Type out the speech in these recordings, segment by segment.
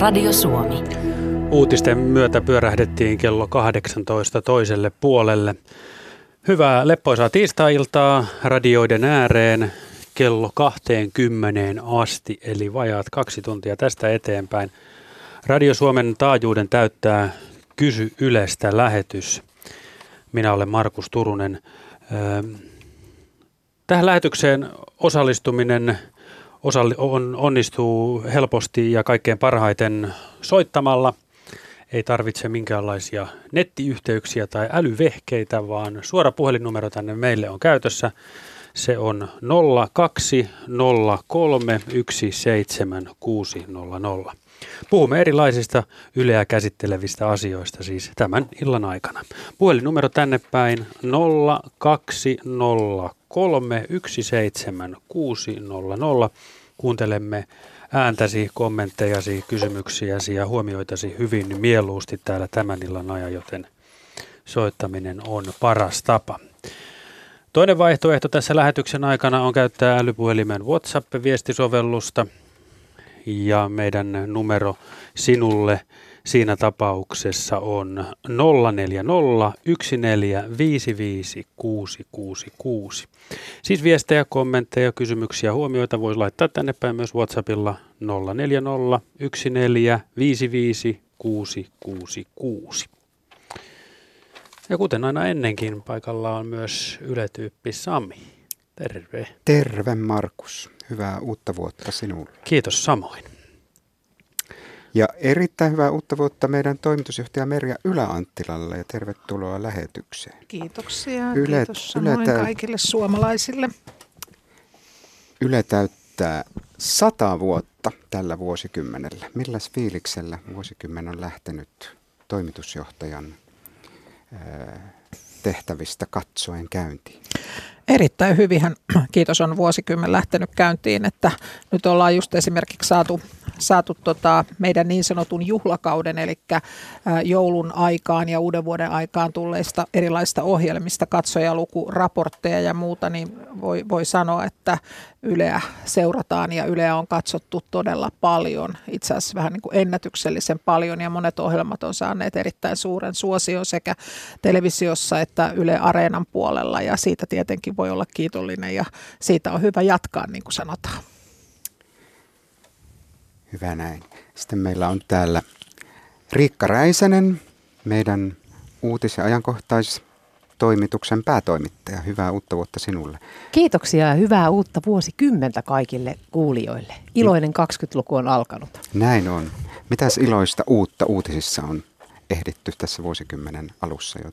Radio Suomi. Uutisten myötä pyörähdettiin kello 18 toiselle puolelle. Hyvää leppoisaa tiistai-iltaa radioiden ääreen kello 20 asti, eli vajaat kaksi tuntia tästä eteenpäin. Radio Suomen taajuuden täyttää Kysy Ylestä lähetys. Minä olen Markus Turunen. Tähän lähetykseen osallistuminen on, onnistuu helposti ja kaikkein parhaiten soittamalla. Ei tarvitse minkäänlaisia nettiyhteyksiä tai älyvehkeitä, vaan suora puhelinnumero tänne meille on käytössä. Se on 020317600. Puhumme erilaisista yleä käsittelevistä asioista siis tämän illan aikana. Puhelinnumero tänne päin 020317600. Kuuntelemme ääntäsi, kommenttejasi, kysymyksiäsi ja huomioitasi hyvin mieluusti täällä tämän illan ajan, joten soittaminen on paras tapa. Toinen vaihtoehto tässä lähetyksen aikana on käyttää älypuhelimen WhatsApp-viestisovellusta ja meidän numero sinulle siinä tapauksessa on 0401455666. Siis viestejä, kommentteja, kysymyksiä, huomioita voisi laittaa tänne päin myös WhatsAppilla 0401455666. Ja kuten aina ennenkin, paikalla on myös yletyyppi Sami. Terve. Terve Markus. Hyvää uutta vuotta sinulle. Kiitos samoin. Ja erittäin hyvää uutta vuotta meidän toimitusjohtaja Merja Yläanttilalle ja tervetuloa lähetykseen. Kiitoksia. Yle, Kiitos samoin Yle täyt- kaikille suomalaisille. Yle täyttää sata vuotta tällä vuosikymmenellä. Milläs fiiliksellä vuosikymmen on lähtenyt toimitusjohtajan tehtävistä katsoen käyntiin? Erittäin hyvinhän, kiitos, on vuosikymmen lähtenyt käyntiin, että nyt ollaan just esimerkiksi saatu saatu tota meidän niin sanotun juhlakauden, eli joulun aikaan ja uuden vuoden aikaan tulleista erilaisista ohjelmista, katsojalukuraportteja ja muuta, niin voi, voi sanoa, että Yleä seurataan ja Yleä on katsottu todella paljon, itse asiassa vähän niin kuin ennätyksellisen paljon ja monet ohjelmat on saaneet erittäin suuren suosion sekä televisiossa että Yle Areenan puolella ja siitä tietenkin voi olla kiitollinen ja siitä on hyvä jatkaa niin kuin sanotaan. Hyvä näin. Sitten meillä on täällä Riikka Räisänen, meidän uutis- ja ajankohtaistoimituksen päätoimittaja. Hyvää uutta vuotta sinulle. Kiitoksia ja hyvää uutta vuosikymmentä kaikille kuulijoille. Iloinen 20-luku on alkanut. Näin on. Mitäs iloista uutta uutisissa on ehditty tässä vuosikymmenen alussa jo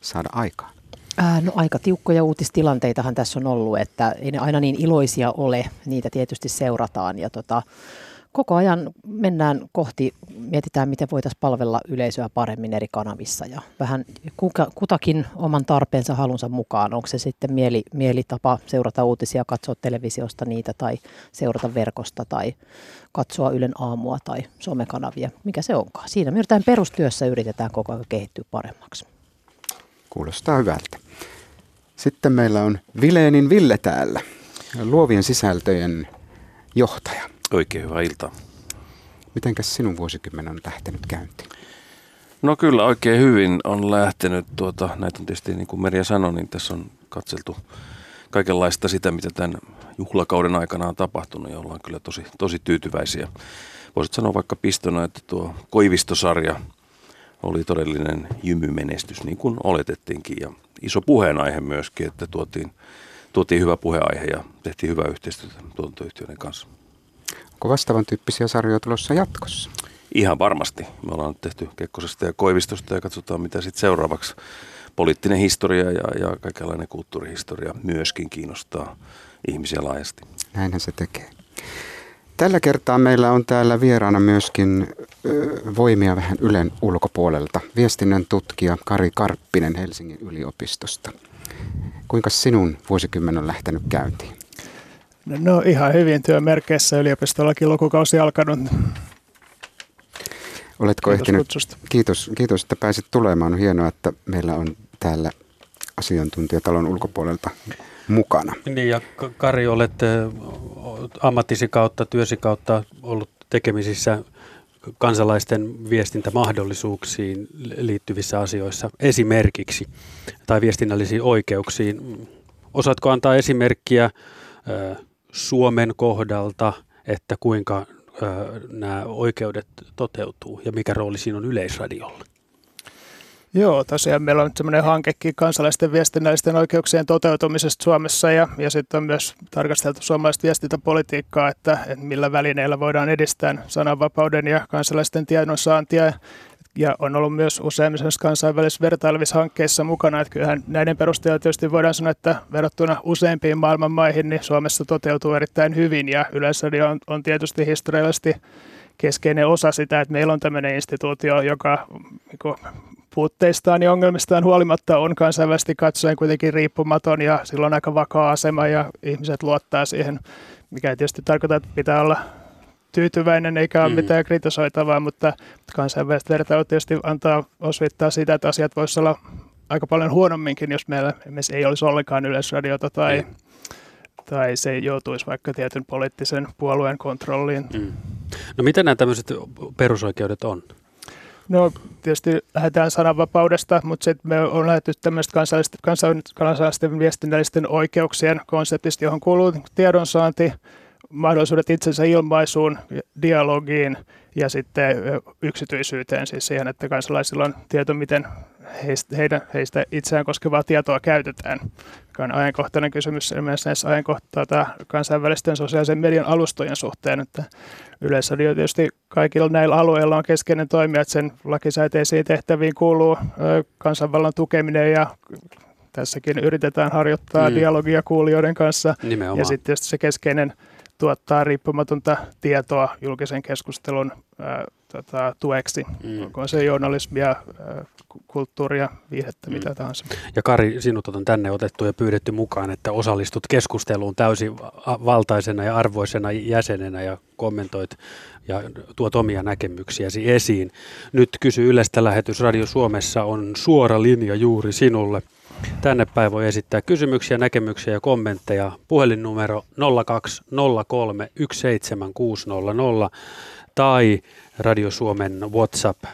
saada aikaan? Ää, no aika tiukkoja uutistilanteitahan tässä on ollut, että ei ne aina niin iloisia ole. Niitä tietysti seurataan ja tota, koko ajan mennään kohti, mietitään miten voitaisiin palvella yleisöä paremmin eri kanavissa ja vähän kuka, kutakin oman tarpeensa halunsa mukaan. Onko se sitten mieli, mielitapa seurata uutisia, katsoa televisiosta niitä tai seurata verkosta tai katsoa Ylen aamua tai somekanavia, mikä se onkaan. Siinä me perustyössä yritetään koko ajan kehittyä paremmaksi. Kuulostaa hyvältä. Sitten meillä on Vileenin Ville täällä, luovien sisältöjen johtaja. Oikein hyvää iltaa. Mitenkäs sinun vuosikymmen on lähtenyt käyntiin? No kyllä oikein hyvin on lähtenyt. Tuota, näitä on tietysti niin kuin Merja sanoi, niin tässä on katseltu kaikenlaista sitä, mitä tämän juhlakauden aikana on tapahtunut ja ollaan kyllä tosi, tosi tyytyväisiä. Voisit sanoa vaikka pistona, että tuo Koivistosarja oli todellinen jymymenestys, niin kuin oletettiinkin. Ja iso puheenaihe myöskin, että tuotiin, tuotiin hyvä puheaihe ja tehtiin hyvää yhteistyötä tuotantoyhtiöiden kanssa. Onko vastaavan tyyppisiä sarjoja tulossa jatkossa? Ihan varmasti. Me ollaan nyt tehty Kekkosesta ja Koivistosta ja katsotaan mitä sitten seuraavaksi. Poliittinen historia ja, ja kaikenlainen kulttuurihistoria myöskin kiinnostaa ihmisiä laajasti. Näinhän se tekee. Tällä kertaa meillä on täällä vieraana myöskin voimia vähän Ylen ulkopuolelta. Viestinnän tutkija Kari Karppinen Helsingin yliopistosta. Kuinka sinun vuosikymmen on lähtenyt käyntiin? No ihan hyvin työmerkeissä yliopistollakin lukukausi alkanut. Oletko kiitos ehtinyt? Kutsusta. Kiitos, kiitos, että pääsit tulemaan. On hienoa, että meillä on täällä asiantuntijatalon ulkopuolelta mukana. Niin ja Kari, olet ammattisi kautta, työsi kautta ollut tekemisissä kansalaisten viestintämahdollisuuksiin liittyvissä asioissa esimerkiksi tai viestinnällisiin oikeuksiin. Osaatko antaa esimerkkiä Suomen kohdalta, että kuinka nämä oikeudet toteutuu ja mikä rooli siinä on yleisradiolla? Joo, tosiaan meillä on semmoinen hankekin kansalaisten viestinnällisten oikeuksien toteutumisesta Suomessa ja, ja sitten on myös tarkasteltu suomalaista viestintäpolitiikkaa, että, että millä välineillä voidaan edistää sananvapauden ja kansalaisten tiedonsaantia ja on ollut myös useimmissa kansainvälisissä vertailevissa hankkeissa mukana. Että kyllähän näiden perusteella tietysti voidaan sanoa, että verrattuna useimpiin maailman maihin, niin Suomessa toteutuu erittäin hyvin ja Yleisradio on, on tietysti historiallisesti keskeinen osa sitä, että meillä on tämmöinen instituutio, joka niin puutteistaan ja ongelmistaan huolimatta on kansainvälisesti katsoen kuitenkin riippumaton ja silloin aika vakaa asema ja ihmiset luottaa siihen, mikä tietysti tarkoita, että pitää olla tyytyväinen eikä ole mm. mitään kritisoitavaa, mutta kansainvälistä vertailu tietysti antaa osvittaa sitä, että asiat voisivat olla aika paljon huonomminkin, jos meillä ei olisi ollenkaan yleisradiota tai, mm. tai se joutuisi vaikka tietyn poliittisen puolueen kontrolliin. Mm. No mitä nämä tämmöiset perusoikeudet on? No tietysti lähdetään sananvapaudesta, mutta sitten me on lähdetty tämmöistä kansallisten, kansallisten viestinnällisten oikeuksien konseptista, johon kuuluu tiedonsaanti, mahdollisuudet itsensä ilmaisuun, dialogiin ja sitten yksityisyyteen, siis siihen, että kansalaisilla on tieto, miten heistä, heidän, heistä itseään koskevaa tietoa käytetään, joka on ajankohtainen kysymys myös näissä ajankohtaa kansainvälisten sosiaalisen median alustojen suhteen, että Yleisradio tietysti kaikilla näillä alueilla on keskeinen toimija, että sen lakisääteisiin tehtäviin kuuluu kansanvallan tukeminen ja tässäkin yritetään harjoittaa mm. dialogia kuulijoiden kanssa. Nimenomaan. Ja sitten se keskeinen tuottaa riippumatonta tietoa julkisen keskustelun ää, tota, tueksi. Mm. Onko se journalismia, ää, kulttuuria, viihdettä, mm. mitä tahansa. Ja Kari, sinut on tänne otettu ja pyydetty mukaan, että osallistut keskusteluun täysin valtaisena ja arvoisena jäsenenä ja kommentoit ja tuot omia näkemyksiäsi esiin. Nyt kysy Ylestä lähetys Radio Suomessa on suora linja juuri sinulle. Tänne päin voi esittää kysymyksiä, näkemyksiä ja kommentteja. Puhelinnumero 0203 17600 tai Radio Suomen WhatsApp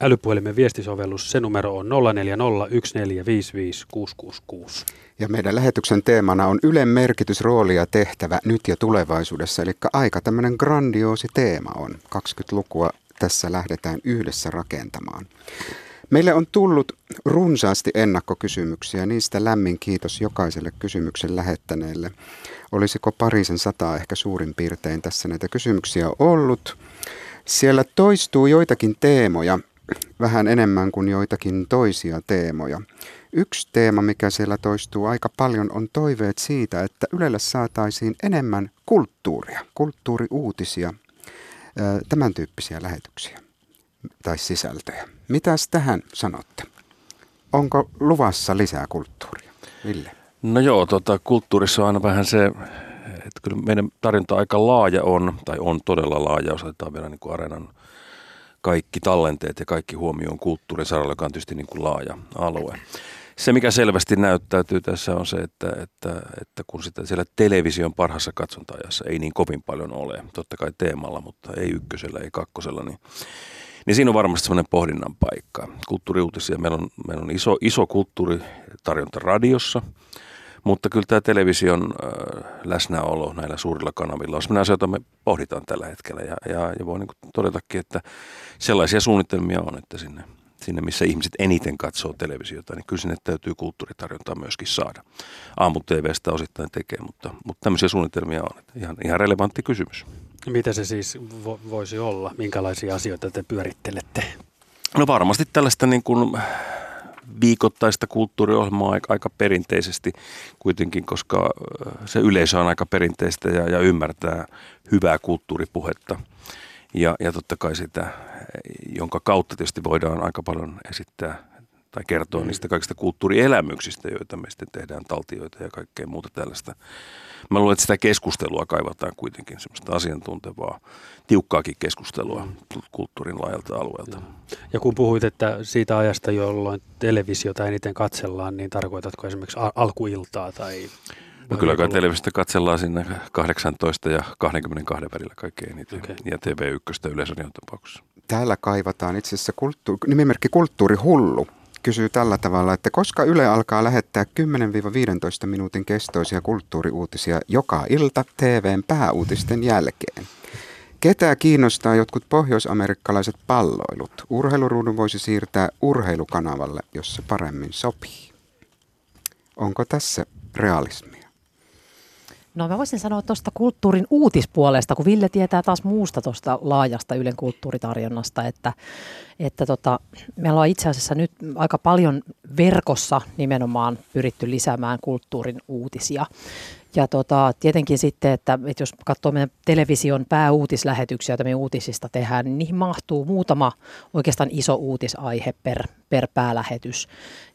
älypuhelimen viestisovellus. Se numero on 0401455666. Ja meidän lähetyksen teemana on Ylen merkitys, rooli ja tehtävä nyt ja tulevaisuudessa. Eli aika tämmöinen grandioosi teema on. 20-lukua tässä lähdetään yhdessä rakentamaan. Meille on tullut runsaasti ennakkokysymyksiä, niistä lämmin kiitos jokaiselle kysymyksen lähettäneelle. Olisiko parisen sataa ehkä suurin piirtein tässä näitä kysymyksiä ollut? Siellä toistuu joitakin teemoja, vähän enemmän kuin joitakin toisia teemoja. Yksi teema, mikä siellä toistuu aika paljon, on toiveet siitä, että Ylelle saataisiin enemmän kulttuuria, kulttuuriuutisia, tämän tyyppisiä lähetyksiä tai sisältöjä. Mitäs tähän sanotte? Onko luvassa lisää kulttuuria? Ville? No joo, tota, kulttuurissa on aina vähän se, että kyllä meidän tarjonta aika laaja on, tai on todella laaja, jos otetaan vielä niin kuin areenan kaikki tallenteet ja kaikki huomioon kulttuurin saralla, joka on tietysti niin kuin laaja alue. Se, mikä selvästi näyttäytyy tässä on se, että, että, että kun sitä siellä television parhaassa katsontaajassa ei niin kovin paljon ole, totta kai teemalla, mutta ei ykkösellä, ei kakkosella, niin niin siinä on varmasti semmoinen pohdinnan paikka. Kulttuuriuutisia, meillä on, meillä on iso, iso kulttuuritarjonta radiossa, mutta kyllä tämä television äh, läsnäolo näillä suurilla kanavilla on sellainen asia, jota me pohditaan tällä hetkellä. Ja, ja, ja voi niin todetakin, että sellaisia suunnitelmia on, että sinne, sinne, missä ihmiset eniten katsoo televisiota, niin kyllä sinne täytyy kulttuuritarjontaa myöskin saada. Aamu TVstä osittain tekee, mutta, mutta tämmöisiä suunnitelmia on. Ihan, ihan relevantti kysymys. Mitä se siis vo- voisi olla? Minkälaisia asioita te pyörittelette? No varmasti tällaista niin kuin viikoittaista kulttuuriohjelmaa aika, perinteisesti kuitenkin, koska se yleisö on aika perinteistä ja, ja ymmärtää hyvää kulttuuripuhetta. Ja, ja totta kai sitä, jonka kautta tietysti voidaan aika paljon esittää tai kertoa mm. niistä kaikista kulttuurielämyksistä, joita me sitten tehdään, taltioita ja kaikkea muuta tällaista. Mä luulen, että sitä keskustelua kaivataan kuitenkin, semmoista asiantuntevaa, tiukkaakin keskustelua mm. kulttuurin laajalta alueelta. Ja kun puhuit, että siitä ajasta, jolloin televisiota eniten katsellaan, niin tarkoitatko esimerkiksi al- alkuiltaa tai No kyllä kai televisiosta katsellaan sinne 18 ja 22 välillä kaikkein niitä okay. ja TV1 yleisradion tapauksessa. Täällä kaivataan itse asiassa kulttuuri, nimimerkki Kulttuuri Hullu kysyy tällä tavalla, että koska Yle alkaa lähettää 10-15 minuutin kestoisia kulttuuriuutisia joka ilta TVn pääuutisten jälkeen? Ketä kiinnostaa jotkut pohjoisamerikkalaiset palloilut? Urheiluruudun voisi siirtää urheilukanavalle, jos se paremmin sopii. Onko tässä realismia? No mä voisin sanoa tuosta kulttuurin uutispuolesta, kun Ville tietää taas muusta tuosta laajasta Ylen kulttuuritarjonnasta, että, että tota, meillä on itse asiassa nyt aika paljon verkossa nimenomaan pyritty lisäämään kulttuurin uutisia. Ja tota, tietenkin sitten, että, että jos katsoo meidän television pääuutislähetyksiä, joita me uutisista tehdään, niin niihin mahtuu muutama oikeastaan iso uutisaihe per, per päälähetys.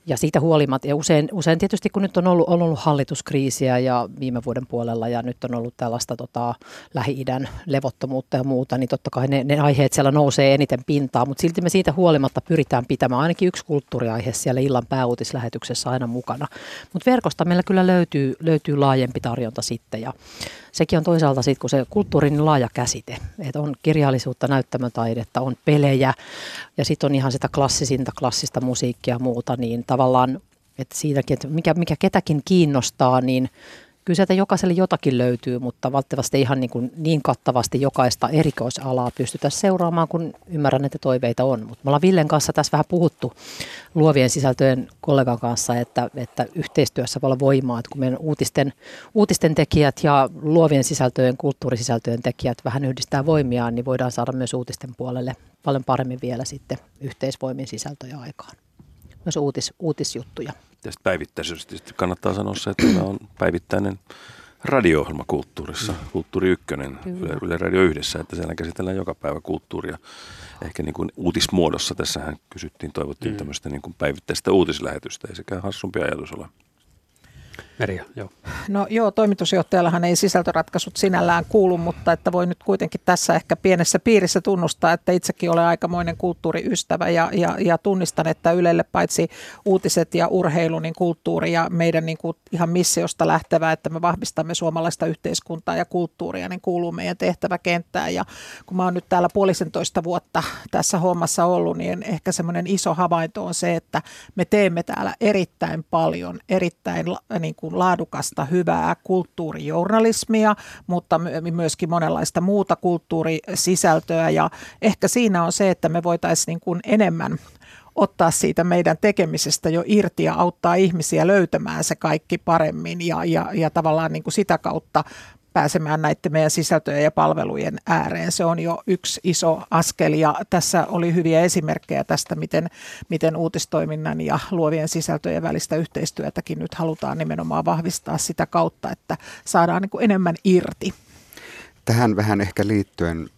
Ja siitä huolimatta, ja usein, usein tietysti kun nyt on ollut, on ollut hallituskriisiä ja viime vuoden puolella ja nyt on ollut tällaista tota, Lähi-idän levottomuutta ja muuta, niin totta kai ne, ne aiheet siellä nousee eniten pintaan, mutta silti me siitä huolimatta pyritään pitämään ainakin yksi kulttuuriaihe siellä illan pääuutislähetyksessä aina mukana. Mutta verkosta meillä kyllä löytyy, löytyy laajempi tarjonta sitten ja sekin on toisaalta sitten, kun se kulttuurin laaja käsite, että on kirjallisuutta, näyttämötaidetta, on pelejä ja sitten on ihan sitä klassisinta, klassista musiikkia ja muuta, niin tavallaan että siitäkin, että mikä, mikä ketäkin kiinnostaa, niin kyllä sieltä jokaiselle jotakin löytyy, mutta valitettavasti ihan niin, kuin niin kattavasti jokaista erikoisalaa pystytä seuraamaan, kun ymmärrän, että toiveita on. Mutta me ollaan Villen kanssa tässä vähän puhuttu luovien sisältöjen kollegan kanssa, että, että yhteistyössä voi olla voimaa, että kun meidän uutisten, uutisten tekijät ja luovien sisältöjen, kulttuurisisältöjen tekijät vähän yhdistää voimiaan, niin voidaan saada myös uutisten puolelle paljon paremmin vielä sitten yhteisvoimin sisältöjä aikaan. Myös uutis, uutisjuttuja. Tästä päivittäisyydestä kannattaa sanoa se, että meillä on päivittäinen radio-ohjelma kulttuurissa, mm. Kulttuuri Ykkönen, Yle, Yle Radio Yhdessä, että siellä käsitellään joka päivä kulttuuria. Ehkä niin kuin uutismuodossa, tässähän kysyttiin, toivottiin mm. tämmöistä niin kuin päivittäistä uutislähetystä, ei sekään hassumpi ajatus ole. Merja, joo. No joo, toimitusjohtajallahan ei sisältöratkaisut sinällään kuulu, mutta että voi nyt kuitenkin tässä ehkä pienessä piirissä tunnustaa, että itsekin olen aikamoinen kulttuuriystävä ja, ja, ja tunnistan, että Ylelle paitsi uutiset ja urheilu, niin kulttuuri ja meidän niin kuin ihan missiosta lähtevää, että me vahvistamme suomalaista yhteiskuntaa ja kulttuuria, niin kuuluu meidän tehtäväkenttään. Ja kun mä oon nyt täällä puolisentoista vuotta tässä hommassa ollut, niin ehkä semmoinen iso havainto on se, että me teemme täällä erittäin paljon, erittäin niin kuin laadukasta, hyvää kulttuurijournalismia, mutta myöskin monenlaista muuta kulttuurisisältöä. Ja ehkä siinä on se, että me voitaisiin niin kuin enemmän ottaa siitä meidän tekemisestä jo irti ja auttaa ihmisiä löytämään se kaikki paremmin ja, ja, ja tavallaan niin kuin sitä kautta pääsemään näiden meidän sisältöjen ja palvelujen ääreen. Se on jo yksi iso askel ja tässä oli hyviä esimerkkejä tästä, miten, miten uutistoiminnan ja luovien sisältöjen välistä yhteistyötäkin nyt halutaan nimenomaan vahvistaa sitä kautta, että saadaan niin kuin enemmän irti. Tähän vähän ehkä liittyen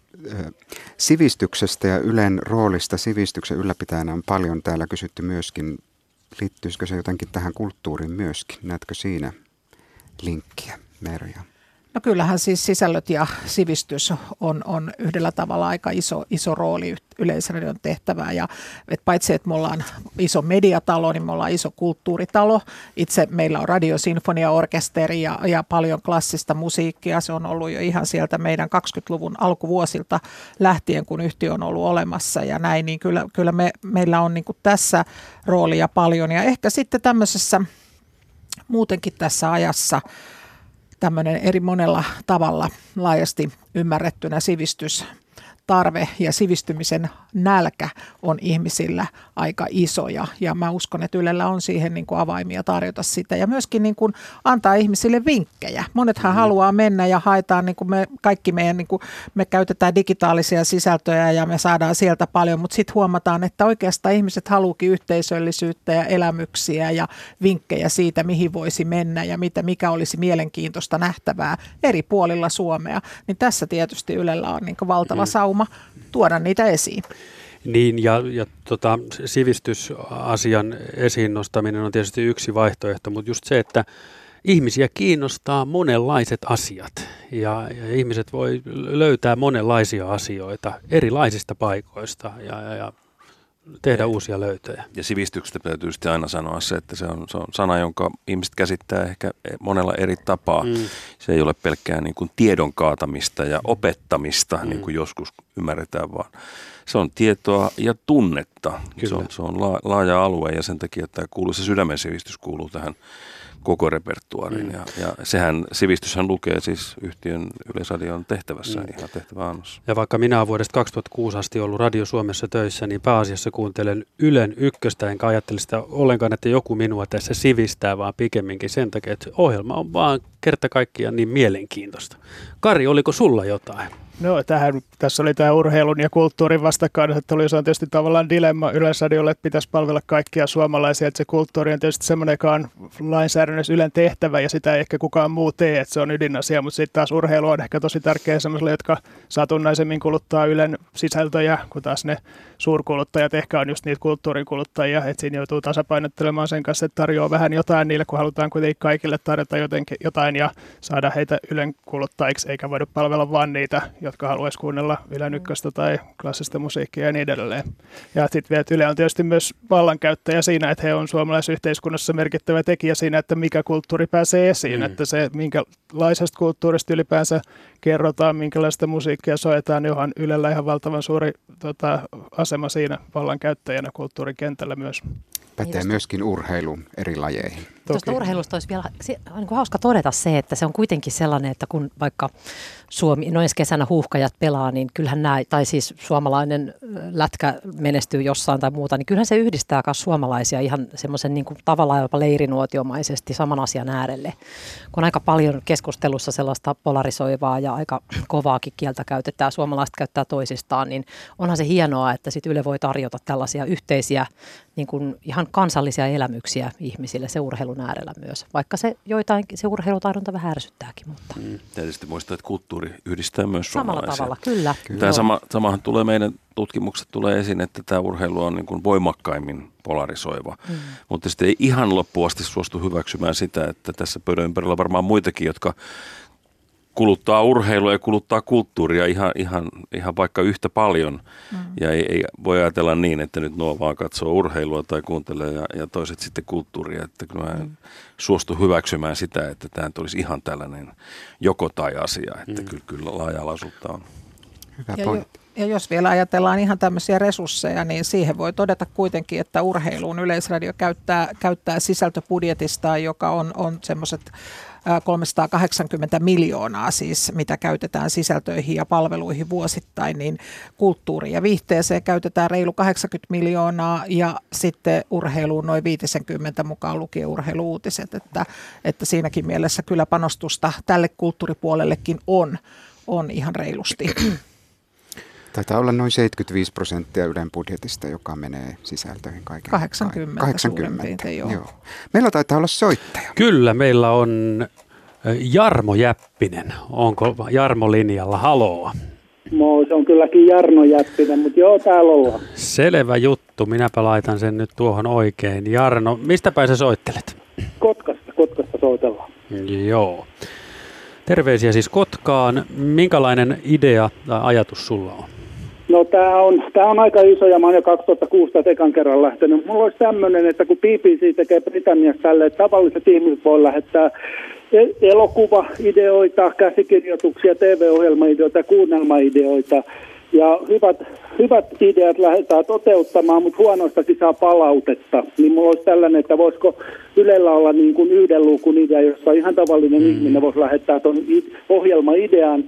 sivistyksestä ja Ylen roolista sivistyksen ylläpitäjänä on paljon täällä kysytty myöskin. Liittyisikö se jotenkin tähän kulttuuriin myöskin? Näetkö siinä linkkiä, Merja? No kyllähän siis sisällöt ja sivistys on, on yhdellä tavalla aika iso, iso rooli Yleisradion tehtävää. Ja et paitsi, että me ollaan iso mediatalo, niin me ollaan iso kulttuuritalo. Itse meillä on radiosinfoniaorkesteri ja, ja paljon klassista musiikkia. Se on ollut jo ihan sieltä meidän 20-luvun alkuvuosilta lähtien, kun yhtiö on ollut olemassa ja näin. Niin kyllä, kyllä me, meillä on niin tässä roolia paljon. Ja ehkä sitten tämmöisessä muutenkin tässä ajassa – tämmöinen eri monella tavalla laajasti ymmärrettynä sivistys tarve ja sivistymisen nälkä on ihmisillä aika isoja. Ja mä uskon, että Ylellä on siihen niin kuin avaimia tarjota sitä ja myöskin niin kuin antaa ihmisille vinkkejä. Monethan mm. haluaa mennä ja haetaan, niin kuin me, kaikki meidän, niin kuin, me käytetään digitaalisia sisältöjä ja me saadaan sieltä paljon, mutta sitten huomataan, että oikeastaan ihmiset haluukin yhteisöllisyyttä ja elämyksiä ja vinkkejä siitä, mihin voisi mennä ja mitä, mikä olisi mielenkiintoista nähtävää eri puolilla Suomea. Niin tässä tietysti Ylellä on niin kuin valtava mm. sauma sauma tuoda niitä esiin. Niin, ja, ja tota, sivistysasian esiin nostaminen on tietysti yksi vaihtoehto, mutta just se, että ihmisiä kiinnostaa monenlaiset asiat ja, ja ihmiset voi löytää monenlaisia asioita erilaisista paikoista ja, ja, ja tehdä uusia löytöjä. Ja sivistyksestä täytyy sitten aina sanoa se, että se on, se on sana, jonka ihmiset käsittää ehkä monella eri tapaa. Mm. Se ei ole pelkkää niin kuin tiedon kaatamista ja opettamista, mm. niin kuin joskus ymmärretään, vaan se on tietoa ja tunnetta. Kyllä. Se on, se on laaja alue ja sen takia tämä kuuluu, se sydämen sivistys kuuluu tähän koko repertuaariin. Mm. Ja, ja sehän, sivistyshän lukee siis yhtiön Yleisradion tehtävässä mm. ihan tehtävä annossa. Ja vaikka minä olen vuodesta 2006 asti ollut Radio Suomessa töissä, niin pääasiassa kuuntelen Ylen ykköstä, enkä ajattele sitä ollenkaan, että joku minua tässä sivistää, vaan pikemminkin sen takia, että ohjelma on vaan kerta kaikkiaan niin mielenkiintoista. Kari, oliko sulla jotain? No tähän, tässä oli tämä urheilun ja kulttuurin vastakkainasettelu, se on tietysti tavallaan dilemma Yleisradiolle, että pitäisi palvella kaikkia suomalaisia, että se kulttuuri on tietysti semmoinen, joka on lainsäädännössä Ylen tehtävä ja sitä ei ehkä kukaan muu tee, että se on ydinasia, mutta sitten taas urheilu on ehkä tosi tärkeä semmoiselle, jotka satunnaisemmin kuluttaa Ylen sisältöjä, kun taas ne suurkuluttajat ehkä on just niitä kulttuurikuluttajia, että siinä joutuu tasapainottelemaan sen kanssa, että tarjoaa vähän jotain niille, kun halutaan kuitenkin kaikille tarjota jotenkin jotain ja saada heitä Ylen kuluttajiksi, eikä voida palvella vaan niitä, jotka haluaisi kuunnella Ylen mm. ykköstä tai klassista musiikkia ja niin edelleen. Ja sitten vielä, Yle on tietysti myös vallankäyttäjä siinä, että he on suomalaisessa yhteiskunnassa merkittävä tekijä siinä, että mikä kulttuuri pääsee esiin, mm. että se minkälaisesta kulttuurista ylipäänsä kerrotaan, minkälaista musiikkia soetaan, niin onhan Ylellä ihan valtavan suuri tota, asema siinä vallankäyttäjänä kulttuurikentällä myös. Pätee niin myöskin urheilu eri lajeihin. Tuosta urheilusta olisi vielä on niin hauska todeta se, että se on kuitenkin sellainen, että kun vaikka Suomi, no ensi kesänä huuhkajat pelaa, niin kyllähän nämä, tai siis suomalainen lätkä menestyy jossain tai muuta, niin kyllähän se yhdistää myös suomalaisia ihan semmoisen niin kuin tavallaan jopa leirinuotiomaisesti saman asian äärelle. Kun aika paljon keskustelussa sellaista polarisoivaa ja aika kovaakin kieltä käytetään, suomalaiset käyttää toisistaan, niin onhan se hienoa, että sitten Yle voi tarjota tällaisia yhteisiä niin kuin ihan kansallisia elämyksiä ihmisille se urheilun äärellä myös, vaikka se joitain, se urheilutaidonta vähän ärsyttääkin. Mutta. Mm, tietysti muistaa, että kulttuuri yhdistää myös Samalla tavalla, kyllä. kyllä. Tämä sama, samahan tulee meidän tutkimukset tulee esiin, että tämä urheilu on niin kuin voimakkaimmin polarisoiva. Mm. Mutta sitten ei ihan loppuasti suostu hyväksymään sitä, että tässä pöydän ympärillä on varmaan muitakin, jotka kuluttaa urheilua ja kuluttaa kulttuuria ihan, ihan, ihan vaikka yhtä paljon. Mm. Ja ei, ei voi ajatella niin, että nyt nuo vaan katsoo urheilua tai kuuntelee ja, ja toiset sitten kulttuuria. Että kyllä mä mm. suostu hyväksymään sitä, että tämä olisi ihan tällainen joko tai asia. Että mm. kyllä, kyllä laaja-alaisuutta on. Hyvä ja pointti. Ja jos vielä ajatellaan ihan tämmöisiä resursseja, niin siihen voi todeta kuitenkin, että urheiluun Yleisradio käyttää, käyttää sisältöbudjetista, joka on, on semmoiset 380 miljoonaa siis, mitä käytetään sisältöihin ja palveluihin vuosittain, niin kulttuuri- ja viihteeseen käytetään reilu 80 miljoonaa ja sitten urheiluun noin 50 mukaan lukien urheiluutiset, että, että siinäkin mielessä kyllä panostusta tälle kulttuuripuolellekin on, on ihan reilusti. Taitaa olla noin 75 prosenttia Ylen budjetista, joka menee sisältöihin kaiken 80, 80. Piirtein, joo. joo. Meillä taitaa olla soittaja. Kyllä, meillä on Jarmo Jäppinen. Onko Jarmo linjalla? Haloa. Moi, se on kylläkin Jarno Jäppinen, mutta joo, täällä ollaan. Selvä juttu. Minäpä laitan sen nyt tuohon oikein. Jarno, mistä päin sä soittelet? Kotkasta, Kotkasta soitellaan. Joo. Terveisiä siis Kotkaan. Minkälainen idea tai ajatus sulla on? No tämä on, tää on aika iso ja mä oon jo 2006 ekan kerran lähtenyt. Mulla olisi tämmöinen, että kun BBC tekee Britanniassa tälle, että tavalliset ihmiset voi lähettää e- elokuvaideoita, käsikirjoituksia, TV-ohjelmaideoita, kuunnelmaideoita. Ja hyvät, hyvät ideat lähdetään toteuttamaan, mutta huonoistakin saa palautetta. Niin mulla olisi tällainen, että voisiko Ylellä olla niin kuin yhden luukun idea, jossa ihan tavallinen mm. ihminen voisi lähettää tuon ohjelmaidean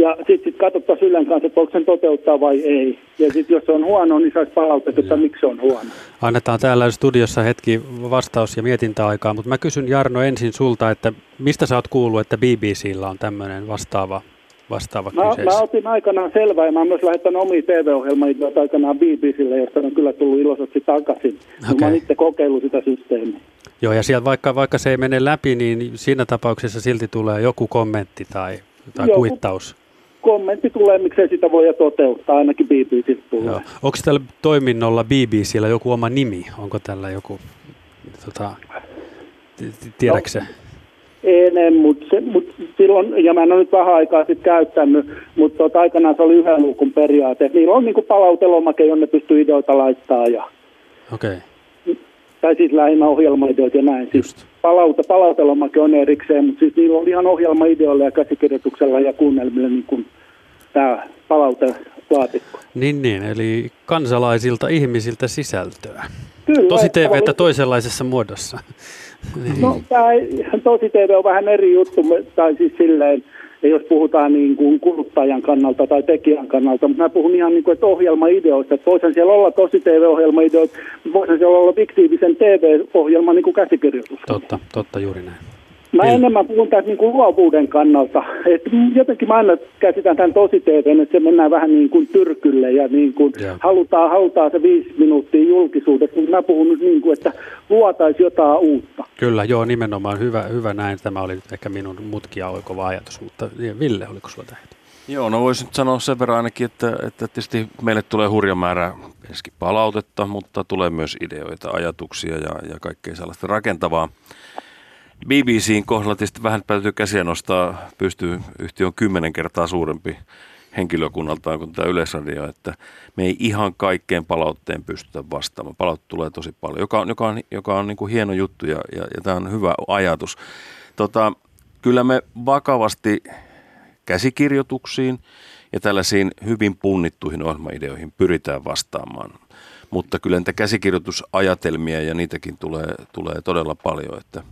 ja sitten sit katsottaisiin Ylen kanssa, että voiko sen toteuttaa vai ei. Ja sitten jos se on huono, niin saisi palautetta, että miksi se on huono. Annetaan täällä studiossa hetki vastaus- ja mietintäaikaa, mutta mä kysyn Jarno ensin sulta, että mistä sä oot kuullut, että BBCllä on tämmöinen vastaava vastaava mä, mä otin aikanaan selvää ja mä oon myös lähettänyt omia TV-ohjelmia aikanaan BBClle, josta on kyllä tullut iloisesti takaisin. Okay. Mä oon itse kokeillut sitä systeemiä. Joo, ja siellä vaikka, vaikka se ei mene läpi, niin siinä tapauksessa silti tulee joku kommentti tai, tai joku, kuittaus kommentti tulee, miksei sitä voi toteuttaa, ainakin BBC tulee. Joo. Onko tällä toiminnolla BBCllä joku oma nimi? Onko tällä joku, tota, tiedäksä? Ennen, mutta mut silloin, ja mä en ole nyt vähän aikaa sitten käyttänyt, mutta tota, aikanaan se oli yhden luukun periaate. Niillä on niinku palautelomake, jonne pystyy ideoita laittaa. Ja, Okei. Okay. Tai siis lähinnä ohjelmaideoita ja näin. Siis palauta, palautelomake on erikseen, mutta siis niillä on ihan ohjelmaideoilla ja käsikirjoituksella ja kuunnelmilla niin kuin tämä palautelaatikko. Niin, niin, eli kansalaisilta ihmisiltä sisältöä. Kyllä, Tosi että TVtä tavallaan- toisenlaisessa muodossa. niin. No, tämä tosi TV on vähän eri juttu, tai siis silleen, jos puhutaan niin kuin kuluttajan kannalta tai tekijän kannalta, mutta mä puhun ihan niin kuin, että ohjelmaideoista, että voisihan siellä olla tosi TV-ohjelmaideoita, voisihan siellä olla fiktiivisen TV-ohjelma niin kuin käsikirjoitus. Totta, totta juuri näin. Mä Niin. enemmän puhun tästä niin kuin luovuuden kannalta. Et jotenkin mä aina käsitän tämän tosi TVn, että se mennään vähän niin kuin tyrkylle ja niin kuin Joo. halutaan, halutaan se viisi minuuttia julkisuudessa. Mutta mä puhun nyt niin kuin, että luotaisiin jotain uutta. Kyllä, joo, nimenomaan hyvä, hyvä näin. Tämä oli ehkä minun mutkia oikova ajatus, mutta Ville, oliko sulla tähän? Joo, no voisin nyt sanoa sen verran ainakin, että, että tietysti meille tulee hurja määrä ensinnäkin palautetta, mutta tulee myös ideoita, ajatuksia ja, ja kaikkea sellaista rakentavaa. BBCin kohdalla tietysti vähän täytyy käsiä nostaa, pystyy yhtiö on kymmenen kertaa suurempi henkilökunnaltaan kuin tämä Yleisradio, että me ei ihan kaikkeen palautteen pystytä vastaamaan. Palautetta tulee tosi paljon, joka on, joka on, joka on niin kuin hieno juttu ja, ja, ja tämä on hyvä ajatus. Tota, kyllä me vakavasti käsikirjoituksiin ja tällaisiin hyvin punnittuihin ohjelmaideoihin pyritään vastaamaan. Mutta kyllä niitä käsikirjoitusajatelmia ja niitäkin tulee, tulee todella paljon, että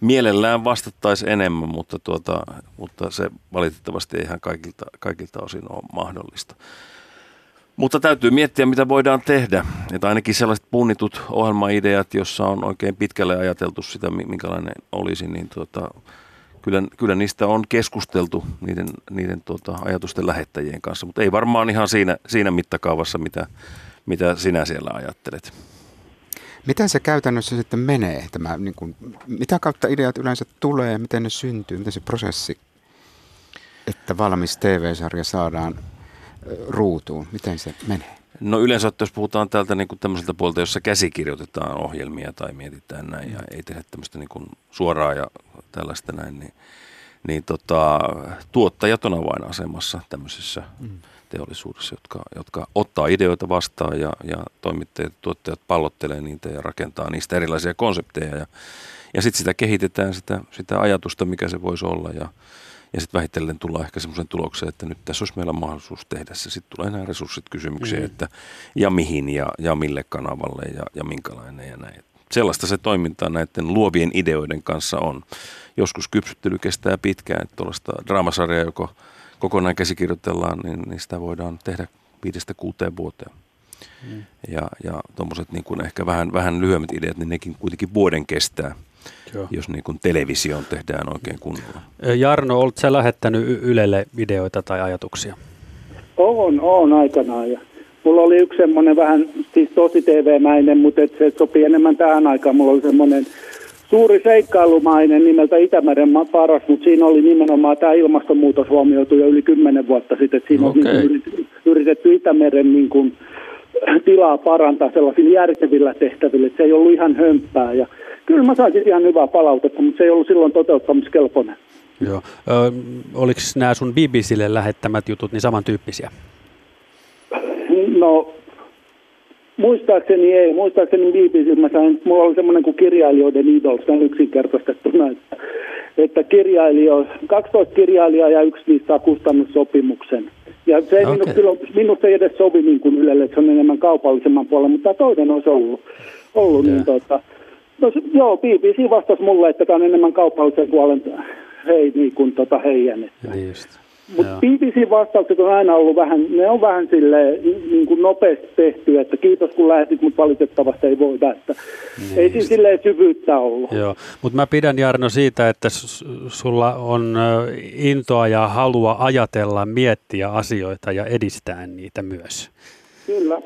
mielellään vastattaisiin enemmän, mutta, tuota, mutta se valitettavasti ei ihan kaikilta, kaikilta osin ole mahdollista. Mutta täytyy miettiä, mitä voidaan tehdä. Että ainakin sellaiset punnitut ohjelmaideat, jossa on oikein pitkälle ajateltu sitä, mi- minkälainen olisi, niin tuota, kyllä, kyllä niistä on keskusteltu niiden, niiden tuota, ajatusten lähettäjien kanssa, mutta ei varmaan ihan siinä, siinä mittakaavassa, mitä, mitä sinä siellä ajattelet. Miten se käytännössä sitten menee? Tämä, niin kuin, mitä kautta ideat yleensä tulee, miten ne syntyy, miten se prosessi, että valmis TV-sarja saadaan ruutuun, miten se menee? No yleensä, jos puhutaan täältä niin kuin tämmöiseltä puolta, jossa käsikirjoitetaan ohjelmia tai mietitään näin ja ei tehdä tämmöistä niin kuin suoraa ja tällaista näin, niin, niin tota, tuottajat on avainasemassa tämmöisessä mm. Teollisuudessa, jotka, jotka ottaa ideoita vastaan ja, ja toimittajat ja tuottajat pallottelee niitä ja rakentaa niistä erilaisia konsepteja ja, ja sitten sitä kehitetään, sitä, sitä ajatusta, mikä se voisi olla ja, ja sitten vähitellen tullaan ehkä semmoisen tulokseen, että nyt tässä olisi meillä mahdollisuus tehdä se. Sitten tulee nämä resurssit kysymykseen, mm. että ja mihin ja, ja mille kanavalle ja, ja minkälainen ja näin. Sellaista se toiminta näiden luovien ideoiden kanssa on. Joskus kypsyttely kestää pitkään, että tuollaista draamasarjaa, joko kokonaan käsikirjoitellaan, niin, niin sitä voidaan tehdä viidestä kuuteen vuoteen. Mm. Ja, ja tuommoiset niin kuin ehkä vähän, vähän lyhyemmät ideat, niin nekin kuitenkin vuoden kestää, Joo. jos niin kuin televisioon tehdään oikein kunnolla. Jarno, oletko sä lähettänyt Ylelle videoita tai ajatuksia? On, on aikanaan. Ja mulla oli yksi semmoinen vähän, siis tosi TV-mäinen, mutta et se sopii enemmän tähän aikaan. Mulla oli semmoinen suuri seikkailumainen nimeltä Itämeren paras, mutta siinä oli nimenomaan tämä ilmastonmuutos huomioitu jo yli kymmenen vuotta sitten. Siinä okay. On niin kuin yritetty Itämeren niin kuin, tilaa parantaa sellaisilla järkevillä tehtävillä, että se ei ollut ihan hömppää. Ja kyllä mä sain siitä ihan hyvää palautetta, mutta se ei ollut silloin toteuttamiskelpoinen. Joo. Ö, oliko nämä sun BBClle lähettämät jutut niin samantyyppisiä? No, muistaakseni ei. Muistaakseni BBC, mä sain, mulla oli semmoinen kuin kirjailijoiden idols, näin yksinkertaistettuna, että, että kirjailijo, 12 kirjailijaa ja yksi niistä saa kustannussopimuksen. Ja se ei okay. minusta, minusta ei edes sovi niin kuin Ylelle, että se on enemmän kaupallisemman puolella, mutta tämä toinen olisi ollut. ollut niin, tota, no, joo, BBC vastasi mulle, että tämä on enemmän kaupallisen puolen hei, niin kuin tota, heidän. Että. Niin just. Mutta. BBC-vastaukset on aina ollut vähän, ne on vähän sille niin kuin nopeasti tehty, että kiitos kun lähetit, mutta valitettavasti ei voida, että Niin ei siinä silleen syvyyttä ollut. Joo, mutta mä pidän Jarno siitä, että sulla on intoa ja halua ajatella, miettiä asioita ja edistää niitä myös. Kyllä.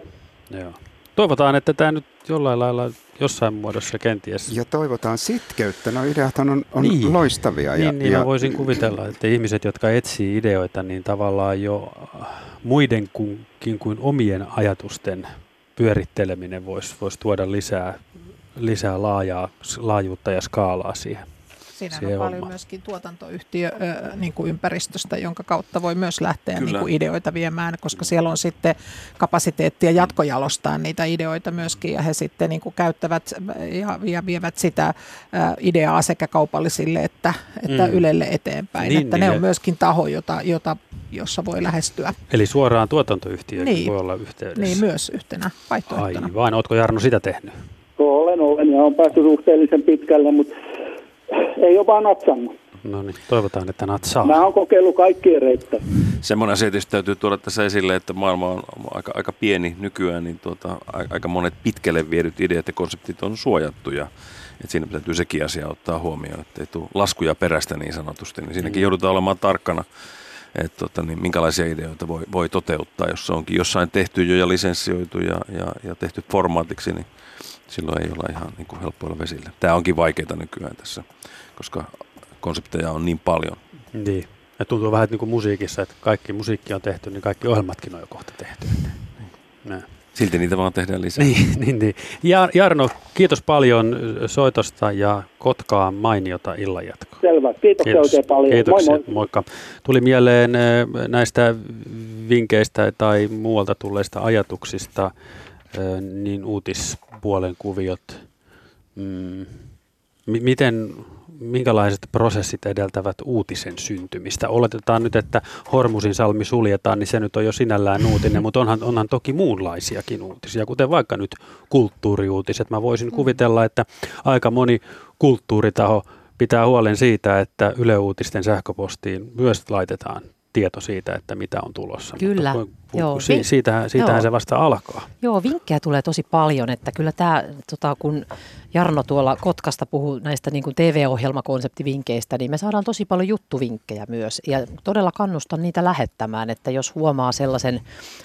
Joo. Toivotaan, että tämä nyt jollain lailla jossain muodossa kenties. Ja toivotaan sitkeyttä. No ideathan on, on Niin. loistavia. Niin, ja, niin ja, mä voisin kuvitella, että ihmiset, jotka etsii ideoita, niin tavallaan jo äh, muiden kunkin kuin omien ajatusten pyöritteleminen voisi vois tuoda lisää, lisää laajaa, laajuutta ja skaalaa siihen. Siinä on paljon homma. myöskin tuotantoyhtiö ö, niin kuin ympäristöstä, jonka kautta voi myös lähteä niin kuin ideoita viemään, koska siellä on sitten kapasiteettia jatkojalostaa niitä ideoita myöskin ja he sitten niin kuin käyttävät ja, ja vievät sitä ö, ideaa sekä kaupallisille että, että mm. Ylelle eteenpäin. Niin, että niin, ne on myöskin taho, jota, jota, jossa voi lähestyä. Eli suoraan tuotantoyhtiöön niin. voi olla yhteydessä. Niin, myös yhtenä vaihtoehtona. Aivan. Oletko Jarno sitä tehnyt? Olen, olen ja on päässyt suhteellisen pitkälle, mutta ei ole vaan natsannut. No niin, toivotaan, että natsaa. Mä oon kokeillut kaikkia reittä. Semmoinen asia tietysti täytyy tuoda tässä esille, että maailma on aika, aika pieni nykyään, niin tuota, aika monet pitkälle viedyt ideat ja konseptit on suojattuja. Et siinä täytyy sekin asia ottaa huomioon, että ei tule laskuja perästä niin sanotusti. Niin siinäkin mm. joudutaan olemaan tarkkana, että tota, niin minkälaisia ideoita voi, voi toteuttaa, jos se onkin jossain tehty jo ja lisenssioitu ja, ja, ja tehty formaatiksi, niin silloin ei olla ihan niin kuin helppoilla vesillä. Tämä onkin vaikeaa nykyään tässä, koska konsepteja on niin paljon. Niin. Ja tuntuu vähän niin kuin musiikissa, että kaikki musiikki on tehty, niin kaikki ohjelmatkin on jo kohta tehty. Näin. Silti niitä vaan tehdään lisää. niin, niin, niin. Ja, Jarno, kiitos paljon soitosta ja Kotkaa mainiota illanjatkoa. Selvä, kiitoksia kiitos. oikein paljon. Kiitoksia, moi, moi. moikka. Tuli mieleen näistä vinkkeistä tai muualta tulleista ajatuksista niin uutispuolen kuviot. Mm, miten minkälaiset prosessit edeltävät uutisen syntymistä? Oletetaan nyt, että Hormusin salmi suljetaan, niin se nyt on jo sinällään uutinen, mutta onhan, onhan toki muunlaisiakin uutisia, kuten vaikka nyt kulttuuriuutiset. Mä voisin mm. kuvitella, että aika moni kulttuuritaho pitää huolen siitä, että Yle Uutisten sähköpostiin myös laitetaan tieto siitä, että mitä on tulossa. Kyllä. Mutta Joo, si- siitähän, siitähän joo. se vasta alkaa. Joo, vinkkejä tulee tosi paljon, että kyllä tämä, tota, kun Jarno tuolla Kotkasta puhuu näistä niin kuin TV-ohjelmakonseptivinkkeistä, niin me saadaan tosi paljon juttuvinkkejä myös. Ja todella kannustan niitä lähettämään, että jos huomaa sellaisen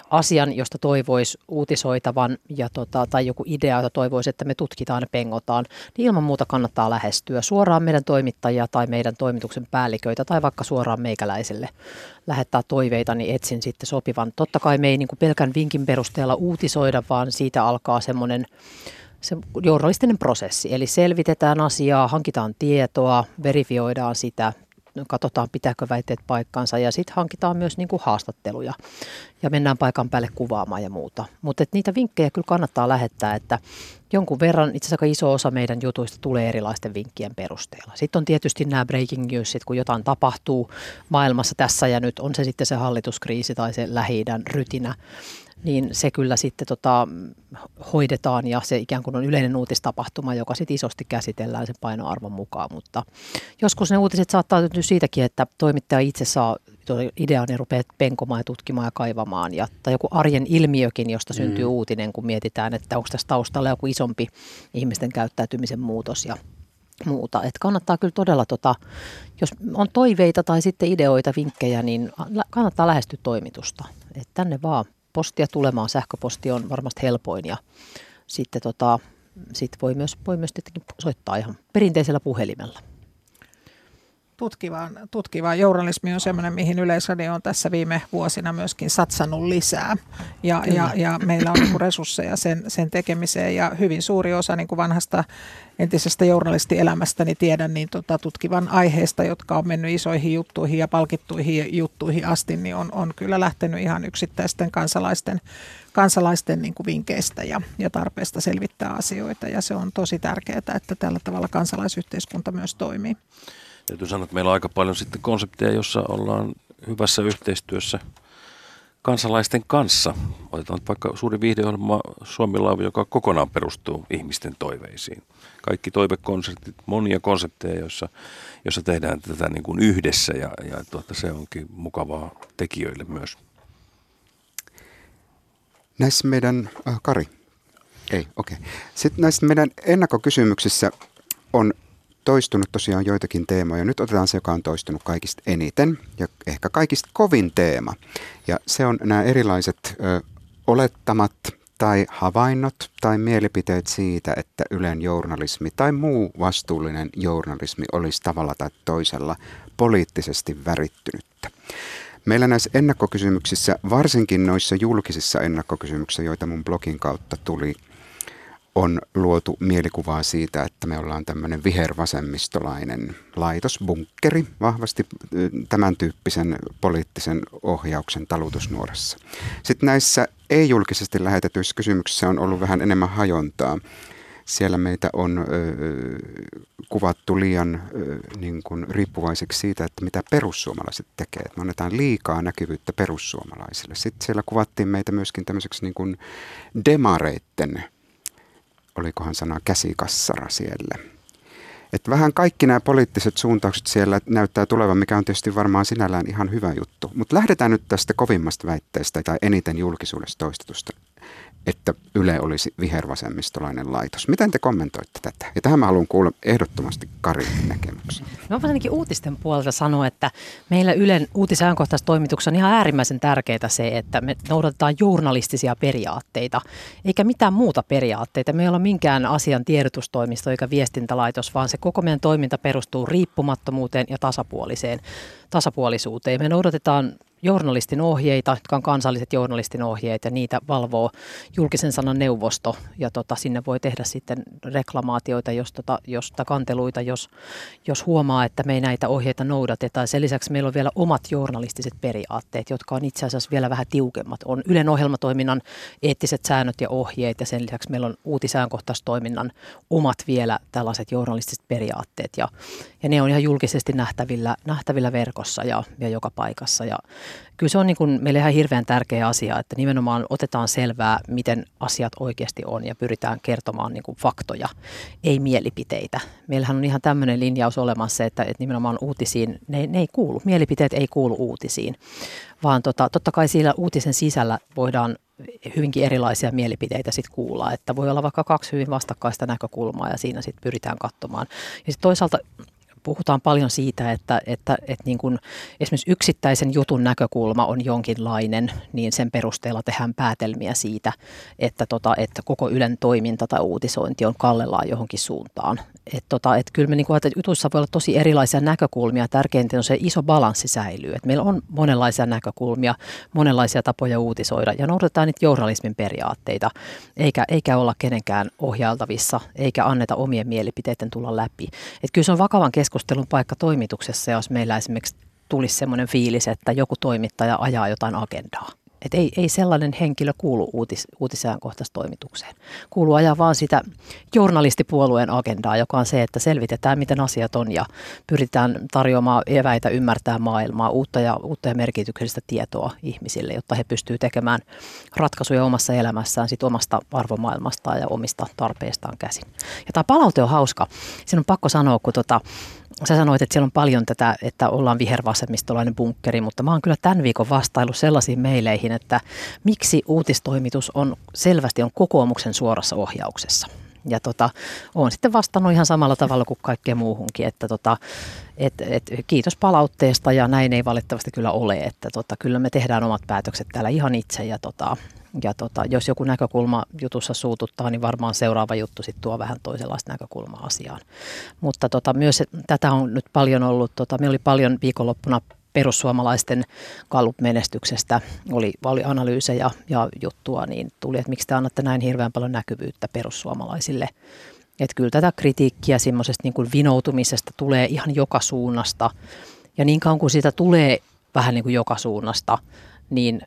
asian, josta toivoisi uutisoitavan ja tota, tai joku idea, jota toivoisi, että me tutkitaan ja pengotaan, niin ilman muuta kannattaa lähestyä suoraan meidän toimittajia tai meidän toimituksen päälliköitä tai vaikka suoraan meikäläiselle lähettää toiveita, niin etsin sitten sopivan. Totta kai me ei niin kuin pelkän vinkin perusteella uutisoida, vaan siitä alkaa semmoinen se journalistinen prosessi. Eli selvitetään asiaa, hankitaan tietoa, verifioidaan sitä, katsotaan pitääkö väitteet paikkansa ja sitten hankitaan myös niin kuin haastatteluja ja mennään paikan päälle kuvaamaan ja muuta. Mutta niitä vinkkejä kyllä kannattaa lähettää, että jonkun verran itse asiassa iso osa meidän jutuista tulee erilaisten vinkkien perusteella. Sitten on tietysti nämä breaking newsit, kun jotain tapahtuu maailmassa tässä ja nyt, on se sitten se hallituskriisi tai se lähi rytinä, niin se kyllä sitten tota, hoidetaan ja se ikään kuin on yleinen uutistapahtuma, joka sitten isosti käsitellään sen painoarvon mukaan. Mutta joskus ne uutiset saattaa syntyä siitäkin, että toimittaja itse saa idean ja rupeaa penkomaan ja tutkimaan ja kaivamaan. Ja, tai joku arjen ilmiökin, josta syntyy mm. uutinen, kun mietitään, että onko tässä taustalla joku isompi ihmisten käyttäytymisen muutos ja muuta. Et kannattaa kyllä todella, tota, jos on toiveita tai sitten ideoita, vinkkejä, niin kannattaa lähestyä toimitusta. Et tänne vaan postia tulemaan. Sähköposti on varmasti helpoin ja sitten tota, sit voi myös, voi myös tietenkin soittaa ihan perinteisellä puhelimella. Tutkiva, tutkiva journalismi on sellainen, mihin Yleisradio on tässä viime vuosina myöskin satsannut lisää. Ja, ja, ja meillä on niin resursseja sen, sen tekemiseen ja hyvin suuri osa niin kuin vanhasta entisestä journalistielämästäni tiedän, niin tota, tutkivan aiheesta, jotka on mennyt isoihin juttuihin ja palkittuihin juttuihin asti, niin on, on kyllä lähtenyt ihan yksittäisten kansalaisten, kansalaisten niin kuin vinkkeistä ja, ja tarpeesta selvittää asioita. Ja se on tosi tärkeää, että tällä tavalla kansalaisyhteiskunta myös toimii. Täytyy sanoa, että meillä on aika paljon sitten konsepteja, jossa ollaan hyvässä yhteistyössä – kansalaisten kanssa. Otetaan vaikka suuri viihdeohjelma Suomi Laiva, joka kokonaan perustuu ihmisten toiveisiin. Kaikki toivekonsertit, monia konsepteja, joissa, joissa tehdään tätä niin kuin yhdessä ja, ja tuota, se onkin mukavaa tekijöille myös. Näissä meidän, äh, Kari, ei, okei. Okay. Sitten näissä meidän ennakkokysymyksissä on toistunut tosiaan joitakin teemoja. Nyt otetaan se, joka on toistunut kaikista eniten ja ehkä kaikista kovin teema. Ja se on nämä erilaiset ö, olettamat tai havainnot tai mielipiteet siitä, että Ylen journalismi tai muu vastuullinen journalismi olisi tavalla tai toisella poliittisesti värittynyttä. Meillä näissä ennakkokysymyksissä, varsinkin noissa julkisissa ennakkokysymyksissä, joita mun blogin kautta tuli, on luotu mielikuvaa siitä, että me ollaan tämmöinen vihervasemmistolainen laitos, bunkkeri, vahvasti tämän tyyppisen poliittisen ohjauksen talutusnuorassa. Sitten näissä ei-julkisesti lähetetyissä kysymyksissä on ollut vähän enemmän hajontaa. Siellä meitä on ö, kuvattu liian ö, niin kuin riippuvaiseksi siitä, että mitä perussuomalaiset tekee. me annetaan liikaa näkyvyyttä perussuomalaisille. Sitten siellä kuvattiin meitä myöskin tämmöiseksi niin kuin demareitten, olikohan sana käsikassara siellä. Et vähän kaikki nämä poliittiset suuntaukset siellä näyttää tulevan, mikä on tietysti varmaan sinällään ihan hyvä juttu. Mutta lähdetään nyt tästä kovimmasta väitteestä tai eniten julkisuudessa toistetusta että Yle olisi vihervasemmistolainen laitos. Miten te kommentoitte tätä? Ja tähän mä haluan kuulla ehdottomasti Karin näkemyksen. No ainakin uutisten puolelta sanoa, että meillä Ylen uutisajankohtaisessa toimituksessa on ihan äärimmäisen tärkeää se, että me noudatetaan journalistisia periaatteita, eikä mitään muuta periaatteita. Me ei ole minkään asian tiedotustoimisto eikä viestintälaitos, vaan se koko meidän toiminta perustuu riippumattomuuteen ja tasapuoliseen tasapuolisuuteen. Me noudatetaan journalistin ohjeita, jotka on kansalliset journalistin ohjeet ja niitä valvoo julkisen sanan neuvosto ja tota, sinne voi tehdä sitten reklamaatioita, jos, tota, jos kanteluita, jos, jos huomaa, että me ei näitä ohjeita noudateta. Sen lisäksi meillä on vielä omat journalistiset periaatteet, jotka on itse asiassa vielä vähän tiukemmat. On Ylen ohjelmatoiminnan eettiset säännöt ja ohjeet ja sen lisäksi meillä on uutisajankohtaistoiminnan omat vielä tällaiset journalistiset periaatteet ja, ja ne on ihan julkisesti nähtävillä, nähtävillä verkossa ja, ja joka paikassa. Ja kyllä se on niin kuin meille ihan hirveän tärkeä asia, että nimenomaan otetaan selvää, miten asiat oikeasti on ja pyritään kertomaan niin kuin faktoja, ei mielipiteitä. Meillähän on ihan tämmöinen linjaus olemassa, että, että nimenomaan uutisiin, ne, ne ei kuulu, mielipiteet ei kuulu uutisiin, vaan tota, totta kai siellä uutisen sisällä voidaan hyvinkin erilaisia mielipiteitä sitten kuulla, että voi olla vaikka kaksi hyvin vastakkaista näkökulmaa ja siinä sitten pyritään katsomaan. Ja sitten toisaalta puhutaan paljon siitä, että, että, että niin kuin esimerkiksi yksittäisen jutun näkökulma on jonkinlainen, niin sen perusteella tehdään päätelmiä siitä, että, tota, että koko Ylen toiminta tai uutisointi on kallellaan johonkin suuntaan. Et tota, et kyllä me niin kuin, että jutuissa voi olla tosi erilaisia näkökulmia. Tärkeintä on se iso balanssi säilyy. Et meillä on monenlaisia näkökulmia, monenlaisia tapoja uutisoida ja noudatetaan niitä journalismin periaatteita, eikä, eikä olla kenenkään ohjailtavissa, eikä anneta omien mielipiteiden tulla läpi. Et kyllä se on vakavan keskustelun paikka toimituksessa, jos meillä esimerkiksi tulisi sellainen fiilis, että joku toimittaja ajaa jotain agendaa. Et ei, ei sellainen henkilö kuulu uutis, toimitukseen. Kuuluu ajaa vaan sitä journalistipuolueen agendaa, joka on se, että selvitetään, miten asiat on ja pyritään tarjoamaan eväitä ymmärtää maailmaa, uutta ja, uutta ja merkityksellistä tietoa ihmisille, jotta he pystyvät tekemään ratkaisuja omassa elämässään sit omasta arvomaailmastaan ja omista tarpeistaan käsin. Ja tämä palaute on hauska. Siinä on pakko sanoa, kun tota, Sä sanoit, että siellä on paljon tätä, että ollaan vihervasemmistolainen bunkkeri, mutta mä oon kyllä tämän viikon vastailu sellaisiin meileihin, että miksi uutistoimitus on selvästi on kokoomuksen suorassa ohjauksessa. Ja tota, olen sitten vastannut ihan samalla tavalla kuin kaikkeen muuhunkin, että tota, et, et, kiitos palautteesta ja näin ei valitettavasti kyllä ole, että tota, kyllä me tehdään omat päätökset täällä ihan itse ja tota, ja tota, jos joku näkökulma jutussa suututtaa, niin varmaan seuraava juttu sitten tuo vähän toisenlaista näkökulmaa asiaan. Mutta tota, myös tätä on nyt paljon ollut, tota, meillä oli paljon viikonloppuna perussuomalaisten Gallup-menestyksestä oli, oli analyysejä ja juttua, niin tuli, että miksi te annatte näin hirveän paljon näkyvyyttä perussuomalaisille. Että kyllä tätä kritiikkiä semmoisesta niin kuin vinoutumisesta tulee ihan joka suunnasta. Ja niin kauan kuin sitä tulee vähän niin kuin joka suunnasta, niin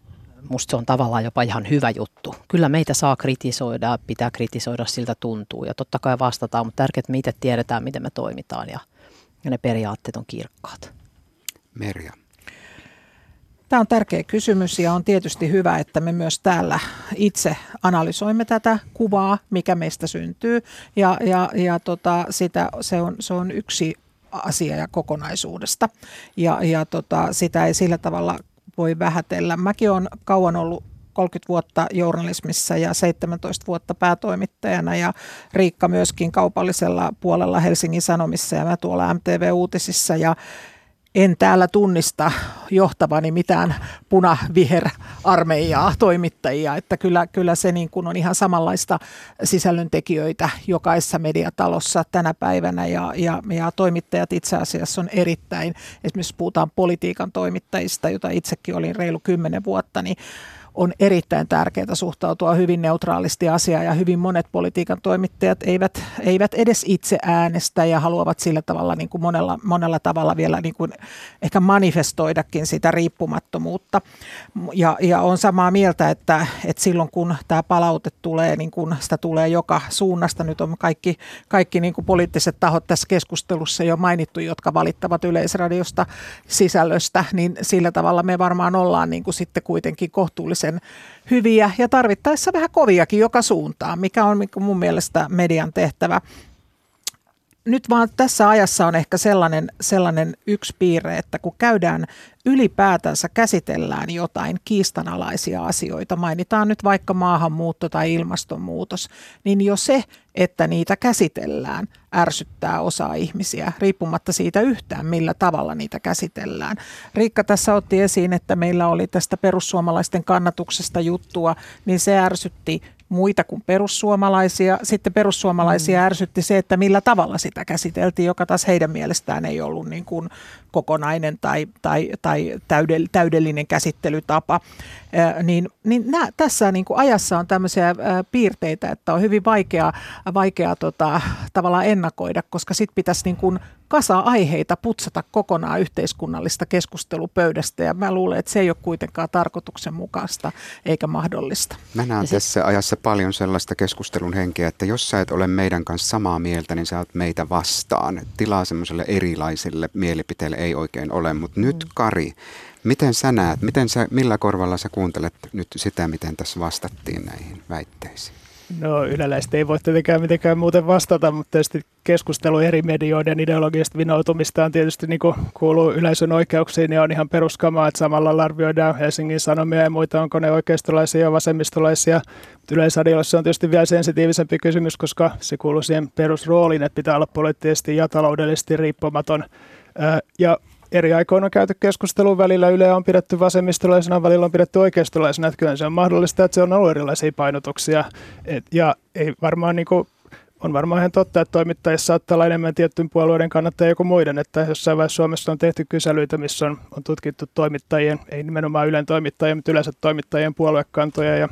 musta se on tavallaan jopa ihan hyvä juttu. Kyllä meitä saa kritisoida, pitää kritisoida, siltä tuntuu ja totta kai vastataan, mutta tärkeää, että me itse tiedetään, miten me toimitaan ja, ja ne periaatteet on kirkkaat. Merja. Tämä on tärkeä kysymys ja on tietysti hyvä, että me myös täällä itse analysoimme tätä kuvaa, mikä meistä syntyy. Ja, ja, ja tota, sitä, se, on, se on yksi asia ja kokonaisuudesta. Ja, ja tota, sitä ei sillä tavalla voi vähätellä. Mäkin olen kauan ollut 30 vuotta journalismissa ja 17 vuotta päätoimittajana ja Riikka myöskin kaupallisella puolella Helsingin Sanomissa ja mä tuolla MTV-uutisissa ja en täällä tunnista johtavani mitään punaviherarmeijaa toimittajia, että kyllä, kyllä se niin kuin on ihan samanlaista sisällöntekijöitä jokaisessa mediatalossa tänä päivänä. Ja, ja, ja toimittajat itse asiassa on erittäin, esimerkiksi puhutaan politiikan toimittajista, jota itsekin olin reilu kymmenen vuotta, niin on erittäin tärkeää suhtautua hyvin neutraalisti asiaan ja hyvin monet politiikan toimittajat eivät, eivät edes itse äänestä ja haluavat sillä tavalla niin kuin monella, monella tavalla vielä niin kuin ehkä manifestoidakin sitä riippumattomuutta. Ja, ja on samaa mieltä, että, että silloin kun tämä palaute tulee, niin kun sitä tulee joka suunnasta, nyt on kaikki, kaikki niin kuin poliittiset tahot tässä keskustelussa jo mainittu, jotka valittavat yleisradiosta sisällöstä, niin sillä tavalla me varmaan ollaan niin kuin sitten kuitenkin kohtuullisen hyviä ja tarvittaessa vähän koviakin joka suuntaan, mikä on mun mielestä median tehtävä nyt vaan tässä ajassa on ehkä sellainen, sellainen yksi piirre, että kun käydään ylipäätänsä käsitellään jotain kiistanalaisia asioita, mainitaan nyt vaikka maahanmuutto tai ilmastonmuutos, niin jo se, että niitä käsitellään, ärsyttää osaa ihmisiä, riippumatta siitä yhtään, millä tavalla niitä käsitellään. Riikka tässä otti esiin, että meillä oli tästä perussuomalaisten kannatuksesta juttua, niin se ärsytti muita kuin perussuomalaisia. Sitten perussuomalaisia mm. ärsytti se, että millä tavalla sitä käsiteltiin, joka taas heidän mielestään ei ollut niin kuin kokonainen tai, tai, tai täydellinen käsittelytapa. niin, niin nää, tässä niin kuin ajassa on tämmöisiä piirteitä, että on hyvin vaikea, vaikea tota, tavallaan ennakoida, koska sitten pitäisi niin kuin kasa aiheita putsata kokonaan yhteiskunnallista keskustelupöydästä ja mä luulen, että se ei ole kuitenkaan tarkoituksenmukaista eikä mahdollista. Mä näen se... tässä ajassa paljon sellaista keskustelun henkeä, että jos sä et ole meidän kanssa samaa mieltä, niin sä oot meitä vastaan. Tilaa semmoiselle erilaiselle mielipiteelle ei oikein ole, mutta mm. nyt Kari, miten sä näet, miten sä, millä korvalla sä kuuntelet nyt sitä, miten tässä vastattiin näihin väitteisiin? No yleläistä ei voi tietenkään mitenkään muuten vastata, mutta tietysti keskustelu eri medioiden ideologista vinoutumista on tietysti niin kuin kuuluu yleisön oikeuksiin ja on ihan peruskamaa, että samalla arvioidaan Helsingin Sanomia ja muita, onko ne oikeistolaisia ja vasemmistolaisia. Mutta yleisradiossa on tietysti vielä sensitiivisempi kysymys, koska se kuuluu siihen perusrooliin, että pitää olla poliittisesti ja taloudellisesti riippumaton. Ja eri aikoina on käyty keskustelua välillä. Yle on pidetty vasemmistolaisena, välillä on pidetty oikeistolaisena. Että kyllä se on mahdollista, että se on ollut erilaisia painotuksia. Et, ja ei varmaan niin kuin, on varmaan ihan totta, että toimittajissa saattaa olla enemmän tiettyyn puolueiden kannattajia kuin muiden. Että jossain vaiheessa Suomessa on tehty kyselyitä, missä on, on tutkittu toimittajien, ei nimenomaan Ylen toimittajien, mutta yleensä toimittajien puoluekantoja. Ja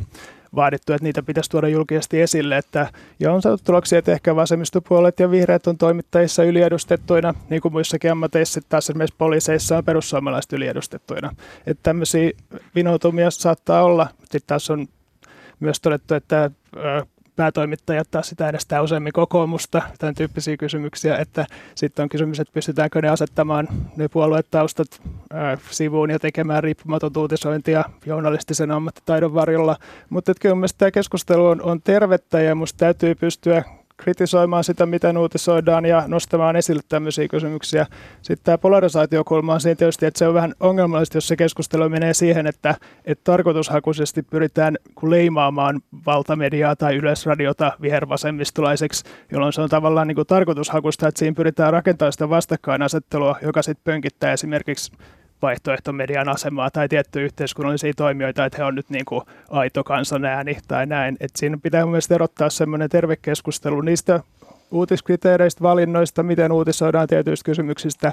vaadittu, että niitä pitäisi tuoda julkisesti esille. Että, ja on saatu tuloksia, että ehkä vasemmistopuolet ja vihreät on toimittajissa yliedustettuina, niin kuin muissakin ammateissa, taas esimerkiksi poliiseissa on perussuomalaiset yliedustettuina. Että tämmöisiä vinoutumia saattaa olla. Sitten taas on myös todettu, että päätoimittajat taas sitä äänestää useammin kokoomusta, tämän tyyppisiä kysymyksiä, että sitten on kysymys, että pystytäänkö ne asettamaan ne puoluetaustat ää, sivuun ja tekemään riippumaton uutisointia journalistisen ammattitaidon varjolla. Mutta kyllä mielestäni tämä keskustelu on, on tervettä ja minusta täytyy pystyä kritisoimaan sitä, miten uutisoidaan ja nostamaan esille tämmöisiä kysymyksiä. Sitten tämä polarisaatiokulma on siinä tietysti, että se on vähän ongelmallista, jos se keskustelu menee siihen, että, että tarkoitushakuisesti pyritään leimaamaan valtamediaa tai yleisradiota vihervasemmistolaiseksi, jolloin se on tavallaan niin kuin tarkoitushakusta, että siinä pyritään rakentamaan sitä vastakkainasettelua, joka sitten pönkittää esimerkiksi vaihtoehtomedian asemaa tai tiettyjä yhteiskunnallisia toimijoita, että he on nyt niin kuin aito kansan ääni tai näin. Et siinä pitää mielestäni erottaa semmoinen terve keskustelu niistä uutiskriteereistä, valinnoista, miten uutisoidaan tietyistä kysymyksistä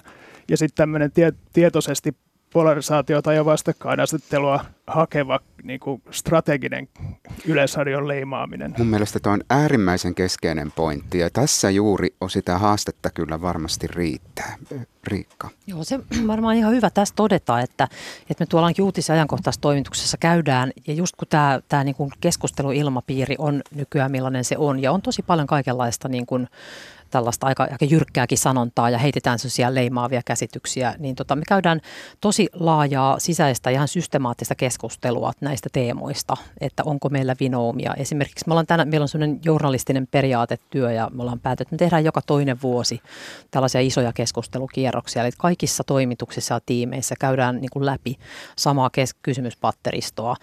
ja sitten tämmöinen tie- tietoisesti polarisaatiota ja vastakkainasettelua hakeva niin kuin strateginen yleisradion leimaaminen. Mun mielestä tuo on äärimmäisen keskeinen pointti ja tässä juuri on sitä haastetta kyllä varmasti riittää. Riikka. Joo, se varmaan ihan hyvä tässä todeta, että, että me tuolla uutis- ja ajankohtaistoimituksessa käydään ja just kun tämä, tämä niin kuin keskusteluilmapiiri on nykyään millainen se on ja on tosi paljon kaikenlaista niin kuin, tällaista aika, aika jyrkkääkin sanontaa ja heitetään sellaisia leimaavia käsityksiä, niin tota, me käydään tosi laajaa sisäistä ihan systemaattista keskustelua näistä teemoista, että onko meillä vinoumia. Esimerkiksi me ollaan tänä, meillä on sellainen journalistinen periaatetyö ja me ollaan päätetty, että me tehdään joka toinen vuosi tällaisia isoja keskustelukierroksia. Eli kaikissa toimituksissa ja tiimeissä käydään niin kuin läpi samaa kes- kysymyspatteristoa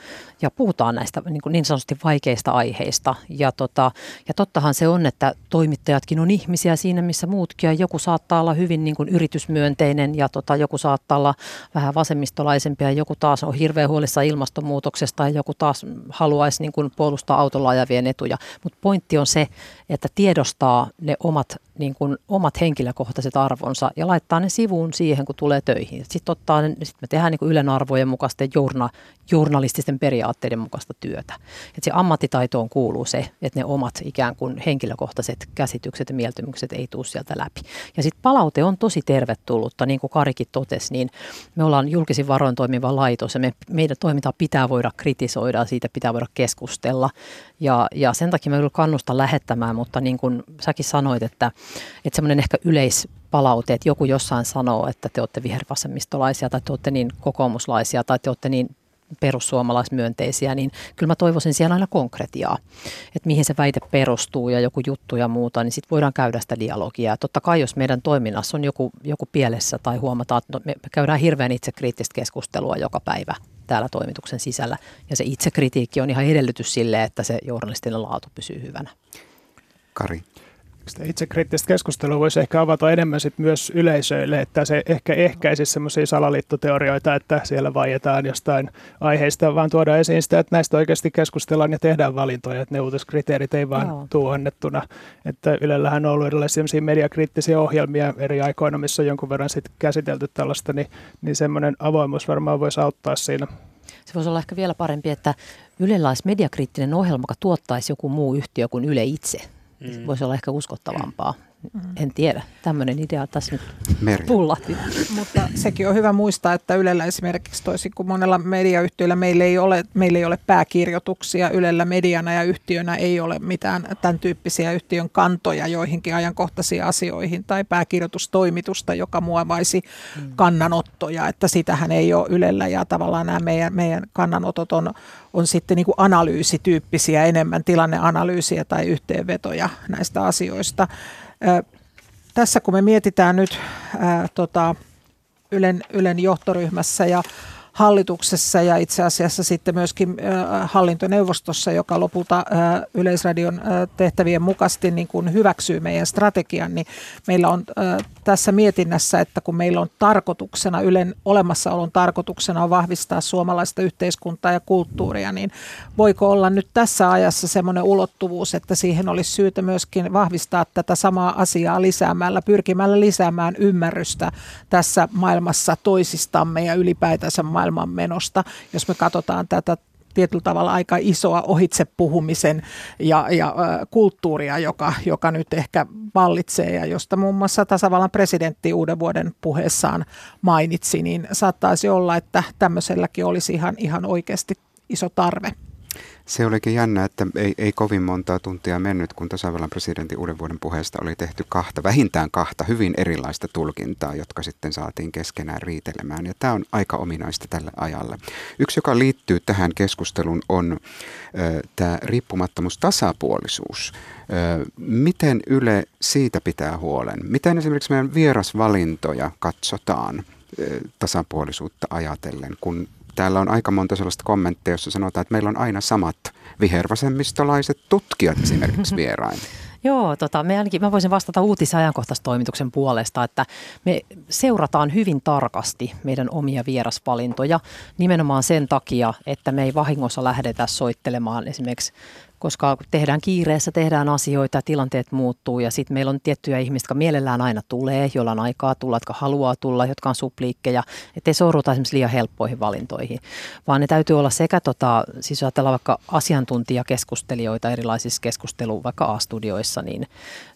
ja puhutaan näistä niin, kuin niin sanotusti vaikeista aiheista. Ja, tota, ja tottahan se on, että toimittajatkin on ihmisiä ihmisiä siinä, missä muutkin. Ja joku saattaa olla hyvin niin kuin yritysmyönteinen ja tota, joku saattaa olla vähän vasemmistolaisempi ja joku taas on hirveän huolissa ilmastonmuutoksesta ja joku taas haluaisi niin kuin puolustaa autolla ajavien etuja. Mutta pointti on se, että tiedostaa ne omat niin kuin omat henkilökohtaiset arvonsa ja laittaa ne sivuun siihen, kun tulee töihin. Sitten sit me tehdään niin Ylen arvojen mukaisten journa, journalististen periaatteiden mukaista työtä. Et se ammattitaitoon kuuluu se, että ne omat ikään kuin henkilökohtaiset käsitykset ja mieltymykset ei tule sieltä läpi. Ja sitten palaute on tosi tervetullutta, niin kuin Karikin totesi, niin me ollaan julkisin varoin toimiva laitos ja me, meidän toimintaa pitää voida kritisoida siitä pitää voida keskustella. Ja, ja sen takia me kyllä kannustan lähettämään, mutta niin kuin säkin sanoit, että, että semmoinen ehkä yleispalaute, että joku jossain sanoo, että te olette vihervasemmistolaisia tai te olette niin kokoomuslaisia tai te olette niin perussuomalaismyönteisiä, niin kyllä mä toivoisin siellä aina konkretiaa, että mihin se väite perustuu ja joku juttu ja muuta, niin sitten voidaan käydä sitä dialogia. Ja totta kai jos meidän toiminnassa on joku, joku pielessä tai huomataan, että no, me käydään hirveän itsekriittistä keskustelua joka päivä täällä toimituksen sisällä, ja se itsekritiikki on ihan edellytys sille, että se journalistinen laatu pysyy hyvänä. Kari sitä itsekriittistä keskustelua voisi ehkä avata enemmän sit myös yleisöille, että se ehkä ehkäisi semmoisia salaliittoteorioita, että siellä vaietaan jostain aiheista, vaan tuoda esiin sitä, että näistä oikeasti keskustellaan ja tehdään valintoja, että ne uutiskriteerit ei vaan Joo. tuu annettuna. Että Ylellähän on ollut erilaisia mediakriittisiä ohjelmia eri aikoina, missä on jonkun verran sit käsitelty tällaista, niin, niin semmoinen avoimuus varmaan voisi auttaa siinä. Se voisi olla ehkä vielä parempi, että Ylellä olisi mediakriittinen ohjelma, joka tuottaisi joku muu yhtiö kuin Yle itse. Mm. Voisi olla ehkä uskottavampaa. Mm. En tiedä. Tämmöinen idea tässä nyt pullahti. Mutta sekin on hyvä muistaa, että Ylellä esimerkiksi toisin kuin monella mediayhtiöllä meillä ei ole, meillä ei ole pääkirjoituksia. Ylellä mediana ja yhtiönä ei ole mitään tämän tyyppisiä yhtiön kantoja joihinkin ajankohtaisiin asioihin tai pääkirjoitustoimitusta, joka muovaisi mm. kannanottoja. Että sitähän ei ole Ylellä ja tavallaan nämä meidän, meidän kannanotot on, on sitten niin kuin analyysityyppisiä enemmän, tilanneanalyysiä tai yhteenvetoja näistä asioista. Tässä kun me mietitään nyt ää, tota, Ylen, Ylen johtoryhmässä ja hallituksessa ja itse asiassa sitten myöskin hallintoneuvostossa, joka lopulta Yleisradion tehtävien mukaisesti niin kuin hyväksyy meidän strategian, niin meillä on tässä mietinnässä, että kun meillä on tarkoituksena, Ylen olemassaolon tarkoituksena on vahvistaa suomalaista yhteiskuntaa ja kulttuuria, niin voiko olla nyt tässä ajassa semmoinen ulottuvuus, että siihen olisi syytä myöskin vahvistaa tätä samaa asiaa lisäämällä, pyrkimällä lisäämään ymmärrystä tässä maailmassa toisistamme ja ylipäätänsä maailman menosta, jos me katsotaan tätä tietyllä tavalla aika isoa ohitsepuhumisen ja, ja ä, kulttuuria, joka, joka nyt ehkä vallitsee ja josta muun muassa tasavallan presidentti uuden vuoden puheessaan mainitsi, niin saattaisi olla, että tämmöiselläkin olisi ihan, ihan oikeasti iso tarve. Se olikin jännä, että ei, ei kovin montaa tuntia mennyt, kun tasavallan presidentin uuden vuoden puheesta oli tehty kahta, vähintään kahta hyvin erilaista tulkintaa, jotka sitten saatiin keskenään riitelemään. Ja tämä on aika ominaista tälle ajalle. Yksi, joka liittyy tähän keskusteluun, on ö, tämä riippumattomuus, tasapuolisuus. Ö, miten Yle siitä pitää huolen? Miten esimerkiksi meidän vierasvalintoja katsotaan? tasapuolisuutta ajatellen, kun täällä on aika monta sellaista kommenttia, jossa sanotaan, että meillä on aina samat vihervasemmistolaiset tutkijat esimerkiksi vierain. Joo, tota, me ainakin, mä voisin vastata uutisajankohtaistoimituksen puolesta, että me seurataan hyvin tarkasti meidän omia vierasvalintoja nimenomaan sen takia, että me ei vahingossa lähdetä soittelemaan esimerkiksi koska tehdään kiireessä, tehdään asioita, tilanteet muuttuu ja sitten meillä on tiettyjä ihmisiä, jotka mielellään aina tulee, joilla on aikaa tulla, jotka haluaa tulla, jotka on supliikkeja, ettei sorruta esimerkiksi liian helppoihin valintoihin, vaan ne täytyy olla sekä, tota, siis ajatellaan vaikka asiantuntijakeskustelijoita erilaisissa keskustelu vaikka A-studioissa, niin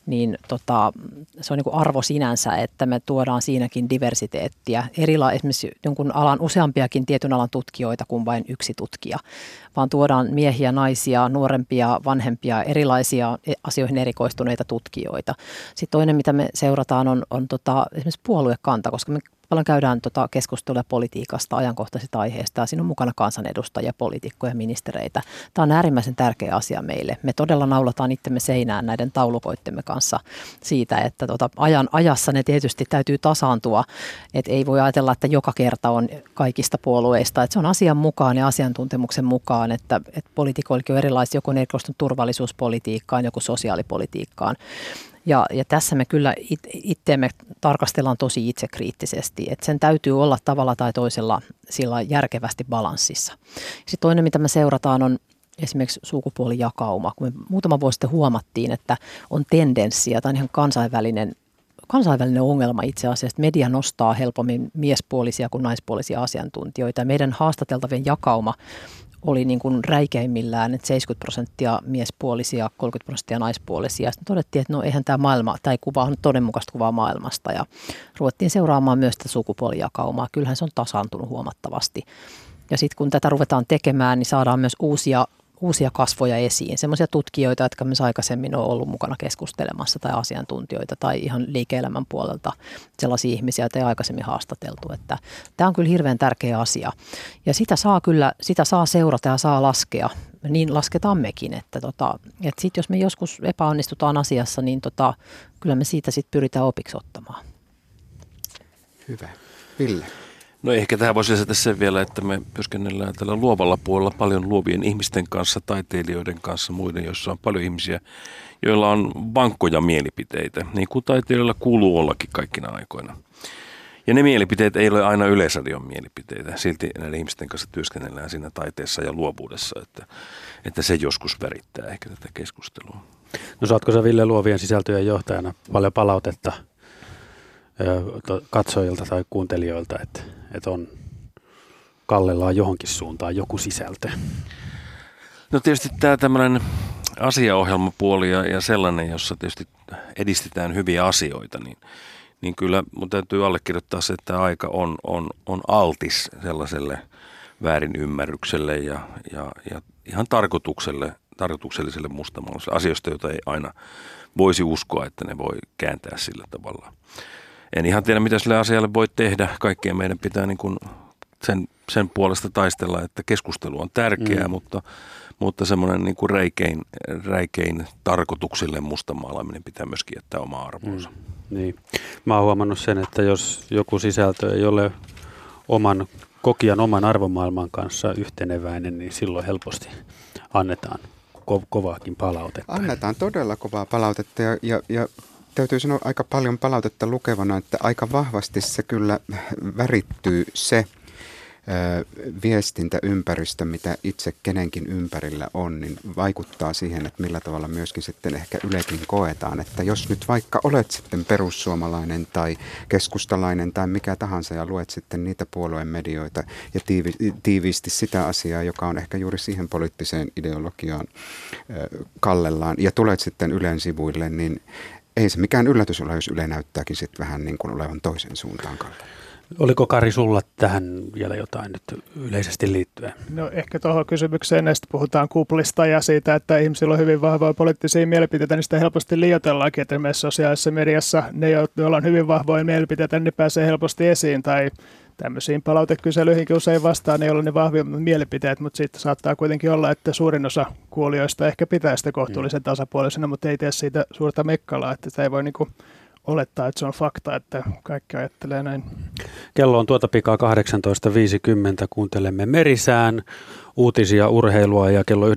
niin tota, se on niin kuin arvo sinänsä, että me tuodaan siinäkin diversiteettiä. Erila, esimerkiksi jonkun alan useampiakin tietyn alan tutkijoita kuin vain yksi tutkija, vaan tuodaan miehiä, naisia, nuorempia, vanhempia, erilaisia asioihin erikoistuneita tutkijoita. Sitten toinen, mitä me seurataan, on, on tota, esimerkiksi puoluekanta, koska me Paljon käydään tota keskustelua politiikasta, ajankohtaisista aiheista ja siinä on mukana kansanedustajia, poliitikkoja, ministereitä. Tämä on äärimmäisen tärkeä asia meille. Me todella naulataan itsemme seinään näiden taulukoittemme kanssa siitä, että tota ajan, ajassa ne tietysti täytyy tasaantua. Et ei voi ajatella, että joka kerta on kaikista puolueista. Et se on asian mukaan ja asiantuntemuksen mukaan, että et poliitikoillakin on erilaisia, joku on erikoistunut turvallisuuspolitiikkaan, joku sosiaalipolitiikkaan. Ja, ja tässä me kyllä it, itteemme tarkastellaan tosi itsekriittisesti, että sen täytyy olla tavalla tai toisella sillä järkevästi balanssissa. Sitten toinen, mitä me seurataan, on esimerkiksi sukupuolijakauma, kun me muutama vuosi sitten huomattiin, että on tendenssiä, tai ihan kansainvälinen kansainvälinen ongelma itse asiassa, että media nostaa helpommin miespuolisia kuin naispuolisia asiantuntijoita. Meidän haastateltavien jakauma oli niin kuin räikeimmillään, että 70 prosenttia miespuolisia, 30 prosenttia naispuolisia. Sitten todettiin, että no eihän tämä maailma, tai kuva on todenmukaista kuvaa maailmasta. Ja ruvettiin seuraamaan myös tätä sukupuolijakaumaa. Kyllähän se on tasaantunut huomattavasti. Ja sitten kun tätä ruvetaan tekemään, niin saadaan myös uusia uusia kasvoja esiin, semmoisia tutkijoita, jotka myös aikaisemmin on ollut mukana keskustelemassa tai asiantuntijoita tai ihan liike-elämän puolelta sellaisia ihmisiä, joita ei aikaisemmin haastateltu. Että tämä on kyllä hirveän tärkeä asia ja sitä saa kyllä, sitä saa seurata ja saa laskea. Niin lasketaan mekin, että, tota, että sit jos me joskus epäonnistutaan asiassa, niin tota, kyllä me siitä sitten pyritään opiksi ottamaan. Hyvä. Ville. No ehkä tähän voisi lisätä sen vielä, että me työskennellään tällä luovalla puolella paljon luovien ihmisten kanssa, taiteilijoiden kanssa, muiden, joissa on paljon ihmisiä, joilla on vankkoja mielipiteitä, niin kuin taiteilijoilla kuuluu ollakin kaikkina aikoina. Ja ne mielipiteet ei ole aina yleisradion mielipiteitä, silti näiden ihmisten kanssa työskennellään siinä taiteessa ja luovuudessa, että, että se joskus värittää ehkä tätä keskustelua. No saatko sä Ville luovien sisältöjen johtajana paljon palautetta katsojilta tai kuuntelijoilta, että, että on kallellaan johonkin suuntaan joku sisältö? No tietysti tämä tämmöinen asiaohjelmapuoli ja, ja sellainen, jossa tietysti edistetään hyviä asioita, niin, niin kyllä mun täytyy allekirjoittaa se, että aika on, on, on altis sellaiselle väärinymmärrykselle ja, ja, ja ihan tarkoitukselle, tarkoitukselliselle mustamalaiselle asioista, joita ei aina voisi uskoa, että ne voi kääntää sillä tavalla en ihan tiedä, mitä sille asialle voi tehdä. Kaikkien meidän pitää niin kuin sen, sen puolesta taistella, että keskustelu on tärkeää, mm. mutta, mutta semmoinen niin kuin räikein, räikein tarkoituksille mustamaalaaminen pitää myöskin jättää oma arvoonsa. Mm. Niin. Mä oon huomannut sen, että jos joku sisältö ei ole oman kokijan oman arvomaailman kanssa yhteneväinen, niin silloin helposti annetaan ko- kovaakin palautetta. Annetaan todella kovaa palautetta ja, ja, ja täytyy sanoa aika paljon palautetta lukevana, että aika vahvasti se kyllä värittyy se viestintäympäristö, mitä itse kenenkin ympärillä on, niin vaikuttaa siihen, että millä tavalla myöskin sitten ehkä Ylekin koetaan. Että jos nyt vaikka olet sitten perussuomalainen tai keskustalainen tai mikä tahansa ja luet sitten niitä puolueen medioita ja tiivi, tiiviisti sitä asiaa, joka on ehkä juuri siihen poliittiseen ideologiaan kallellaan ja tulet sitten Ylen sivuille, niin ei se mikään yllätys ole, jos Yle näyttääkin sitten vähän niin kuin olevan toisen suuntaan kalle. Oliko Kari sulla tähän vielä jotain nyt yleisesti liittyen? No ehkä tuohon kysymykseen näistä puhutaan kuplista ja siitä, että ihmisillä on hyvin vahvoja poliittisia mielipiteitä, niin sitä helposti liioitellaankin, että myös sosiaalisessa mediassa ne, joilla on hyvin vahvoja mielipiteitä, niin pääsee helposti esiin tai tämmöisiin palautekyselyihinkin usein vastaan ei ole ne vahvimmat mielipiteet, mutta sitten saattaa kuitenkin olla, että suurin osa kuulijoista ehkä pitää sitä kohtuullisen mm. tasapuolisena, mutta ei tee siitä suurta mekkalaa, että sitä ei voi niinku olettaa, että se on fakta, että kaikki ajattelee näin. Kello on tuota pikaa 18.50, kuuntelemme Merisään uutisia, urheilua ja kello 19.05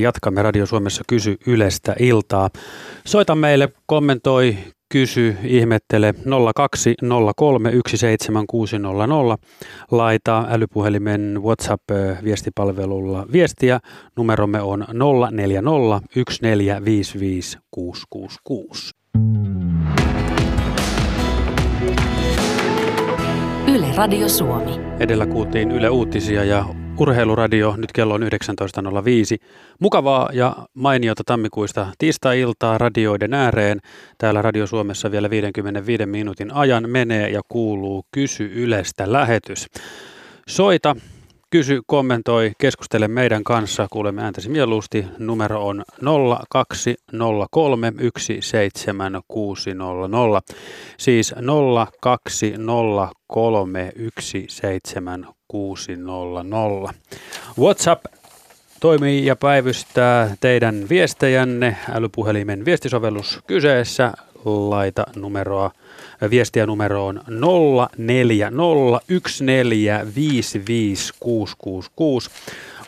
jatkamme Radio Suomessa Kysy Ylestä iltaa. Soita meille, kommentoi, kysy, ihmettele 020317600. Laita älypuhelimen WhatsApp-viestipalvelulla viestiä. Numeromme on 0401455666. Yle Radio Suomi. Edellä kuultiin Yle Uutisia ja Urheiluradio, nyt kello on 19.05. Mukavaa ja mainiota tammikuista tiistai-iltaa radioiden ääreen. Täällä Radio Suomessa vielä 55 minuutin ajan menee ja kuuluu Kysy Ylestä lähetys. Soita Kysy, kommentoi, keskustele meidän kanssa. Kuulemme ääntäsi mieluusti. Numero on 0203 17600. Siis 0203 17600. WhatsApp toimii ja päivystää teidän viestejänne. Älypuhelimen viestisovellus kyseessä. Laita numeroa Viestiä numeroon 0401455666.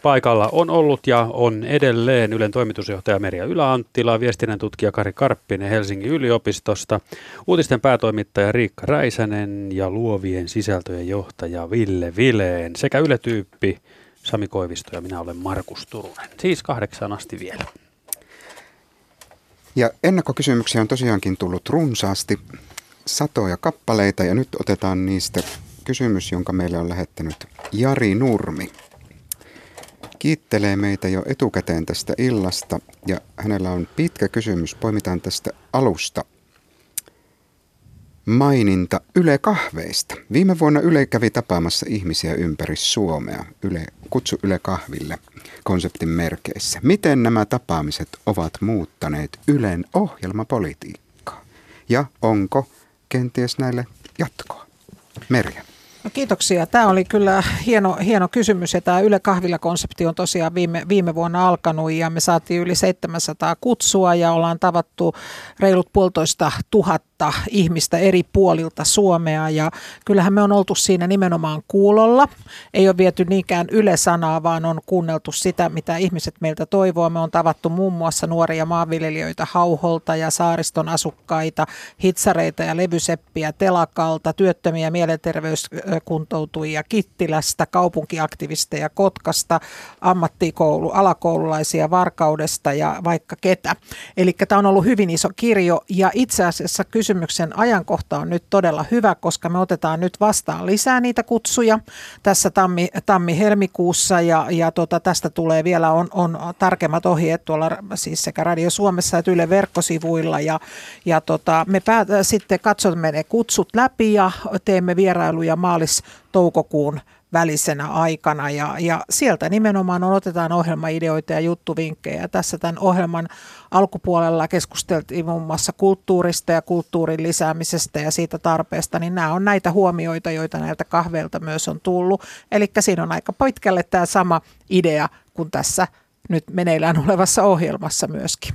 Paikalla on ollut ja on edelleen Ylen toimitusjohtaja Merja Yläanttila, viestinnän tutkija Kari Karppinen Helsingin yliopistosta, uutisten päätoimittaja Riikka Räisänen ja luovien sisältöjen johtaja Ville Vileen sekä Yle-tyyppi Sami Koivisto ja minä olen Markus Turunen. Siis kahdeksaan asti vielä. Ja ennakkokysymyksiä on tosiaankin tullut runsaasti, satoja kappaleita ja nyt otetaan niistä kysymys, jonka meille on lähettänyt Jari Nurmi. Kiittelee meitä jo etukäteen tästä illasta ja hänellä on pitkä kysymys. Poimitaan tästä alusta maininta Yle kahveista. Viime vuonna Yle kävi tapaamassa ihmisiä ympäri Suomea. Yle, kutsu Yle kahville konseptin merkeissä. Miten nämä tapaamiset ovat muuttaneet Ylen ohjelmapolitiikkaa? Ja onko kenties näille jatkoa? Merja. No kiitoksia. Tämä oli kyllä hieno, hieno kysymys ja tämä Yle Kahvila-konsepti on tosiaan viime, viime vuonna alkanut ja me saatiin yli 700 kutsua ja ollaan tavattu reilut puolitoista tuhatta ihmistä eri puolilta Suomea ja kyllähän me on oltu siinä nimenomaan kuulolla. Ei ole viety niinkään Yle-sanaa, vaan on kuunneltu sitä, mitä ihmiset meiltä toivoo. Me on tavattu muun muassa nuoria maanviljelijöitä Hauholta ja saariston asukkaita, hitsareita ja levyseppiä Telakalta, työttömiä mielenterveyskuntoutujia Kittilästä, kaupunkiaktivisteja Kotkasta, ammattikoulu, alakoululaisia Varkaudesta ja vaikka ketä. Eli tämä on ollut hyvin iso kirjo ja itse asiassa kysymyksen ajankohta on nyt todella hyvä, koska me otetaan nyt vastaan lisää niitä kutsuja tässä tammi, tammi-helmikuussa ja, ja tota, tästä tulee vielä on, on tarkemmat ohjeet tuolla siis sekä Radio Suomessa että Yle verkkosivuilla ja, ja tota, me päät, sitten katsomme ne kutsut läpi ja teemme vierailuja maalis-toukokuun välisenä aikana ja, ja sieltä nimenomaan on, otetaan ohjelmaideoita ja juttuvinkkejä. Tässä tämän ohjelman alkupuolella keskusteltiin muun muassa kulttuurista ja kulttuurin lisäämisestä ja siitä tarpeesta, niin nämä on näitä huomioita, joita näiltä kahveilta myös on tullut. Eli siinä on aika pitkälle tämä sama idea kuin tässä nyt meneillään olevassa ohjelmassa myöskin.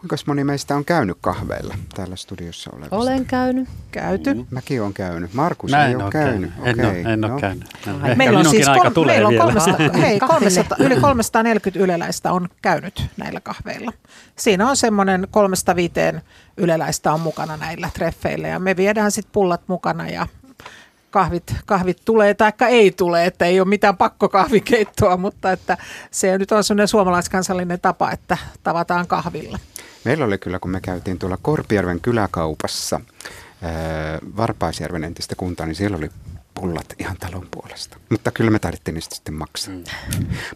Kuinka moni meistä on käynyt kahveilla täällä studiossa olevista? Olen käynyt. Käyty. Mm. Mäkin olen käynyt. Markus Mä ei ole käynyt. käynyt. En, ole, en no. ole käynyt. No, Meillä ehkä on siis aika kol- tulee meillä on vielä. 300, hei, Kahville. 300, yli 340 yleläistä on käynyt näillä kahveilla. Siinä on semmoinen 305 yleläistä on mukana näillä treffeillä ja me viedään sitten pullat mukana ja kahvit, kahvit tulee tai ei tule, että ei ole mitään pakkokahvikeittoa, mutta että se nyt on semmoinen suomalaiskansallinen tapa, että tavataan kahvilla. Meillä oli kyllä, kun me käytiin tuolla Korpijärven kyläkaupassa, ää, Varpaisjärven entistä kuntaa, niin siellä oli pullat ihan talon puolesta. Mutta kyllä me tarvittiin niistä sitten maksaa. Mm.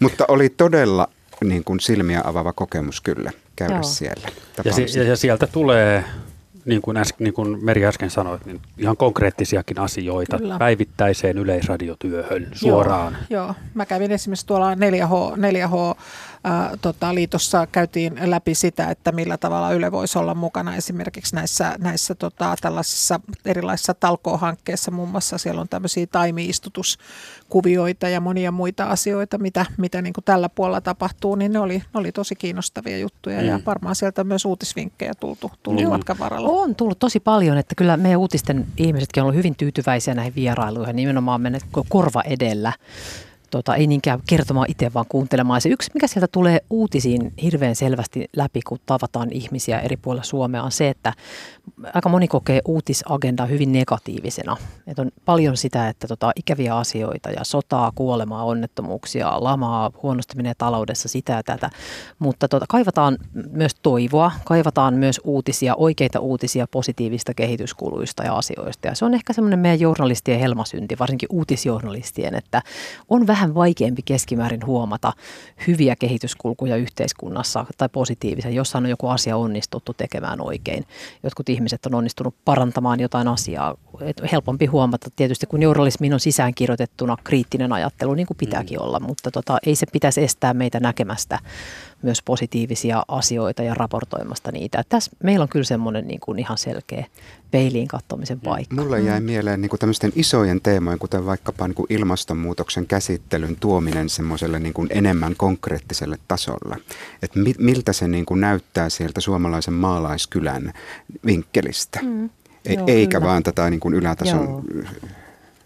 Mutta oli todella niin kuin silmiä avaava kokemus kyllä käydä Joo. siellä. Ja, si- ja, ja sieltä tulee, niin kuin, äs- niin kuin Meri äsken sanoi, niin ihan konkreettisiakin asioita Kyllä. päivittäiseen yleisradiotyöhön suoraan. Joo, joo. mä kävin esimerkiksi tuolla 4H, 4H ää, tota, liitossa käytiin läpi sitä, että millä tavalla Yle voisi olla mukana esimerkiksi näissä, näissä tota, tällaisissa erilaisissa talkoohankkeissa. Muun muassa siellä on tämmöisiä taimiistutuskuvioita ja monia muita asioita, mitä, mitä niin kuin tällä puolella tapahtuu, niin ne oli, ne oli tosi kiinnostavia juttuja mm. ja Mm. varmaan sieltä myös uutisvinkkejä tultu, tullut Joo. matkan varrella. On tullut tosi paljon, että kyllä meidän uutisten ihmisetkin on ollut hyvin tyytyväisiä näihin vierailuihin, nimenomaan menneet korva edellä. Tota, ei niinkään kertomaan itse, vaan kuuntelemaan. Se yksi, mikä sieltä tulee uutisiin hirveän selvästi läpi, kun tavataan ihmisiä eri puolilla Suomea, on se, että aika moni kokee uutisagendaa hyvin negatiivisena. Et on paljon sitä, että tota, ikäviä asioita ja sotaa, kuolemaa, onnettomuuksia, lamaa, huonosti menee taloudessa, sitä ja tätä. Mutta tota, kaivataan myös toivoa, kaivataan myös uutisia, oikeita uutisia positiivista kehityskuluista ja asioista. Ja se on ehkä semmoinen meidän journalistien helmasynti, varsinkin uutisjournalistien, että on vähän vaikeampi keskimäärin huomata hyviä kehityskulkuja yhteiskunnassa tai positiivisia, jossain on joku asia onnistuttu tekemään oikein. Jotkut ihmiset on onnistunut parantamaan jotain asiaa. Et helpompi huomata tietysti, kun journalismiin on sisäänkirjoitettuna kriittinen ajattelu, niin kuin pitääkin olla, mutta tota, ei se pitäisi estää meitä näkemästä myös positiivisia asioita ja raportoimasta niitä. Tässä meillä on kyllä semmoinen niin kuin ihan selkeä peiliin katsomisen paikka. Mulle jäi mieleen niin kuin tämmöisten isojen teemojen, kuten vaikkapa niin kuin ilmastonmuutoksen käsittelyn tuominen semmoiselle niin kuin enemmän konkreettiselle tasolle. Että mi- miltä se niin kuin näyttää sieltä suomalaisen maalaiskylän vinkkelistä. Mm. E- Joo, eikä kyllä. vaan tätä niin kuin ylätason Joo.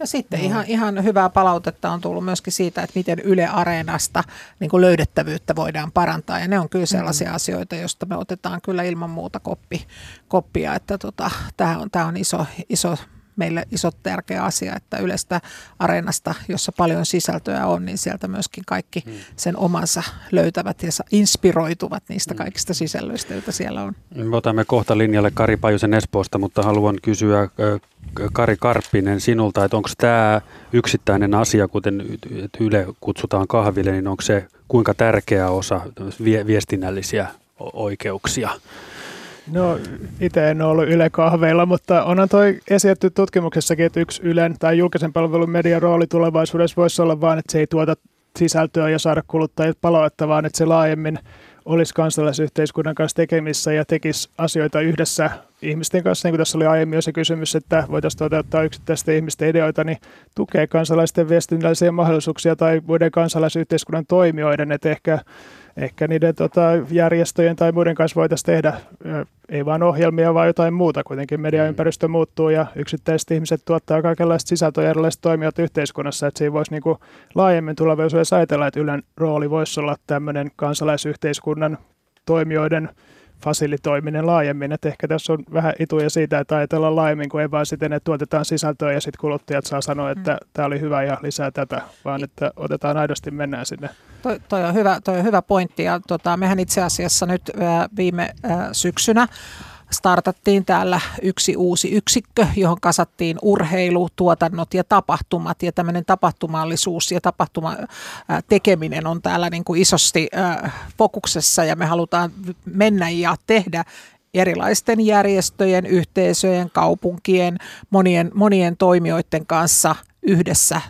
Sitten ihan, ihan hyvää palautetta on tullut myöskin siitä, että miten Yle Areenasta niin kuin löydettävyyttä voidaan parantaa. Ja ne on kyllä sellaisia mm. asioita, joista me otetaan kyllä ilman muuta koppi, koppia. Että tota, tämä on, tää on iso, iso meille iso tärkeä asia, että Ylestä areenasta, jossa paljon sisältöä on, niin sieltä myöskin kaikki hmm. sen omansa löytävät ja inspiroituvat niistä hmm. kaikista sisällöistä, joita siellä on. Me otamme kohta linjalle Kari Pajusen Espoosta, mutta haluan kysyä Kari Karppinen sinulta, että onko tämä yksittäinen asia, kuten Yle kutsutaan kahville, niin onko se kuinka tärkeä osa viestinnällisiä oikeuksia? No itse en ole ollut Yle kahveilla, mutta onhan toi esitetty tutkimuksessakin, että yksi Ylen tai julkisen palvelun median rooli tulevaisuudessa voisi olla vain, että se ei tuota sisältöä ja saada kuluttajat palautetta, vaan että se laajemmin olisi kansalaisyhteiskunnan kanssa tekemissä ja tekisi asioita yhdessä ihmisten kanssa, niin kuin tässä oli aiemmin jo se kysymys, että voitaisiin toteuttaa yksittäisten ihmisten ideoita, niin tukee kansalaisten viestinnällisiä mahdollisuuksia tai muiden kansalaisyhteiskunnan toimijoiden, että ehkä ehkä niiden tota, järjestöjen tai muiden kanssa voitaisiin tehdä ei vain ohjelmia, vaan jotain muuta. Kuitenkin mediaympäristö muuttuu ja yksittäiset ihmiset tuottaa kaikenlaista sisältöä ja erilaiset toimijat yhteiskunnassa. Että siinä voisi niin kuin laajemmin tulevaisuudessa ajatella, että Ylen rooli voisi olla tämmöinen kansalaisyhteiskunnan toimijoiden fasilitoiminen laajemmin. Että ehkä tässä on vähän ituja siitä, että ajatellaan laajemmin, kuin ei vaan siten, että tuotetaan sisältöä ja sitten kuluttajat saa sanoa, että mm. tämä oli hyvä ja lisää tätä, vaan että otetaan aidosti mennään sinne. Toi, toi, on, hyvä, toi on hyvä pointti ja tota, mehän itse asiassa nyt ää, viime ää, syksynä startattiin täällä yksi uusi yksikkö, johon kasattiin urheilu, tuotannot ja tapahtumat. Ja tämmöinen tapahtumallisuus ja tapahtuma tekeminen on täällä niin kuin isosti fokuksessa ja me halutaan mennä ja tehdä erilaisten järjestöjen, yhteisöjen, kaupunkien, monien, monien toimijoiden kanssa yhdessä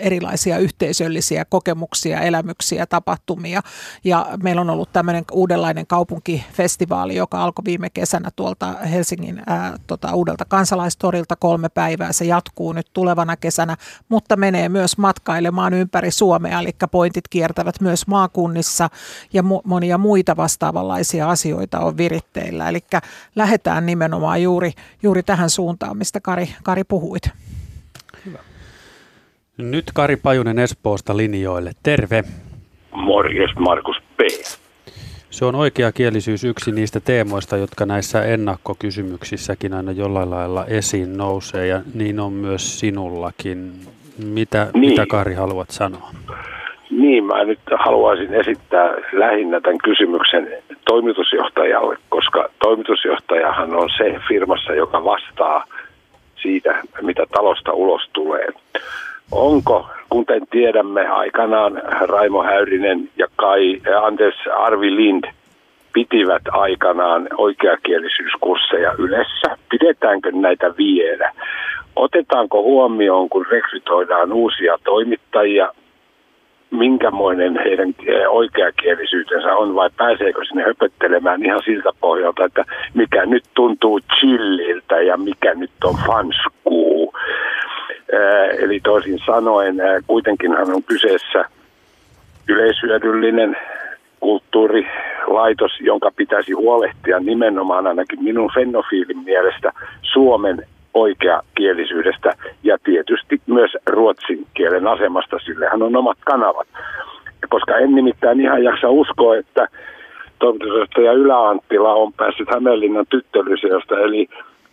erilaisia yhteisöllisiä kokemuksia, elämyksiä, tapahtumia. Ja meillä on ollut tämmöinen uudenlainen kaupunkifestivaali, joka alkoi viime kesänä tuolta Helsingin ää, tota, uudelta kansalaistorilta kolme päivää. Se jatkuu nyt tulevana kesänä, mutta menee myös matkailemaan ympäri Suomea, eli pointit kiertävät myös maakunnissa ja mu- monia muita vastaavanlaisia asioita on viritteillä. Eli lähdetään nimenomaan juuri, juuri tähän suuntaan, mistä Kari, Kari puhuit. Nyt Kari Pajunen Espoosta linjoille. Terve. Morjes Markus P. Se on oikeakielisyys yksi niistä teemoista, jotka näissä ennakkokysymyksissäkin aina jollain lailla esiin nousee ja niin on myös sinullakin. Mitä, niin. mitä Kari haluat sanoa? Niin, mä nyt haluaisin esittää lähinnä tämän kysymyksen toimitusjohtajalle, koska toimitusjohtajahan on se firmassa, joka vastaa siitä, mitä talosta ulos tulee. Onko, kuten tiedämme aikanaan, Raimo Häyrinen ja Kai, Anders Arvi Lind pitivät aikanaan oikeakielisyyskursseja yleensä. Pidetäänkö näitä vielä? Otetaanko huomioon, kun rekrytoidaan uusia toimittajia, minkämoinen heidän oikeakielisyytensä on vai pääseekö sinne höpöttelemään ihan siltä pohjalta, että mikä nyt tuntuu chilliltä ja mikä nyt on fanskuu. Eli toisin sanoen kuitenkin hän on kyseessä yleishyödyllinen kulttuurilaitos, jonka pitäisi huolehtia nimenomaan ainakin minun fennofiilin mielestä Suomen oikeakielisyydestä ja tietysti myös ruotsin kielen asemasta, sillehän on omat kanavat. Koska en nimittäin ihan jaksa uskoa, että toimitusjohtaja Ylä-Anttila on päässyt Hämeenlinnan tyttölyseosta eli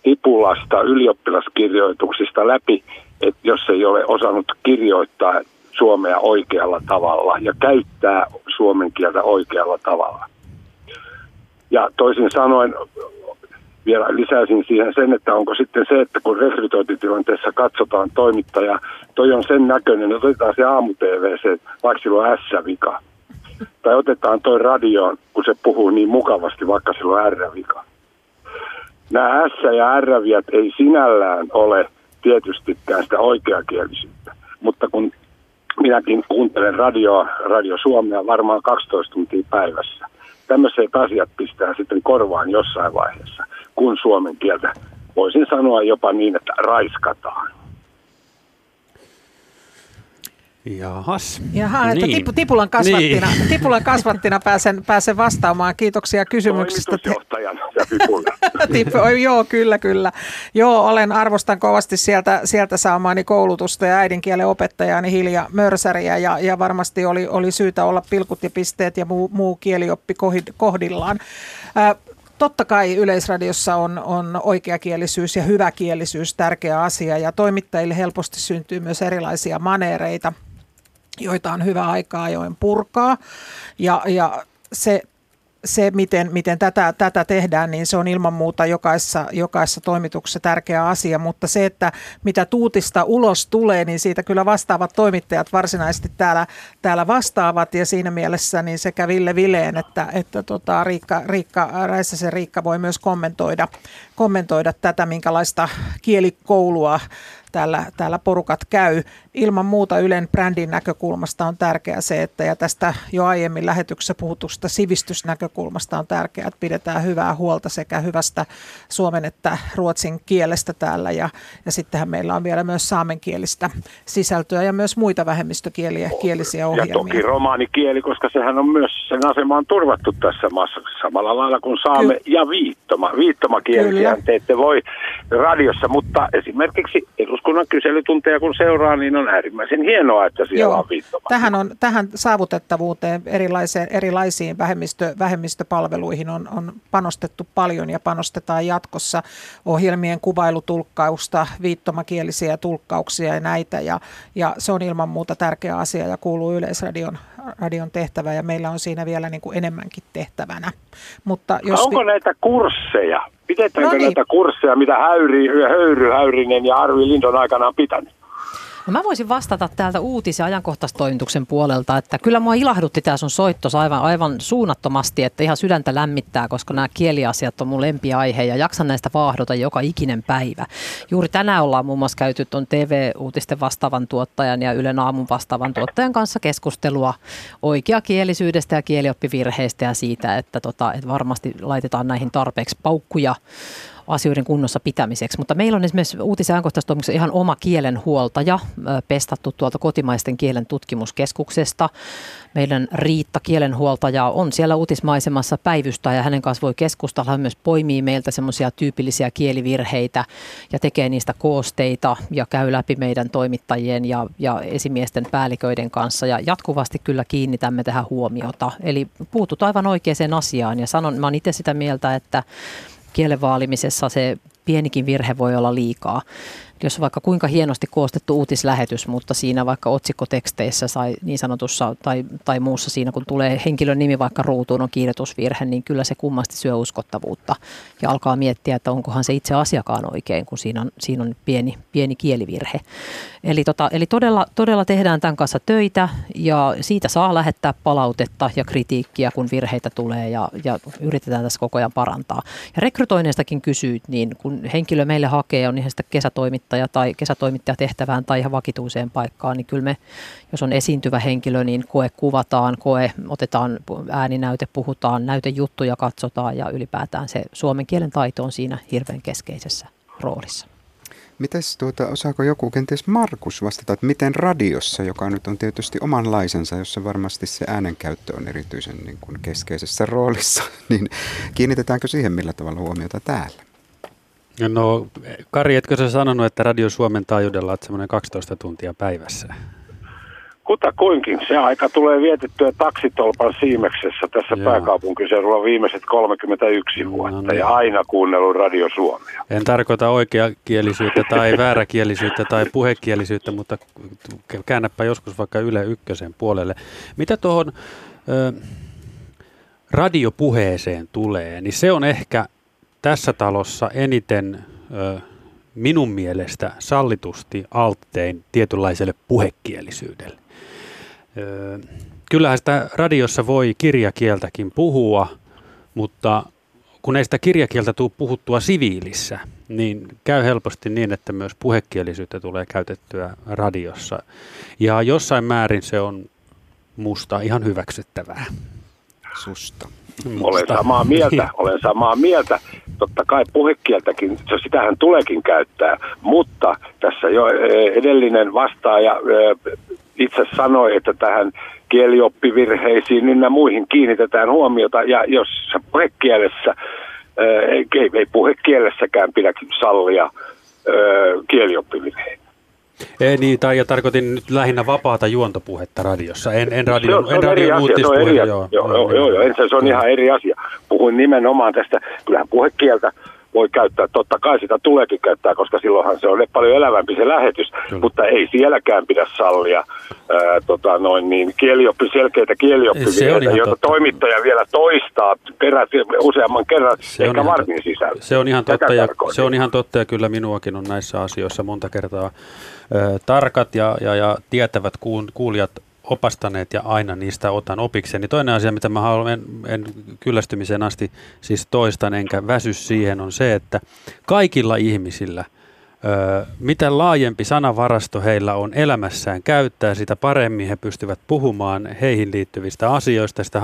Ipulasta ylioppilaskirjoituksista läpi että jos ei ole osannut kirjoittaa suomea oikealla tavalla ja käyttää suomen kieltä oikealla tavalla. Ja toisin sanoen vielä lisäisin siihen sen, että onko sitten se, että kun rekrytointitilanteessa katsotaan toimittaja, toi on sen näköinen, että otetaan se aamu se, vaikka sillä on S-vika. Tai otetaan toi radioon, kun se puhuu niin mukavasti, vaikka sillä on R-vika. Nämä S- ja R-viat ei sinällään ole tietystikään sitä oikeakielisyyttä. Mutta kun minäkin kuuntelen radioa, Radio Suomea varmaan 12 tuntia päivässä. Tämmöiset asiat pistää sitten korvaan jossain vaiheessa, kun suomen kieltä voisin sanoa jopa niin, että raiskataan. Jahas. Jaha, että niin. tipu, tipulan, kasvattina, niin. tipulan kasvattina pääsen, pääsen vastaamaan. Kiitoksia kysymyksestä. Tipu, joo, kyllä, kyllä. Joo, olen arvostan kovasti sieltä, sieltä saamaani koulutusta ja äidinkielen opettajani Hilja Mörsäriä ja, ja varmasti oli, oli syytä olla pilkut ja pisteet ja muu, muu kielioppi kohdillaan. totta kai Yleisradiossa on, on oikeakielisyys ja hyväkielisyys tärkeä asia ja toimittajille helposti syntyy myös erilaisia maneereita, joita on hyvä aikaa ajoin purkaa. Ja, ja se se, miten, miten tätä, tätä tehdään, niin se on ilman muuta jokaisessa, jokaisessa toimituksessa tärkeä asia, mutta se, että mitä tuutista ulos tulee, niin siitä kyllä vastaavat toimittajat varsinaisesti täällä, täällä vastaavat. Ja siinä mielessä niin sekä Ville Vileen että, että tota Riikka, Riikka, Räissäsen Riikka voi myös kommentoida, kommentoida tätä, minkälaista kielikoulua täällä, täällä porukat käy. Ilman muuta Ylen brändin näkökulmasta on tärkeää se, että ja tästä jo aiemmin lähetyksessä puhutusta sivistysnäkökulmasta on tärkeää, että pidetään hyvää huolta sekä hyvästä suomen että ruotsin kielestä täällä ja, ja sittenhän meillä on vielä myös saamenkielistä sisältöä ja myös muita vähemmistökieliä kielisiä ohjelmia. Ja toki romaanikieli, koska sehän on myös, sen asema on turvattu tässä maassa samalla lailla kuin saame Ky- ja viittoma. Viittomakielisiä te ette voi radiossa, mutta esimerkiksi edus eduskunnan kyselytunteja kun seuraa, niin on äärimmäisen hienoa, että siellä Joo, on viittoma. Tähän, on, tähän saavutettavuuteen erilaisiin, erilaisiin vähemmistö, vähemmistöpalveluihin on, on panostettu paljon ja panostetaan jatkossa ohjelmien kuvailutulkkausta, viittomakielisiä tulkkauksia ja näitä. Ja, ja se on ilman muuta tärkeä asia ja kuuluu Yleisradion radion tehtävä ja meillä on siinä vielä niin kuin enemmänkin tehtävänä. Mutta jos Onko näitä kursseja? Pidetäänkö no niin. näitä kursseja, mitä Häyri, Höyry Häyrinen ja Arvi Lindon aikana on pitänyt? No mä voisin vastata täältä uutis- ja ajankohtaistoimituksen puolelta, että kyllä mua ilahdutti tämä sun soittos aivan, aivan suunnattomasti, että ihan sydäntä lämmittää, koska nämä kieliasiat on mun lempiaihe ja jaksan näistä vaahdota joka ikinen päivä. Juuri tänään ollaan muun muassa käyty tuon TV-uutisten vastaavan tuottajan ja Ylen aamun vastaavan tuottajan kanssa keskustelua oikeakielisyydestä ja kielioppivirheistä ja siitä, että, tota, että varmasti laitetaan näihin tarpeeksi paukkuja asioiden kunnossa pitämiseksi. Mutta meillä on esimerkiksi uutisen ihan oma kielenhuoltaja pestattu tuolta kotimaisten kielen tutkimuskeskuksesta. Meidän Riitta kielenhuoltaja on siellä uutismaisemassa päivystä ja hänen kanssa voi keskustella. Hän myös poimii meiltä semmoisia tyypillisiä kielivirheitä ja tekee niistä koosteita ja käy läpi meidän toimittajien ja, ja esimiesten päälliköiden kanssa. Ja jatkuvasti kyllä kiinnitämme tähän huomiota. Eli puutut aivan oikeaan asiaan ja sanon, mä olen itse sitä mieltä, että kielen vaalimisessa se pienikin virhe voi olla liikaa jos vaikka kuinka hienosti koostettu uutislähetys, mutta siinä vaikka otsikkoteksteissä sai niin sanotussa tai, tai muussa siinä, kun tulee henkilön nimi vaikka ruutuun on kirjoitusvirhe, niin kyllä se kummasti syö uskottavuutta ja alkaa miettiä, että onkohan se itse asiakaan oikein, kun siinä on, siinä on pieni, pieni kielivirhe. Eli, tota, eli todella, todella tehdään tämän kanssa töitä ja siitä saa lähettää palautetta ja kritiikkiä, kun virheitä tulee ja, ja yritetään tässä koko ajan parantaa. Ja rekrytoineistakin kysyit, niin kun henkilö meille hakee, on ihan sitä kesätoimittaja tai kesätoimittaja tehtävään tai ihan vakituiseen paikkaan, niin kyllä me, jos on esiintyvä henkilö, niin koe kuvataan, koe otetaan ääninäyte, puhutaan, näytejuttuja katsotaan ja ylipäätään se suomen kielen taito on siinä hirveän keskeisessä roolissa. Mites tuota, osaako joku kenties Markus vastata, että miten radiossa, joka nyt on tietysti omanlaisensa, jossa varmasti se äänenkäyttö on erityisen niin kuin keskeisessä roolissa, niin kiinnitetäänkö siihen millä tavalla huomiota täällä? No Kari, etkö sä sanonut, että Radio Suomen taajuudella on semmoinen 12 tuntia päivässä? Kutakuinkin. Se aika tulee vietettyä taksitolpan siimeksessä tässä Joo. pääkaupunkiseudulla viimeiset 31 no, vuotta niin. ja aina kuunnellut Radio Suomea. En tarkoita oikeakielisyyttä tai vääräkielisyyttä tai puhekielisyyttä, mutta käännäpä joskus vaikka Yle Ykkösen puolelle. Mitä tuohon ö, radiopuheeseen tulee, niin se on ehkä tässä talossa eniten... Ö, minun mielestä sallitusti alttein tietynlaiselle puhekielisyydelle. Kyllähän sitä radiossa voi kirjakieltäkin puhua, mutta kun ei sitä kirjakieltä tule puhuttua siviilissä, niin käy helposti niin, että myös puhekielisyyttä tulee käytettyä radiossa. Ja jossain määrin se on musta ihan hyväksyttävää. Susta. Musta. Olen samaa mieltä, olen samaa mieltä. Totta kai puhekieltäkin, sitähän tuleekin käyttää, mutta tässä jo edellinen vastaaja itse sanoi, että tähän kielioppivirheisiin niin muihin kiinnitetään huomiota. Ja jos puhekielessä, ei, ei puhekielessäkään pidä sallia kielioppivirheitä. Ei niin, tai ja tarkoitin nyt lähinnä vapaata juontopuhetta radiossa, en, en radio, se on, se on en radio eri asia, se on eri, joo, joo, joo, joo, joo, se on ihan eri asia. puhuin nimenomaan tästä, kyllähän puhekieltä voi käyttää. Totta kai sitä tuleekin käyttää, koska silloinhan se on paljon elävämpi se lähetys, Kyllä. mutta ei sielläkään pidä sallia ää, tota, noin niin, kielioppi, selkeitä kielioppivirheitä, joita totta. toimittaja vielä toistaa perät, useamman kerran, se ehkä varmin sisällä. Se on, ihan totta ja, se on ihan totta ja kyllä minuakin on näissä asioissa monta kertaa tarkat ja, ja, ja tietävät kuulijat opastaneet ja aina niistä otan opikseni. Toinen asia, mitä mä haluan, en, en kyllästymiseen asti siis toistan enkä väsy siihen, on se, että kaikilla ihmisillä, ö, mitä laajempi sanavarasto heillä on elämässään käyttää, sitä paremmin he pystyvät puhumaan heihin liittyvistä asioista, sitä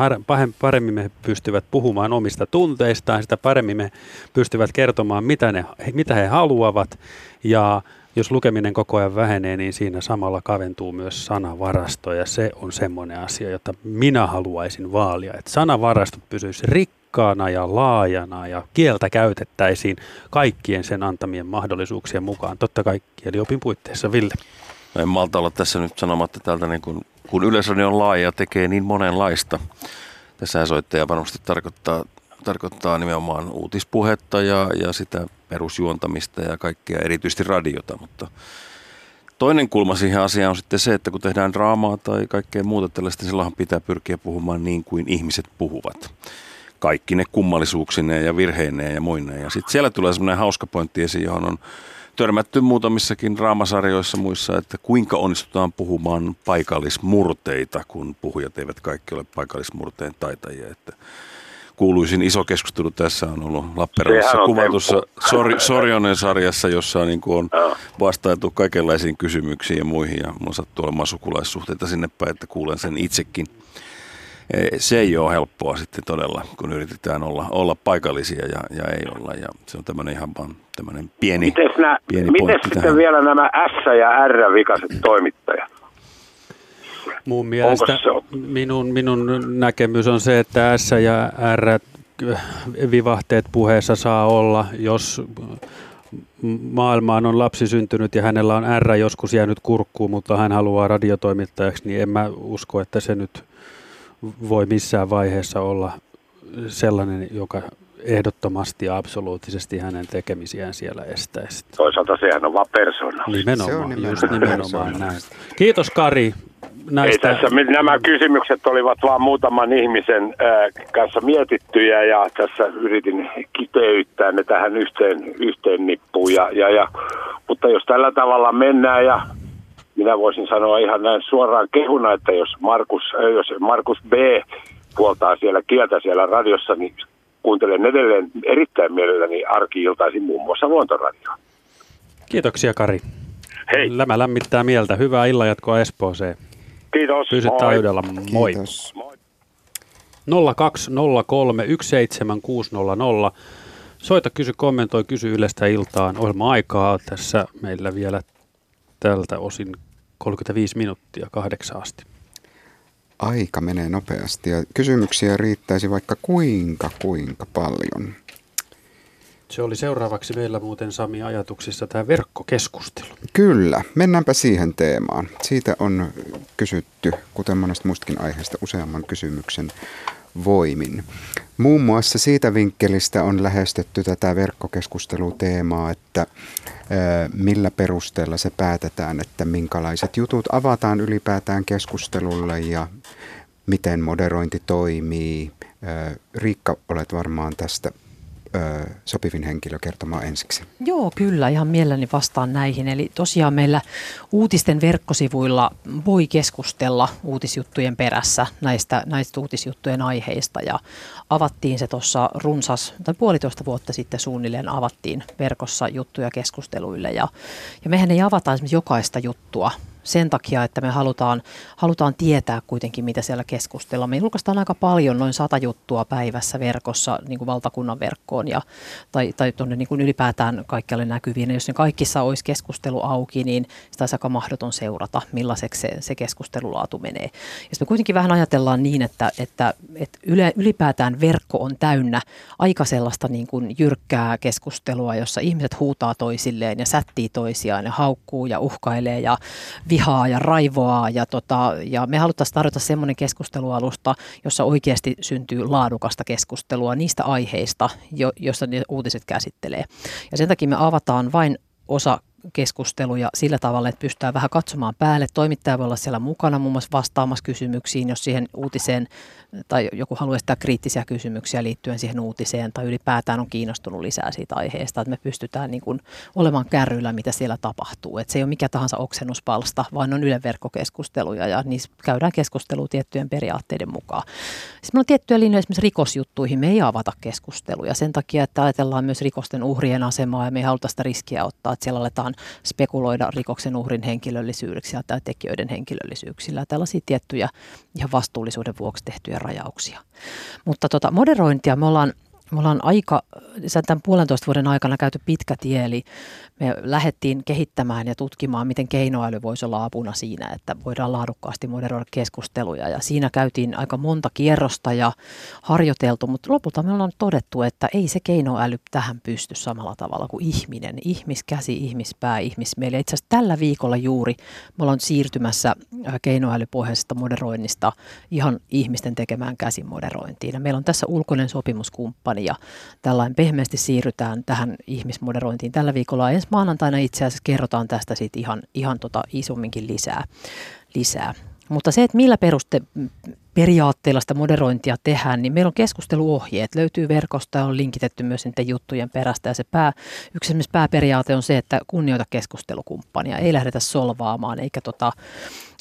paremmin me pystyvät puhumaan omista tunteistaan, sitä paremmin me pystyvät kertomaan, mitä, ne, mitä he haluavat ja jos lukeminen koko ajan vähenee, niin siinä samalla kaventuu myös sanavarasto ja se on semmoinen asia, jota minä haluaisin vaalia, että sanavarasto pysyisi rikkaana ja laajana ja kieltä käytettäisiin kaikkien sen antamien mahdollisuuksien mukaan, totta kai kieliopin puitteissa. Ville. No en malta olla tässä nyt sanomatta täältä, niin kun, kun Yleisradio on laaja tekee niin monenlaista. Tässä soittaja varmasti tarkoittaa, tarkoittaa nimenomaan uutispuhetta ja, ja sitä perusjuontamista ja kaikkea, erityisesti radiota, mutta toinen kulma siihen asiaan on sitten se, että kun tehdään draamaa tai kaikkea muuta tällaista, silloinhan pitää pyrkiä puhumaan niin kuin ihmiset puhuvat. Kaikki ne kummallisuuksineen ja virheineen ja muineen. Ja sitten siellä tulee semmoinen hauska pointti esiin, johon on törmätty muutamissakin draamasarjoissa muissa, että kuinka onnistutaan puhumaan paikallismurteita, kun puhujat eivät kaikki ole paikallismurteen taitajia. Että kuuluisin iso keskustelu tässä on ollut Lappeenrannassa kuvatussa Sor, Sorjonen sarjassa, jossa on, niin on vastailtu kaikenlaisiin kysymyksiin ja muihin ja mulla sattuu olemaan sukulaissuhteita sinne päin, että kuulen sen itsekin. E, se ei ole helppoa sitten todella, kun yritetään olla, olla paikallisia ja, ja ei olla. Ja se on tämmöinen ihan vaan tämmöinen pieni, mites nää, pieni Miten sitten tähän. vielä nämä S- ja R-vikaiset toimittajat? Mun mielestä minun, minun näkemys on se, että S ja R vivahteet puheessa saa olla, jos maailmaan on lapsi syntynyt ja hänellä on R joskus jäänyt kurkkuun, mutta hän haluaa radiotoimittajaksi, niin en mä usko, että se nyt voi missään vaiheessa olla sellainen, joka ehdottomasti ja absoluuttisesti hänen tekemisiään siellä estäisi. Toisaalta sehän on vaan persona. Nimenomaan, se on nimenomaan, just nimenomaan näin. Kiitos Kari näistä... Ei tässä, nämä kysymykset olivat vain muutaman ihmisen äh, kanssa mietittyjä ja tässä yritin kiteyttää ne tähän yhteen, yhteen nippuun. Ja, ja, ja, mutta jos tällä tavalla mennään ja minä voisin sanoa ihan näin suoraan kehuna, että jos Markus, äh, jos Markus B. puoltaa siellä kieltä siellä radiossa, niin kuuntelen edelleen erittäin mielelläni arki-iltaisin muun muassa Luontoradioa. Kiitoksia Kari. Hei. Lämä lämmittää mieltä. Hyvää illanjatkoa Espooseen. Kiitos. Pysyt taajuudella. Moi. Kiitos. 020317600. Soita, kysy, kommentoi, kysy Ylestä iltaan. Ohjelma aikaa tässä meillä vielä tältä osin 35 minuuttia kahdeksan asti. Aika menee nopeasti ja kysymyksiä riittäisi vaikka kuinka kuinka paljon. Se oli seuraavaksi meillä muuten Sami ajatuksissa tämä verkkokeskustelu. Kyllä, mennäänpä siihen teemaan. Siitä on kysytty, kuten monesta muistakin aiheesta, useamman kysymyksen voimin. Muun muassa siitä vinkkelistä on lähestytty tätä verkkokeskusteluteemaa, että millä perusteella se päätetään, että minkälaiset jutut avataan ylipäätään keskustelulle ja miten moderointi toimii. Riikka, olet varmaan tästä ö, sopivin henkilö kertomaan ensiksi. Joo, kyllä, ihan mielelläni vastaan näihin. Eli tosiaan meillä uutisten verkkosivuilla voi keskustella uutisjuttujen perässä näistä, näistä uutisjuttujen aiheista. Ja avattiin se tuossa runsas, tai puolitoista vuotta sitten suunnilleen avattiin verkossa juttuja keskusteluille. Ja, ja mehän ei avata esimerkiksi jokaista juttua sen takia, että me halutaan, halutaan tietää kuitenkin, mitä siellä keskustellaan. Me julkaistaan aika paljon, noin sata juttua päivässä verkossa, niin kuin valtakunnan verkkoon ja, tai, tai tuonne niin kuin ylipäätään kaikkialle näkyviin. Ja jos ne kaikissa olisi keskustelu auki, niin sitä olisi aika mahdoton seurata, millaiseksi se, se keskustelulaatu menee. Ja me kuitenkin vähän ajatellaan niin, että, että, että ylipäätään verkko on täynnä aika sellaista niin kuin jyrkkää keskustelua, jossa ihmiset huutaa toisilleen ja sättii toisiaan ja haukkuu ja uhkailee ja vihaa ja raivoaa. Ja, tota, ja me haluttaisiin tarjota semmoinen keskustelualusta, jossa oikeasti syntyy laadukasta keskustelua niistä aiheista, jo, joista ne uutiset käsittelee. Ja sen takia me avataan vain osa keskusteluja sillä tavalla, että pystytään vähän katsomaan päälle. Toimittaja voi olla siellä mukana muun muassa vastaamassa kysymyksiin, jos siihen uutiseen tai joku haluaa esittää kriittisiä kysymyksiä liittyen siihen uutiseen tai ylipäätään on kiinnostunut lisää siitä aiheesta, että me pystytään niin kuin olemaan kärryillä, mitä siellä tapahtuu. Että se ei ole mikä tahansa oksennuspalsta, vaan on Ylen verkkokeskusteluja ja niissä käydään keskustelua tiettyjen periaatteiden mukaan. Sitten on tiettyjä linjoja esimerkiksi rikosjuttuihin, me ei avata keskusteluja sen takia, että ajatellaan myös rikosten uhrien asemaa ja me ei haluta sitä riskiä ottaa, että siellä aletaan spekuloida rikoksen uhrin henkilöllisyydeksillä tai tekijöiden henkilöllisyyksillä. Tällaisia tiettyjä ihan vastuullisuuden vuoksi tehtyjä rajauksia. Mutta tota, moderointia me ollaan me ollaan aika, tämän puolentoista vuoden aikana käyty pitkä tie, eli me lähdettiin kehittämään ja tutkimaan, miten keinoäly voisi olla apuna siinä, että voidaan laadukkaasti moderoida keskusteluja. Ja siinä käytiin aika monta kierrosta ja harjoiteltu, mutta lopulta me ollaan todettu, että ei se keinoäly tähän pysty samalla tavalla kuin ihminen. Ihmiskäsi, ihmispää, ihmismieli. Itse asiassa tällä viikolla juuri me ollaan siirtymässä keinoälypohjaisesta moderoinnista ihan ihmisten tekemään käsimoderointiin. Ja meillä on tässä ulkoinen sopimuskumppani ja tällainen pehmeästi siirrytään tähän ihmismoderointiin tällä viikolla. Ensi maanantaina itse asiassa kerrotaan tästä sit ihan, ihan tota isomminkin lisää. lisää. Mutta se, että millä peruste, periaatteella sitä moderointia tehdään, niin meillä on keskusteluohjeet, löytyy verkosta on linkitetty myös niiden juttujen perästä. Ja se pää, yksi pääperiaate on se, että kunnioita keskustelukumppania, ei lähdetä solvaamaan eikä tota,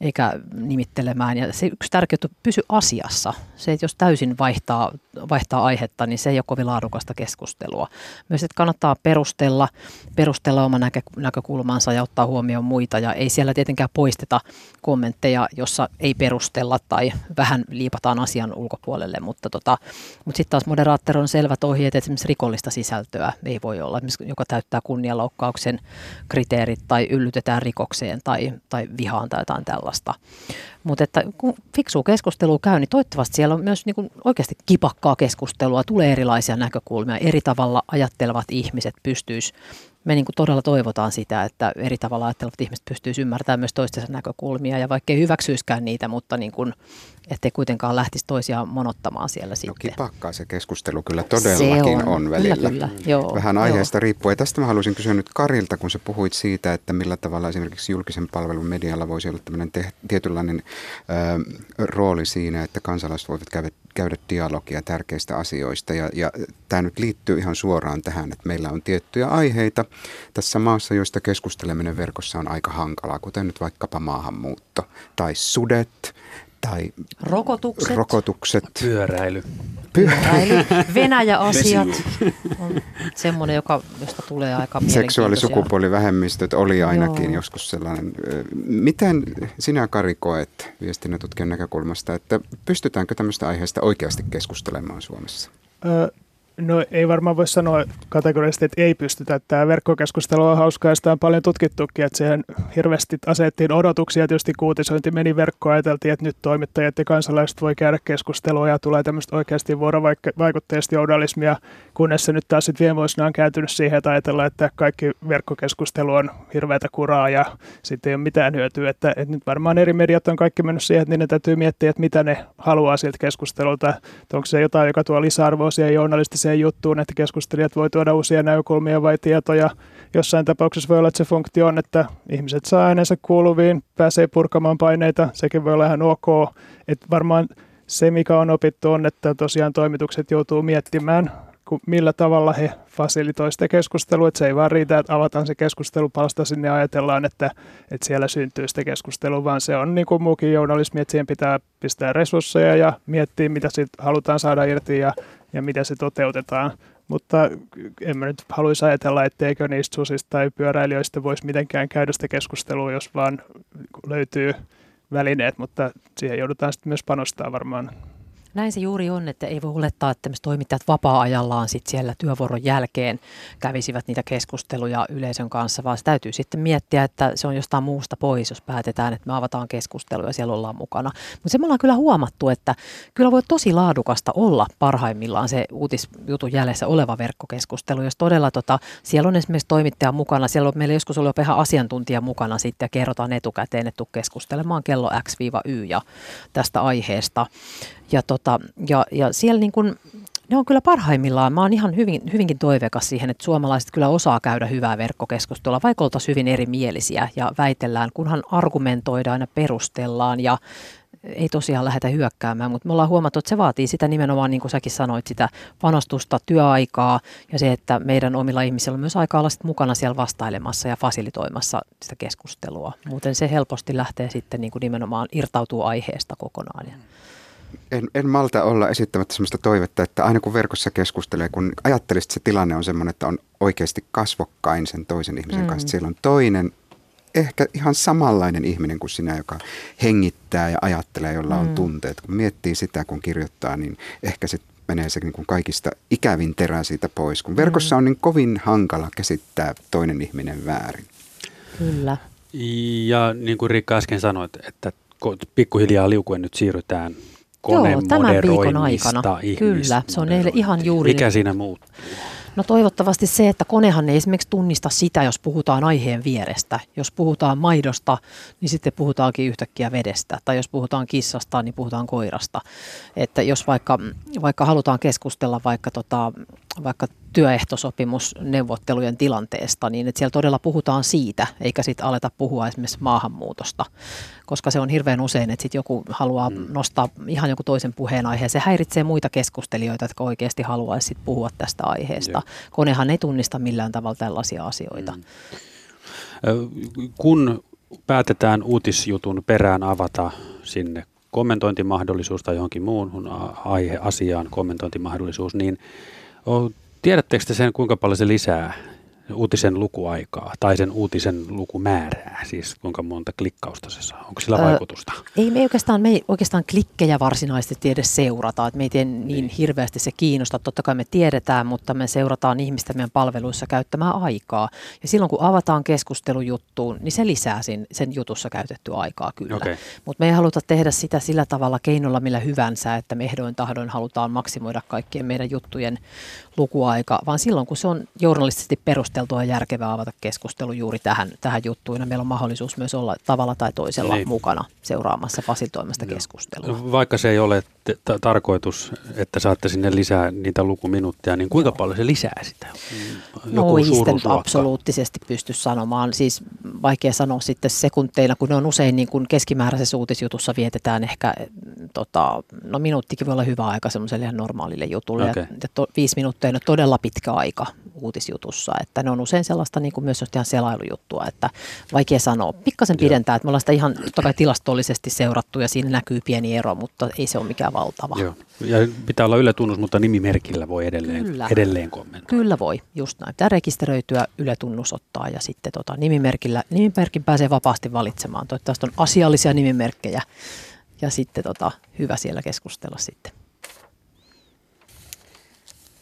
eikä nimittelemään. Ja se yksi tärkeä on pysy asiassa. Se, että jos täysin vaihtaa, vaihtaa aihetta, niin se ei ole kovin laadukasta keskustelua. Myös, että kannattaa perustella, perustella oma näkö, näkökulmansa ja ottaa huomioon muita. Ja ei siellä tietenkään poisteta kommentteja, jossa ei perustella tai vähän liipataan asian ulkopuolelle. Mutta, tota, mutta sitten taas moderaattori on selvät ohjeet, että esimerkiksi rikollista sisältöä ei voi olla, joka täyttää kunnianloukkauksen kriteerit tai yllytetään rikokseen tai, tai vihaan tai jotain tällaista. Mutta että kun fiksua keskustelua käy, niin toivottavasti siellä on myös niin oikeasti kipakkaa keskustelua, tulee erilaisia näkökulmia, eri tavalla ajattelevat ihmiset pystyisivät me niin kuin todella toivotaan sitä, että eri tavalla ajattelevat ihmiset pystyisivät ymmärtämään myös toistensa näkökulmia ja vaikka ei hyväksyiskään niitä, mutta niin kuin, ettei kuitenkaan lähtisi toisiaan monottamaan siellä no, sitten. pakkaa se keskustelu kyllä todellakin on, on välillä. Kyllä, kyllä. Joo, Vähän aiheesta joo. riippuen. Tästä mä haluaisin kysyä nyt Karilta, kun sä puhuit siitä, että millä tavalla esimerkiksi julkisen palvelun medialla voisi olla tämmöinen te- tietynlainen ö, rooli siinä, että kansalaiset voivat käydä, käydä dialogia tärkeistä asioista. Ja, ja tämä nyt liittyy ihan suoraan tähän, että meillä on tiettyjä aiheita, tässä maassa, joista keskusteleminen verkossa on aika hankalaa, kuten nyt vaikkapa maahanmuutto tai sudet tai rokotukset, rokotukset. pyöräily. Pyöräily, Venäjä-asiat on semmoinen, joka, josta tulee aika Seksuaalisukupuolivähemmistöt oli ainakin Joo. joskus sellainen. Miten sinä Kari koet viestinnän tutkijan näkökulmasta, että pystytäänkö tämmöistä aiheesta oikeasti keskustelemaan Suomessa? Ö, No ei varmaan voi sanoa kategorisesti, että ei pystytä. Tämä verkkokeskustelu on hauskaa ja sitä on paljon tutkittukin, että siihen hirveästi asettiin odotuksia. Tietysti kuutisointi meni verkkoon, ajateltiin, että nyt toimittajat ja kansalaiset voi käydä keskustelua ja tulee tämmöistä oikeasti vuorovaikutteista journalismia, kunnes se nyt taas sitten viime vuosina on kääntynyt siihen, että ajatellaan, että kaikki verkkokeskustelu on hirveätä kuraa ja sitten ei ole mitään hyötyä. Että, että nyt varmaan eri mediat on kaikki mennyt siihen, että niiden täytyy miettiä, että mitä ne haluaa siltä keskustelulta. Että onko se jotain, joka tuo lisäarvoa siihen journalistisiin siihen juttuun, että keskustelijat voi tuoda uusia näkökulmia vai tietoja. Jossain tapauksessa voi olla, että se funktio on, että ihmiset saa äänensä kuuluviin, pääsee purkamaan paineita, sekin voi olla ihan ok. Että varmaan se, mikä on opittu, on, että tosiaan toimitukset joutuu miettimään, millä tavalla he fasilitoivat sitä keskustelua, että se ei vaan riitä, että avataan se keskustelupalsta sinne ja ajatellaan, että, että siellä syntyy sitä keskustelua, vaan se on niin kuin muukin journalismi, että siihen pitää pistää resursseja ja miettiä, mitä siitä halutaan saada irti ja ja mitä se toteutetaan. Mutta en mä nyt haluaisi ajatella, etteikö niistä susista tai pyöräilijöistä voisi mitenkään käydä sitä keskustelua, jos vaan löytyy välineet, mutta siihen joudutaan sitten myös panostaa varmaan Näin se juuri on, että ei voi olettaa, että toimittajat vapaa-ajallaan sit siellä työvuoron jälkeen kävisivät niitä keskusteluja yleisön kanssa, vaan se täytyy sitten miettiä, että se on jostain muusta pois, jos päätetään, että me avataan keskusteluja ja siellä ollaan mukana. Mutta se me ollaan kyllä huomattu, että kyllä voi tosi laadukasta olla parhaimmillaan se uutisjutun jäljessä oleva verkkokeskustelu, jos todella tota, siellä on esimerkiksi toimittaja mukana, siellä on meillä joskus ollut ihan asiantuntija mukana sitten ja kerrotaan etukäteen, että tuu keskustelemaan kello X-Y ja tästä aiheesta. Ja, tota, ja, ja siellä niin kuin, ne on kyllä parhaimmillaan. Mä oon ihan hyvin, hyvinkin toiveikas siihen, että suomalaiset kyllä osaa käydä hyvää verkkokeskustelua, vaikka oltaisiin hyvin erimielisiä ja väitellään, kunhan argumentoidaan ja perustellaan ja ei tosiaan lähdetä hyökkäämään, mutta me ollaan huomattu, että se vaatii sitä nimenomaan, niin kuin säkin sanoit, sitä panostusta, työaikaa ja se, että meidän omilla ihmisillä on myös aikaa olla mukana siellä vastailemassa ja fasilitoimassa sitä keskustelua. Muuten se helposti lähtee sitten niin kuin nimenomaan irtautuu aiheesta kokonaan. En, en malta olla esittämättä sellaista toivetta, että aina kun verkossa keskustelee, kun ajattelisit, että se tilanne on sellainen, että on oikeasti kasvokkain sen toisen ihmisen mm. kanssa. Siellä on toinen, ehkä ihan samanlainen ihminen kuin sinä, joka hengittää ja ajattelee, jolla on mm. tunteet. Kun miettii sitä, kun kirjoittaa, niin ehkä se menee se niin kuin kaikista ikävin terä siitä pois. Kun verkossa mm. on niin kovin hankala käsittää toinen ihminen väärin. Kyllä. Ja niin kuin Riikka äsken sanoi, että pikkuhiljaa liukuen nyt siirrytään Joo, tämän viikon aikana. Kyllä, se on meille ihan juuri. Mikä siinä muuttuu? No toivottavasti se, että konehan ei esimerkiksi tunnista sitä, jos puhutaan aiheen vierestä. Jos puhutaan maidosta, niin sitten puhutaankin yhtäkkiä vedestä. Tai jos puhutaan kissasta, niin puhutaan koirasta. Että jos vaikka, vaikka halutaan keskustella vaikka, tota, vaikka työehtosopimusneuvottelujen tilanteesta, niin että siellä todella puhutaan siitä, eikä sitten aleta puhua esimerkiksi maahanmuutosta, koska se on hirveän usein, että sitten joku haluaa mm. nostaa ihan joku toisen puheenaiheen. Se häiritsee muita keskustelijoita, jotka oikeasti haluaisivat puhua tästä aiheesta. Jep. Konehan ei tunnista millään tavalla tällaisia asioita. Mm. Kun päätetään uutisjutun perään avata sinne kommentointimahdollisuus tai johonkin muun aiheasiaan kommentointimahdollisuus, niin Tiedättekö te sen, kuinka paljon se lisää uutisen lukuaikaa tai sen uutisen lukumäärää, siis kuinka monta klikkausta se saa? Onko sillä öö, vaikutusta? Ei me oikeastaan, me ei oikeastaan klikkejä varsinaisesti edes seurata, että meitä ei niin, niin hirveästi se kiinnosta. Totta kai me tiedetään, mutta me seurataan ihmistä meidän palveluissa käyttämään aikaa. Ja silloin kun avataan keskustelujuttuun, niin se lisää sen, sen jutussa käytettyä aikaa kyllä. Okay. Mutta me ei haluta tehdä sitä sillä tavalla keinolla millä hyvänsä, että me ehdoin tahdoin halutaan maksimoida kaikkien meidän juttujen lukuaika, vaan silloin kun se on journalistisesti perusteltua ja järkevää avata keskustelu juuri tähän, tähän juttuun, ja meillä on mahdollisuus myös olla tavalla tai toisella niin. mukana seuraamassa fasiltoimasta keskustelua. Vaikka se ei ole t- tarkoitus, että saatte sinne lisää niitä lukuminuutteja, niin kuinka Joo. paljon se lisää sitä? Joku no ei sitä absoluuttisesti pysty sanomaan. Siis vaikea sanoa sitten sekunteina, kun ne on usein niin kuin keskimääräisessä uutisjutussa vietetään ehkä, tota, no minuuttikin voi olla hyvä aika semmoiselle ihan normaalille jutulle. Okay. Ja to, viisi minuuttia on todella pitkä aika uutisjutussa, että ne on usein sellaista niin kuin myös ihan selailujuttua, että vaikea sanoa. Pikkasen pidentää, että me ollaan sitä ihan totta kai tilastollisesti seurattu ja siinä näkyy pieni ero, mutta ei se ole mikään valtava. Joo. Ja pitää olla Yle tunnus, mutta nimimerkillä voi edelleen, Kyllä. edelleen kommentoida. Kyllä voi, just näin. Pitää rekisteröityä, Yle tunnus ottaa ja sitten tota, nimimerkillä, nimimerkin pääsee vapaasti valitsemaan. Toivottavasti on asiallisia nimimerkkejä ja sitten tota, hyvä siellä keskustella sitten.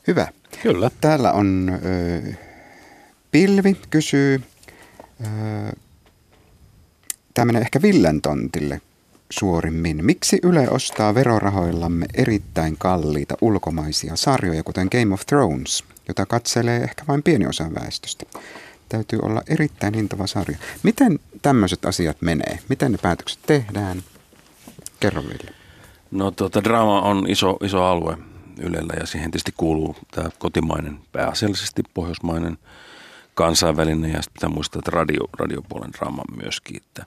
Hyvä. Kyllä. Täällä on ö, Pilvi kysyy, ö, tämä menee ehkä Villen tontille suorimmin. Miksi Yle ostaa verorahoillamme erittäin kalliita ulkomaisia sarjoja, kuten Game of Thrones, jota katselee ehkä vain pieni osa väestöstä? Täytyy olla erittäin hintava sarja. Miten tämmöiset asiat menee? Miten ne päätökset tehdään? Kerro Ville. No tuota, draama on iso, iso alue Ylellä ja siihen tietysti kuuluu tämä kotimainen, pääasiallisesti pohjoismainen kansainvälinen ja sitten pitää muistaa, että radio, radiopuolen draama myöskin. Että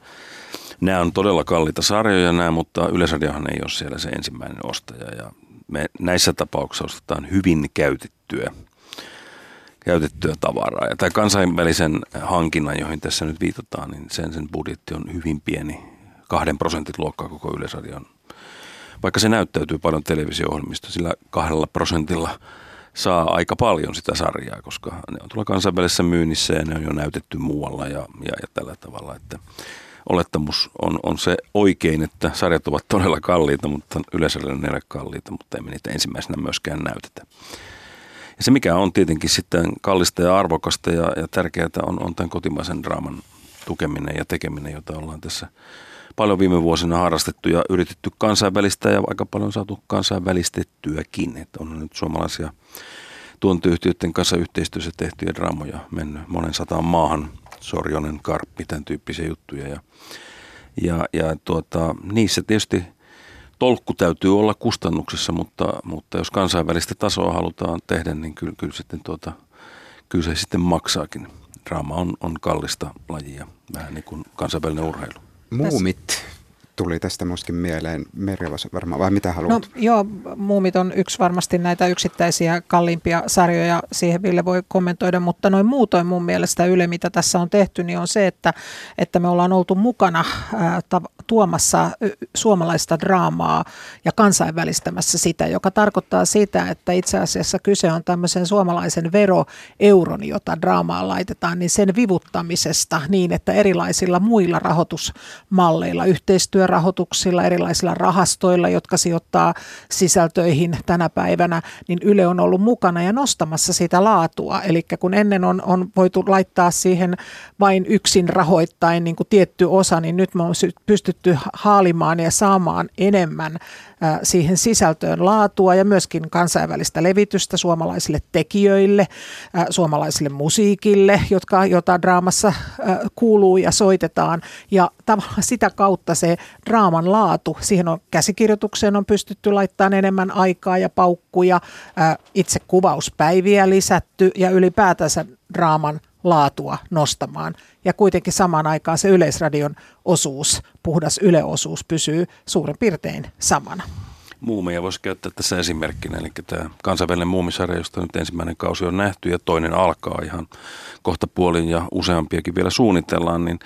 nämä on todella kalliita sarjoja nämä, mutta Yleisradiohan ei ole siellä se ensimmäinen ostaja ja me näissä tapauksissa ostetaan hyvin käytettyä käytettyä tavaraa. Ja tämä kansainvälisen hankinnan, johon tässä nyt viitataan, niin sen, sen budjetti on hyvin pieni, kahden prosentit luokkaa koko Yleisradion vaikka se näyttäytyy paljon televisio-ohjelmista, sillä kahdella prosentilla saa aika paljon sitä sarjaa, koska ne on tuolla kansainvälisessä myynnissä ja ne on jo näytetty muualla ja, ja, ja tällä tavalla. Että olettamus on, on se oikein, että sarjat ovat todella kalliita, mutta yleensä ne ole kalliita, mutta emme niitä ensimmäisenä myöskään näytetä. Ja se mikä on tietenkin sitten kallista ja arvokasta ja, ja tärkeää on, on tämän kotimaisen draaman tukeminen ja tekeminen, jota ollaan tässä paljon viime vuosina harrastettu ja yritetty kansainvälistä ja aika paljon saatu kansainvälistettyäkin. Että on nyt suomalaisia tuontiyhtiöiden kanssa yhteistyössä tehtyjä draamoja mennyt monen sataan maahan. Sorjonen, Karppi, tämän tyyppisiä juttuja. Ja, ja, ja tuota, niissä tietysti tolkku täytyy olla kustannuksissa, mutta, mutta jos kansainvälistä tasoa halutaan tehdä, niin kyllä, kyllä, sitten tuota, kyllä se sitten maksaakin. Draama on, on kallista lajia, vähän niin kuin kansainvälinen urheilu. Muumit tuli tästä myöskin mieleen. Merjala varmaan, vai mitä haluat? No joo, Muumit on yksi varmasti näitä yksittäisiä kalliimpia sarjoja, siihen Ville voi kommentoida, mutta noin muutoin mun mielestä Yle, mitä tässä on tehty, niin on se, että, että me ollaan oltu mukana ää, ta, tuomassa suomalaista draamaa ja kansainvälistämässä sitä, joka tarkoittaa sitä, että itse asiassa kyse on tämmöisen suomalaisen veroeuron, jota draamaa laitetaan, niin sen vivuttamisesta niin, että erilaisilla muilla rahoitusmalleilla, yhteistyörahoituksilla, erilaisilla rahastoilla, jotka sijoittaa sisältöihin tänä päivänä, niin Yle on ollut mukana ja nostamassa sitä laatua. Eli kun ennen on, on voitu laittaa siihen vain yksin rahoittain niin kuin tietty osa, niin nyt me on pystytty pystytty haalimaan ja saamaan enemmän siihen sisältöön laatua ja myöskin kansainvälistä levitystä suomalaisille tekijöille, suomalaisille musiikille, jotka, jota draamassa kuuluu ja soitetaan. Ja tavallaan sitä kautta se draaman laatu, siihen on käsikirjoitukseen on pystytty laittamaan enemmän aikaa ja paukkuja, itse kuvauspäiviä lisätty ja ylipäätänsä draaman laatua nostamaan. Ja kuitenkin samaan aikaan se yleisradion osuus, puhdas yleosuus, pysyy suurin piirtein samana. Muumeja voisi käyttää tässä esimerkkinä, eli tämä kansainvälinen muumisarja, josta nyt ensimmäinen kausi on nähty ja toinen alkaa ihan kohta puolin ja useampiakin vielä suunnitellaan, niin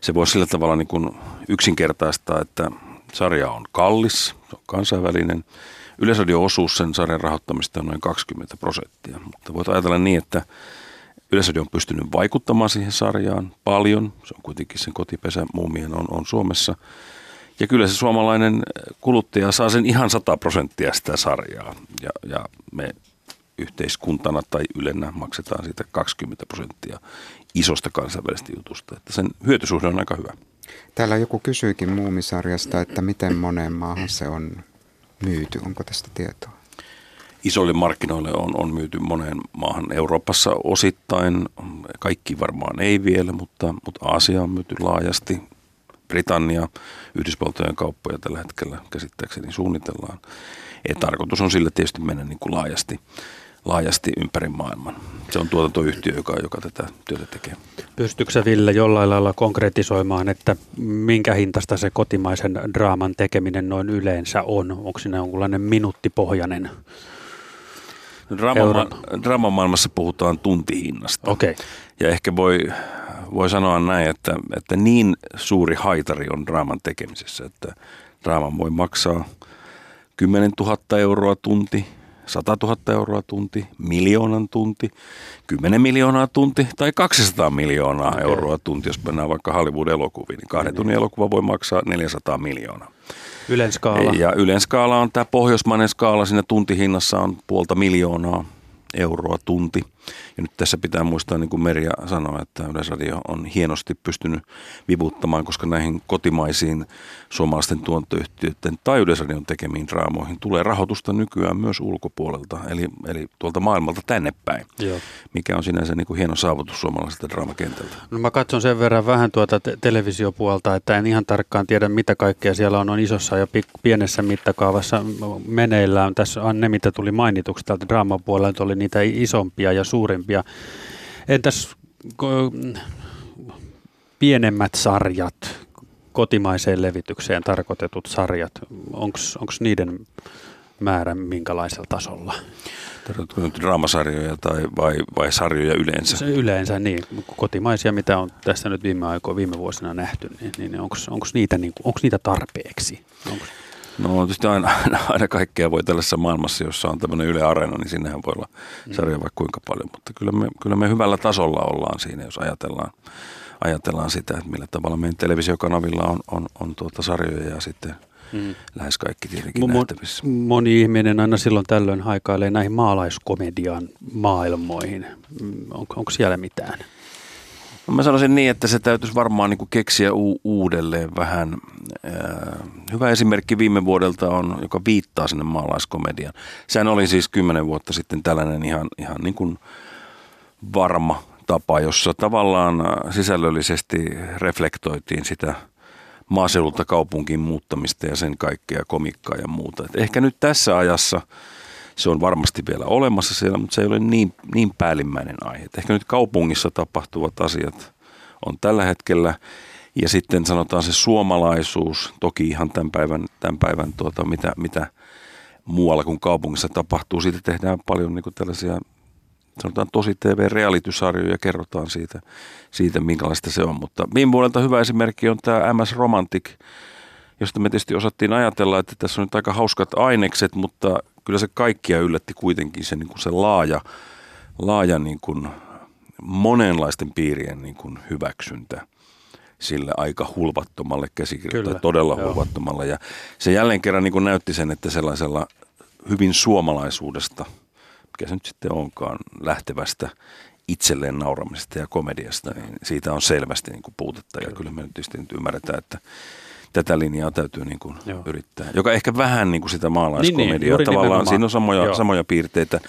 se voisi sillä tavalla niin kuin yksinkertaistaa, että sarja on kallis, se on kansainvälinen, Yleisradio-osuus sen sarjan rahoittamista on noin 20 prosenttia, mutta voit ajatella niin, että Yleisradio on pystynyt vaikuttamaan siihen sarjaan paljon. Se on kuitenkin sen kotipesä muumien on, on Suomessa. Ja kyllä se suomalainen kuluttaja saa sen ihan 100 prosenttia sitä sarjaa. Ja, ja me yhteiskuntana tai ylennä maksetaan siitä 20 prosenttia isosta kansainvälisestä jutusta. Että sen hyötysuhde on aika hyvä. Täällä joku kysyikin muumisarjasta, että miten moneen maahan se on myyty. Onko tästä tietoa? isoille markkinoille on, on myyty moneen maahan Euroopassa osittain. Kaikki varmaan ei vielä, mutta, mutta Aasia on myyty laajasti. Britannia, Yhdysvaltojen kauppoja tällä hetkellä käsittääkseni suunnitellaan. Ja tarkoitus on sillä tietysti mennä niin kuin laajasti, laajasti ympäri maailman. Se on tuotantoyhtiö, joka, joka tätä työtä tekee. Pystytkö Ville jollain lailla konkretisoimaan, että minkä hintasta se kotimaisen draaman tekeminen noin yleensä on? Onko siinä jonkunlainen minuuttipohjainen Drama, dramamaailmassa puhutaan tuntihinnasta. Okay. Ja ehkä voi, voi sanoa näin, että, että niin suuri haitari on draaman tekemisessä, että draaman voi maksaa 10 000 euroa tunti, 100 000 euroa tunti, miljoonan tunti, 10 miljoonaa tunti tai 200 miljoonaa okay. euroa tunti, jos mennään vaikka Hollywood-elokuviin. Niin kahden tunnin elokuva voi maksaa 400 miljoonaa. Ylen skaala. Ja Ylen skaala on tämä pohjoismainen skaala, siinä tuntihinnassa on puolta miljoonaa euroa tunti. Ja nyt tässä pitää muistaa, niin kuin Merja sanoi, että Yleisradio on hienosti pystynyt vivuttamaan, koska näihin kotimaisiin suomalaisten tuontoyhtiöiden tai Yleisradion tekemiin draamoihin tulee rahoitusta nykyään myös ulkopuolelta, eli, eli tuolta maailmalta tänne päin, Joo. mikä on sinänsä niin kuin hieno saavutus suomalaiselta draamakentältä. No mä katson sen verran vähän tuota te- televisiopuolta, että en ihan tarkkaan tiedä, mitä kaikkea siellä on, on isossa ja pik- pienessä mittakaavassa meneillään. Tässä on ne, mitä tuli mainituksi täältä draamapuolelta, oli niitä isompia ja suurempia ja entäs pienemmät sarjat, kotimaiseen levitykseen tarkoitetut sarjat, onko niiden määrä minkälaisella tasolla? Tarkoitatko nyt draamasarjoja tai vai, vai sarjoja yleensä? Se yleensä niin, kotimaisia, mitä on tässä nyt viime aikoina, viime vuosina nähty, niin, niin onko niitä, niin, niitä tarpeeksi? Onks... No tietysti aina, aina, aina kaikkea voi tällaisessa maailmassa, jossa on tämmöinen Yle Areena, niin sinnehän voi olla sarja vaikka kuinka paljon. Mutta kyllä me, kyllä me hyvällä tasolla ollaan siinä, jos ajatellaan, ajatellaan sitä, että millä tavalla meidän televisiokanavilla on, on, on tuota sarjoja ja sitten mm. lähes kaikki tietenkin Mo- nähtävissä. Moni ihminen aina silloin tällöin haikailee näihin maalaiskomedian maailmoihin. Mm, on, onko siellä mitään? No mä sanoisin niin, että se täytyisi varmaan niin keksiä u- uudelleen vähän. hyvä esimerkki viime vuodelta on, joka viittaa sinne maalaiskomedian. Sehän oli siis kymmenen vuotta sitten tällainen ihan, ihan niin kuin varma tapa, jossa tavallaan sisällöllisesti reflektoitiin sitä maaseudulta kaupunkiin muuttamista ja sen kaikkea komikkaa ja muuta. Et ehkä nyt tässä ajassa se on varmasti vielä olemassa siellä, mutta se ei ole niin, niin päällimmäinen aihe. Ehkä nyt kaupungissa tapahtuvat asiat on tällä hetkellä ja sitten sanotaan se suomalaisuus, toki ihan tämän päivän, tämän päivän tuota, mitä, mitä muualla kuin kaupungissa tapahtuu. Siitä tehdään paljon niin tällaisia sanotaan tosi TV-realitysarjoja ja kerrotaan siitä, siitä, minkälaista se on. Mutta viime vuodelta hyvä esimerkki on tämä MS Romantic, josta me tietysti osattiin ajatella, että tässä on nyt aika hauskat ainekset, mutta kyllä se kaikkia yllätti kuitenkin se, niin kuin se laaja, laaja niin kuin monenlaisten piirien niin kuin hyväksyntä sille aika hulvattomalle käsikirjoittajalle, todella joo. hulvattomalle. Ja se jälleen kerran niin kuin näytti sen, että sellaisella hyvin suomalaisuudesta – mikä se nyt sitten onkaan, lähtevästä itselleen nauramisesta ja komediasta, niin siitä on selvästi niin kuin puutetta. Kyllä. Ja kyllä me nyt tietysti nyt ymmärretään, että tätä linjaa täytyy niin kuin yrittää. Joka ehkä vähän niin kuin sitä maalaiskomediaa. Niin, niin, Tavallaan nimenomaan. siinä on samoja, samoja piirteitä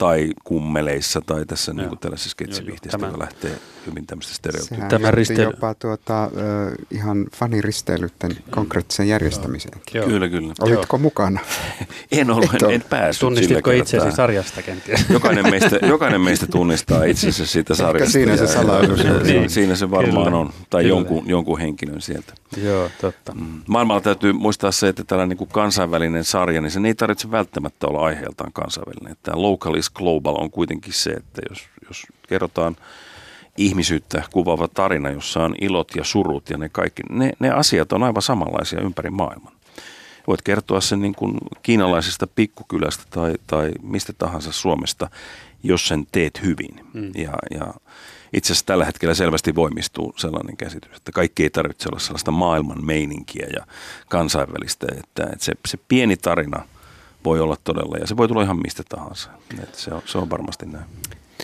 tai kummeleissa tai tässä niin kuin tällaisessa sketsivihtiössä, joka lähtee hyvin tämmöistä stereotyyppiä. Tämä risteily... jopa tuota, uh, ihan faniristeilytten konkreettiseen järjestämiseen. Joo. Kyllä, kyllä. Olitko Joo. mukana? en ollut, en, en päässyt Tunnistitko itsesi sarjasta kenties? Jokainen meistä, jokainen meistä tunnistaa itsensä siitä sarjasta. Ehkä siinä se salailu. Niin, siinä se varmaan kyllä. on. Tai jonkun, jonkun henkilön sieltä. Joo, totta. Mm. Maailmalla täytyy muistaa se, että tällainen niin kansainvälinen sarja, niin se ei tarvitse välttämättä olla aiheeltaan kansainvälinen. Tämä local is global on kuitenkin se, että jos, jos kerrotaan ihmisyyttä kuvaava tarina, jossa on ilot ja surut ja ne kaikki, ne, ne asiat on aivan samanlaisia ympäri maailman. Voit kertoa sen niin kuin kiinalaisesta pikkukylästä tai, tai mistä tahansa Suomesta, jos sen teet hyvin. Mm. Ja, ja itse asiassa tällä hetkellä selvästi voimistuu sellainen käsitys, että kaikki ei tarvitse olla sellaista maailman meininkiä ja kansainvälistä, että, että se, se pieni tarina voi olla todella, ja se voi tulla ihan mistä tahansa. Että se, on, se on varmasti näin.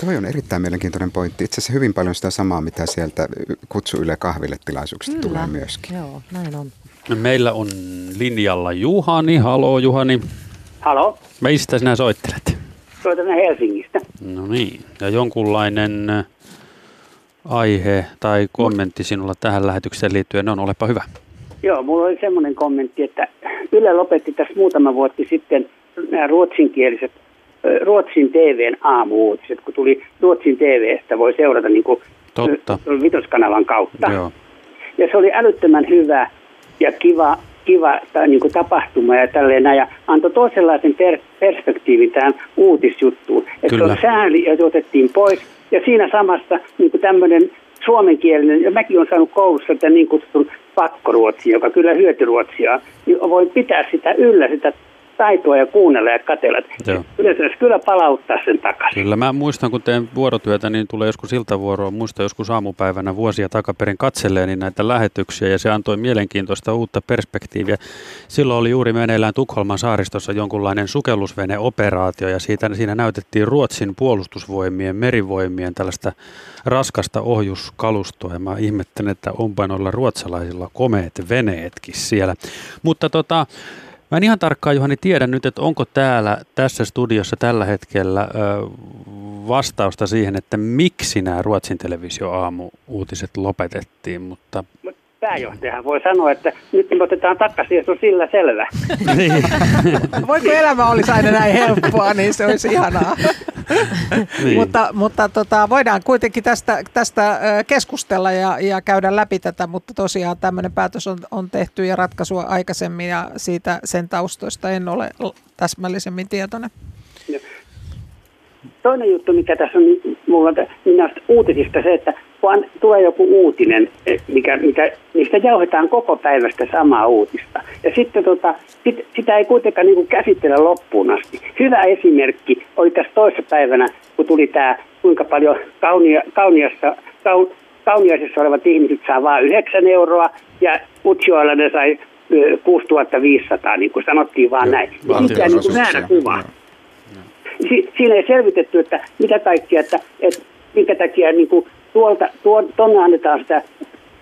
Tuo on erittäin mielenkiintoinen pointti. Itse asiassa hyvin paljon sitä samaa, mitä sieltä kutsu Yle kahville tilaisuuksista Kyllä. tulee myöskin. Joo, näin on. Meillä on linjalla Juhani. Halo Juhani. Halo. Mistä sinä soittelet? Soitan Helsingistä. No niin. Ja jonkunlainen äh, aihe tai kommentti sinulla tähän lähetykseen liittyen on, olepa hyvä. Joo, mulla oli semmoinen kommentti, että Yle lopetti tässä muutama vuosi sitten nämä ruotsinkieliset Ruotsin TVn aamuuutiset, kun tuli Ruotsin TVstä, voi seurata niin kuin Totta. vitoskanavan kautta. Joo. Ja se oli älyttömän hyvä ja kiva, kiva tai niin kuin tapahtuma ja tälleen ja antoi toisenlaisen per, perspektiivin tähän uutisjuttuun. Että on sääli, ja otettiin pois. Ja siinä samassa niin kuin tämmöinen suomenkielinen, ja mäkin olen saanut koulussa tämän niin kutsutun pakkoruotsia, joka kyllä hyötyruotsia, niin voin pitää sitä yllä, sitä taitoa ja kuunnella ja katsella. Yleensä kyllä palauttaa sen takaisin. Kyllä mä muistan, kun teen vuorotyötä, niin tulee joskus iltavuoroa. Muista joskus aamupäivänä vuosia takaperin katselleeni näitä lähetyksiä ja se antoi mielenkiintoista uutta perspektiiviä. Silloin oli juuri meneillään Tukholman saaristossa jonkunlainen sukellusveneoperaatio ja siitä, siinä näytettiin Ruotsin puolustusvoimien, merivoimien tällaista raskasta ohjuskalustoa ja mä ihmettelen, että onpa noilla ruotsalaisilla komeet veneetkin siellä. Mutta tota, Mä en ihan tarkkaan Juhani tiedä nyt, että onko täällä tässä studiossa tällä hetkellä ö, vastausta siihen, että miksi nämä Ruotsin televisio aamu-uutiset lopetettiin, mutta pääjohtajahan voi sanoa, että nyt me otetaan takaisin ja se on sillä selvä. niin. Voiko elämä olisi aina näin helppoa, niin se olisi ihanaa. niin. Mutta, mutta tota, voidaan kuitenkin tästä, tästä keskustella ja, ja käydä läpi tätä, mutta tosiaan tämmöinen päätös on, on tehty ja ratkaisua aikaisemmin ja siitä sen taustoista en ole täsmällisemmin tietoinen. Toinen juttu, mikä tässä on mulla minä uutisista se, että vaan tulee joku uutinen, e, mikä, mikä, mistä jauhetaan koko päivästä samaa uutista. Ja sitten tota, sit, sitä ei kuitenkaan niin käsitellä loppuun asti. Hyvä esimerkki oli tässä toisessa päivänä, kun tuli tämä, kuinka paljon kaunia, kauniasta, kaun, Kauniaisessa olevat ihmiset saa vain 9 euroa ja Utsjoella ne sai 6500, niin kuin sanottiin vaan näin. Mikä niin kuin väärä kuva. Si- siinä ei selvitetty, että mitä kaikkia, että, että minkä takia niin kuin tuolta, tuonne annetaan sitä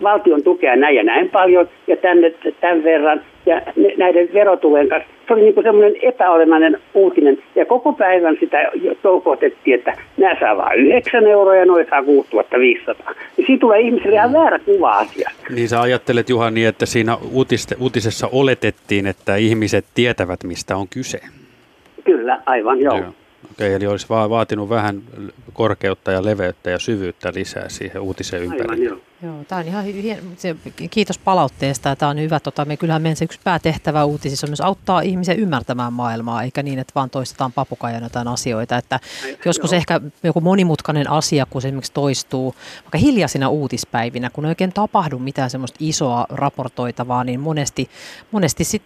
valtion tukea näin ja näin paljon ja tänne tämän verran ja näiden verotulojen kanssa. Se oli niin kuin semmoinen epäolennainen uutinen ja koko päivän sitä toukotettiin, että nämä saa vain 9 euroa ja noin saa 6500. Ja siitä tulee ihmisille ihan väärä kuva asiasta. Niin sä ajattelet Juha niin, että siinä uutiste, uutisessa oletettiin, että ihmiset tietävät mistä on kyse. Kyllä, aivan joo. joo. Okei, eli olisi vaan vaatinut vähän korkeutta ja leveyttä ja syvyyttä lisää siihen uutiseen ympärille. Joo. Joo, tämä on ihan hien, se, kiitos palautteesta. Tämä on hyvä. Tota, me kyllähän meidän se yksi päätehtävä uutisissa on myös auttaa ihmisiä ymmärtämään maailmaa, eikä niin, että vaan toistetaan papukajana jotain asioita. Että joskus joo. ehkä joku monimutkainen asia, kun se esimerkiksi toistuu vaikka hiljaisina uutispäivinä, kun ei oikein tapahdu mitään semmoista isoa raportoitavaa, niin monesti, monesti sit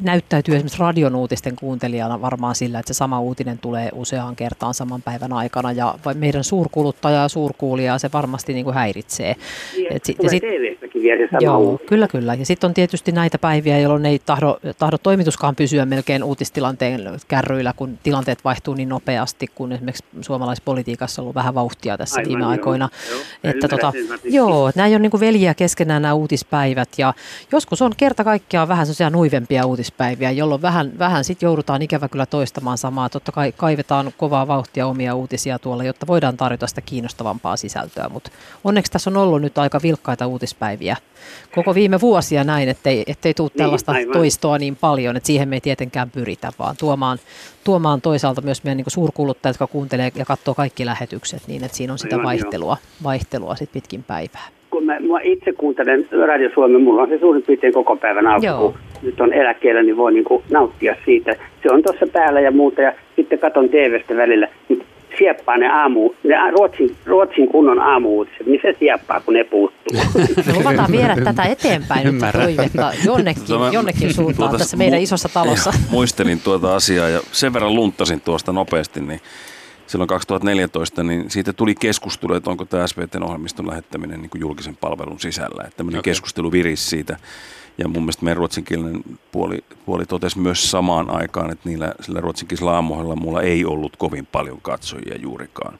näyttäytyy esimerkiksi radion uutisten kuuntelijana varmaan sillä, että se sama uutinen tulee useaan kertaan saman päivän aikana ja meidän suurkuluttaja ja suurkuulija se varmasti niin kuin häiritsee. Niin, et sit, ja sit, vielä se sama Joo, uusi. kyllä, kyllä. Ja sitten on tietysti näitä päiviä, jolloin ei tahdo, tahdo toimituskaan pysyä melkein uutistilanteen kärryillä, kun tilanteet vaihtuu niin nopeasti, kun esimerkiksi suomalaispolitiikassa on ollut vähän vauhtia tässä Aivan, viime joo. aikoina. Joo, että tota, joo, näin on niin kuin veljiä keskenään nämä uutispäivät ja joskus on kerta kaikkiaan vähän sellaisia nuivempia uutispäiviä, jolloin vähän, vähän sitten joudutaan ikävä kyllä toistamaan samaa. Totta kai kaivetaan kovaa vauhtia omia uutisia tuolla, jotta voidaan tarjota sitä kiinnostavampaa sisältöä, mutta onneksi tässä on ollut nyt aika vilkkaita uutispäiviä koko viime vuosia näin, ettei, ettei tule niin, tällaista niin, toistoa niin paljon, että siihen me ei tietenkään pyritä, vaan tuomaan, tuomaan toisaalta myös meidän niin suurkuluttajat, jotka kuuntelee ja katsoo kaikki lähetykset, niin että siinä on sitä aivan, vaihtelua, vaihtelua sit pitkin päivää. Kun mä, mä itse kuuntelen Radio Suomen, mulla on se suurin piirtein koko päivän alku, Joo. kun nyt on eläkkeellä, niin voi niin kuin nauttia siitä. Se on tuossa päällä ja muuta, ja sitten katon TVstä välillä. Sieppaa ne aamu, ne Ruotsin, Ruotsin kunnon aamuuutiset, niin se sieppaa, kun ne puuttuu. Me luvataan viedä tätä eteenpäin nyt toivetta jonnekin, jonnekin suuntaan tuota, tässä meidän isossa talossa. Muistelin tuota asiaa ja sen verran lunttasin tuosta nopeasti, niin silloin 2014, niin siitä tuli keskustelu, että onko tämä SVTn ohjelmiston lähettäminen niin kuin julkisen palvelun sisällä. Että tämmöinen okay. keskustelu virisi siitä. Ja mun mielestä meidän ruotsinkielinen puoli, puoli totesi myös samaan aikaan, että niillä sillä ruotsinkielisellä aamuohjelmalla mulla ei ollut kovin paljon katsojia juurikaan.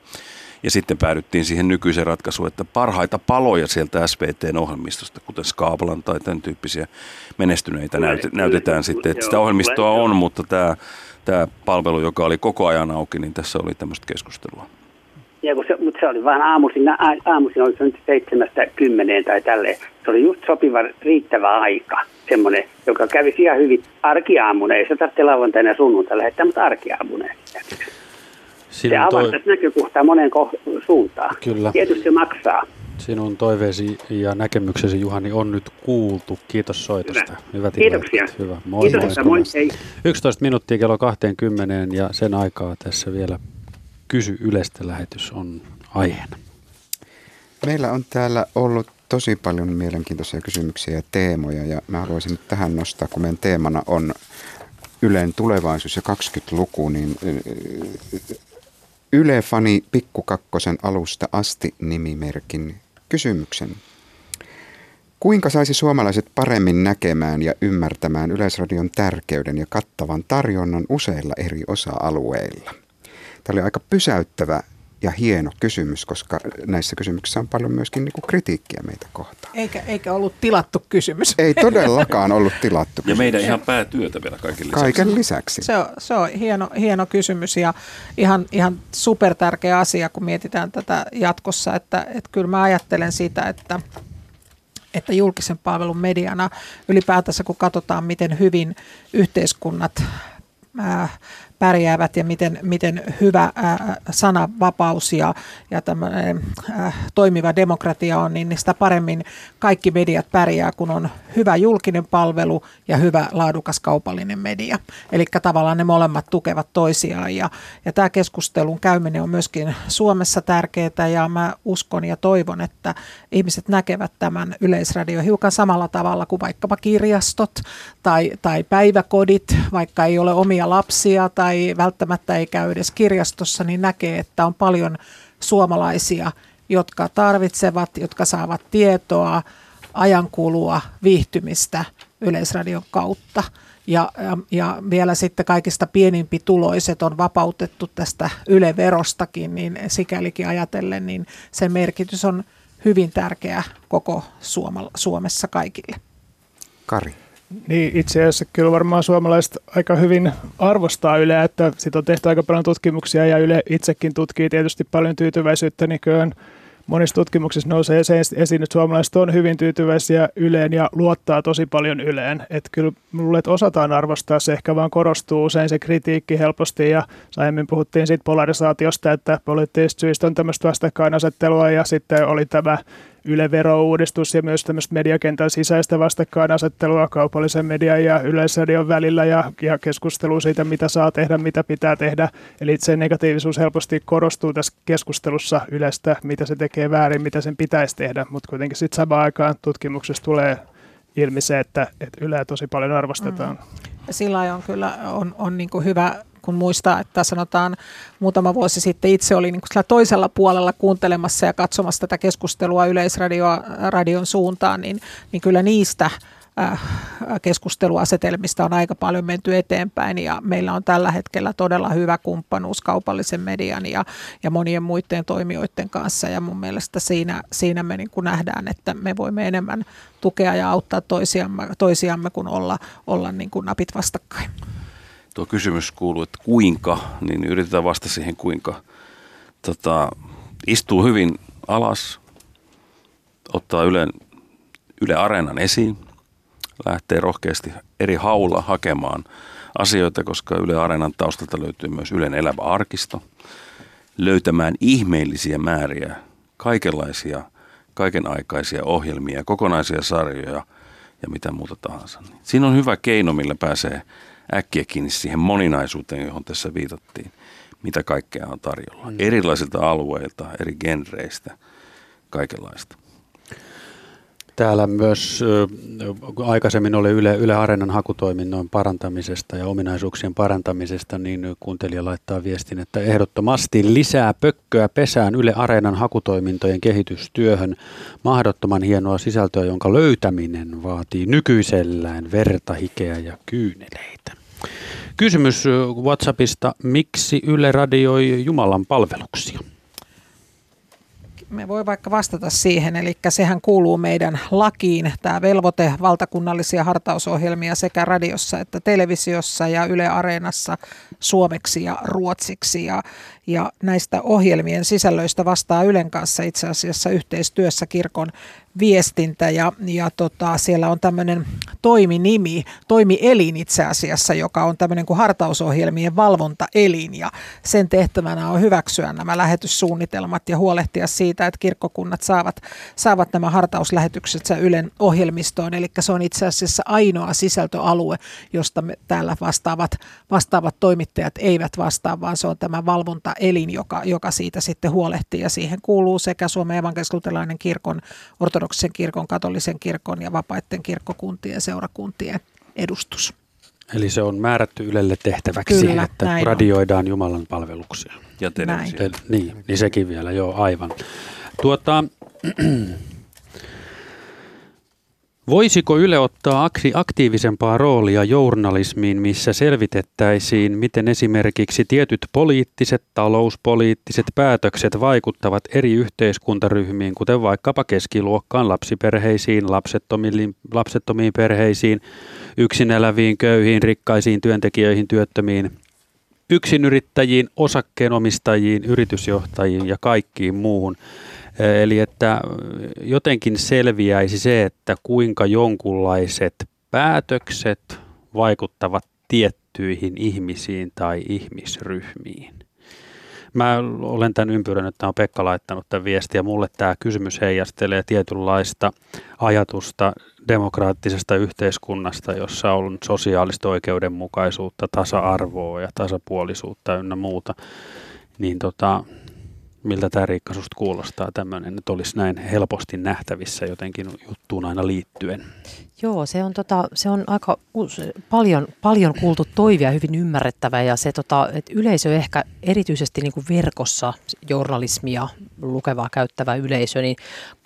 Ja sitten päädyttiin siihen nykyiseen ratkaisuun, että parhaita paloja sieltä SVTn ohjelmistosta, kuten Skaapalan tai tämän tyyppisiä menestyneitä näyt- näytetään sitten. Että sitä ohjelmistoa on, mutta tämä, tämä palvelu, joka oli koko ajan auki, niin tässä oli tämmöistä keskustelua. Ja kun se, mutta se oli vain aamuisin, aamuisin oli se nyt seitsemästä kymmeneen tai tälleen. Se oli just sopiva riittävä aika, semmoinen, joka kävi ihan hyvin arkiaamuna. Ei se tarvitse lauantaina ja sunnuntaina lähettää, mutta arkiaamuna. Se avasi toi... näkökohtaa moneen ko- suuntaan. Kyllä. Tietysti se maksaa. Sinun toiveesi ja näkemyksesi, Juhani, on nyt kuultu. Kiitos soitosta. Hyvä. Hyvät Kiitoksia. Hyvä. Moi, Kiitos, moi. moi. Hei. 11 minuuttia kello 20 ja sen aikaa tässä vielä Kysy Ylestä lähetys on aiheena. Meillä on täällä ollut tosi paljon mielenkiintoisia kysymyksiä ja teemoja ja mä haluaisin nyt tähän nostaa, kun meidän teemana on Ylen tulevaisuus ja 20-luku, niin Yle Fani Pikkukakkosen alusta asti nimimerkin kysymyksen. Kuinka saisi suomalaiset paremmin näkemään ja ymmärtämään Yleisradion tärkeyden ja kattavan tarjonnan useilla eri osa-alueilla? Tämä oli aika pysäyttävä ja hieno kysymys, koska näissä kysymyksissä on paljon myöskin niin kuin kritiikkiä meitä kohtaan. Eikä, eikä ollut tilattu kysymys. Ei todellakaan ollut tilattu kysymys. Ja meidän ihan päätyötä vielä kaiken lisäksi. Kaiken lisäksi. Se on, se on hieno, hieno kysymys ja ihan, ihan super tärkeä asia, kun mietitään tätä jatkossa, että, että kyllä mä ajattelen sitä, että että julkisen palvelun mediana ylipäätänsä kun katsotaan, miten hyvin yhteiskunnat äh, pärjäävät ja miten, miten hyvä ää, sananvapaus ja, ja tämmöinen ää, toimiva demokratia on, niin sitä paremmin kaikki mediat pärjää, kun on hyvä julkinen palvelu ja hyvä laadukas kaupallinen media. Eli tavallaan ne molemmat tukevat toisiaan ja, ja tämä keskustelun käyminen on myöskin Suomessa tärkeää ja mä uskon ja toivon, että ihmiset näkevät tämän yleisradio hiukan samalla tavalla kuin vaikkapa kirjastot tai, tai päiväkodit, vaikka ei ole omia lapsia tai välttämättä ei käy edes kirjastossa, niin näkee, että on paljon suomalaisia jotka tarvitsevat, jotka saavat tietoa, ajankulua, viihtymistä Yleisradion kautta. Ja, ja, ja vielä sitten kaikista pienimpi tuloiset on vapautettu tästä Yle-verostakin, niin sikälikin ajatellen, niin sen merkitys on hyvin tärkeä koko Suomessa kaikille. Kari. Niin, itse asiassa kyllä varmaan suomalaiset aika hyvin arvostaa Yleä, että siitä on tehty aika paljon tutkimuksia ja Yle itsekin tutkii tietysti paljon tyytyväisyyttä nykyään monissa tutkimuksissa nousee se esiin, että suomalaiset on hyvin tyytyväisiä Yleen ja luottaa tosi paljon Yleen. Että kyllä luulen, että osataan arvostaa, se ehkä vaan korostuu usein se kritiikki helposti ja aiemmin puhuttiin siitä polarisaatiosta, että poliittisista syistä on tämmöistä vastakkainasettelua ja sitten oli tämä Yle-verouudistus ja myös tämmöistä mediakentän sisäistä vastakkainasettelua kaupallisen median ja yleisradion välillä ja, ja keskustelua siitä, mitä saa tehdä, mitä pitää tehdä. Eli se negatiivisuus helposti korostuu tässä keskustelussa Ylestä, mitä se tekee väärin, mitä sen pitäisi tehdä, mutta kuitenkin sitten samaan aikaan tutkimuksessa tulee ilmi se, että, että Yleä tosi paljon arvostetaan. Mm. Sillä on kyllä on, on niin hyvä kun muistaa, että sanotaan muutama vuosi sitten itse oli niin toisella puolella kuuntelemassa ja katsomassa tätä keskustelua Yleisradion suuntaan, niin, niin kyllä niistä äh, keskusteluasetelmista on aika paljon menty eteenpäin ja meillä on tällä hetkellä todella hyvä kumppanuus kaupallisen median ja, ja monien muiden toimijoiden kanssa ja mun mielestä siinä, siinä me niin kuin nähdään, että me voimme enemmän tukea ja auttaa toisiamme, toisiamme kuin olla, olla niin kuin napit vastakkain tuo kysymys kuuluu, että kuinka, niin yritetään vastata siihen kuinka. Tota, istuu hyvin alas, ottaa Yle, Yle Areenan esiin, lähtee rohkeasti eri haulla hakemaan asioita, koska Yle Areenan taustalta löytyy myös Ylen elävä arkisto, löytämään ihmeellisiä määriä, kaikenlaisia, kaikenaikaisia ohjelmia, kokonaisia sarjoja ja mitä muuta tahansa. Siinä on hyvä keino, millä pääsee äkkiä kiinni siihen moninaisuuteen, johon tässä viitattiin, mitä kaikkea on tarjolla. Mm. Erilaisilta alueilta, eri genreistä, kaikenlaista. Täällä myös aikaisemmin oli Yle, Yle Areenan hakutoiminnon parantamisesta ja ominaisuuksien parantamisesta, niin kuuntelija laittaa viestin, että ehdottomasti lisää pökköä pesään Yle Areenan hakutoimintojen kehitystyöhön. Mahdottoman hienoa sisältöä, jonka löytäminen vaatii nykyisellään verta, hikeä ja kyyneleitä. Kysymys WhatsAppista, miksi Yle radioi Jumalan palveluksia? Me voi vaikka vastata siihen, eli sehän kuuluu meidän lakiin, tämä velvoite valtakunnallisia hartausohjelmia sekä radiossa että televisiossa ja Yle Areenassa suomeksi ja ruotsiksi. Ja, ja näistä ohjelmien sisällöistä vastaa Ylen kanssa itse asiassa yhteistyössä kirkon viestintä ja, ja tota, siellä on tämmöinen toiminimi, toimielin itse asiassa, joka on tämmöinen kuin hartausohjelmien valvontaelin ja sen tehtävänä on hyväksyä nämä lähetyssuunnitelmat ja huolehtia siitä, että kirkkokunnat saavat, saavat nämä hartauslähetykset Ylen ohjelmistoon. Eli se on itse asiassa ainoa sisältöalue, josta me täällä vastaavat, vastaavat toimittajat eivät vastaa, vaan se on tämä valvontaelin, joka, joka siitä sitten huolehtii ja siihen kuuluu sekä Suomen evankelisluterilainen kirkon ortodoksinen ortodoksisen kirkon, katolisen kirkon ja vapaiden kirkkokuntien ja seurakuntien edustus. Eli se on määrätty Ylelle tehtäväksi, Kyllä, että radioidaan on. Jumalan palveluksia. Ja televisio. Niin, niin sekin vielä, joo, aivan. Tuota, Voisiko Yle ottaa aktiivisempaa roolia journalismiin, missä selvitettäisiin, miten esimerkiksi tietyt poliittiset, talouspoliittiset päätökset vaikuttavat eri yhteiskuntaryhmiin, kuten vaikkapa keskiluokkaan, lapsiperheisiin, lapsettomiin, lapsettomiin perheisiin, yksin eläviin, köyhiin, rikkaisiin työntekijöihin, työttömiin, yksinyrittäjiin, osakkeenomistajiin, yritysjohtajiin ja kaikkiin muuhun. Eli että jotenkin selviäisi se, että kuinka jonkunlaiset päätökset vaikuttavat tiettyihin ihmisiin tai ihmisryhmiin. Mä olen tämän ympyrän, että on Pekka laittanut tämän viestiä. Mulle tämä kysymys heijastelee tietynlaista ajatusta demokraattisesta yhteiskunnasta, jossa on sosiaalista oikeudenmukaisuutta, tasa-arvoa ja tasapuolisuutta ynnä muuta. Niin tota, miltä tämä Riikka susta kuulostaa tämmöinen, että olisi näin helposti nähtävissä jotenkin juttuun aina liittyen? Joo, se on, tota, se on aika paljon, paljon kuultu toivia, hyvin ymmärrettävä ja se, tota, että yleisö ehkä erityisesti niin kuin verkossa journalismia lukevaa käyttävä yleisö, niin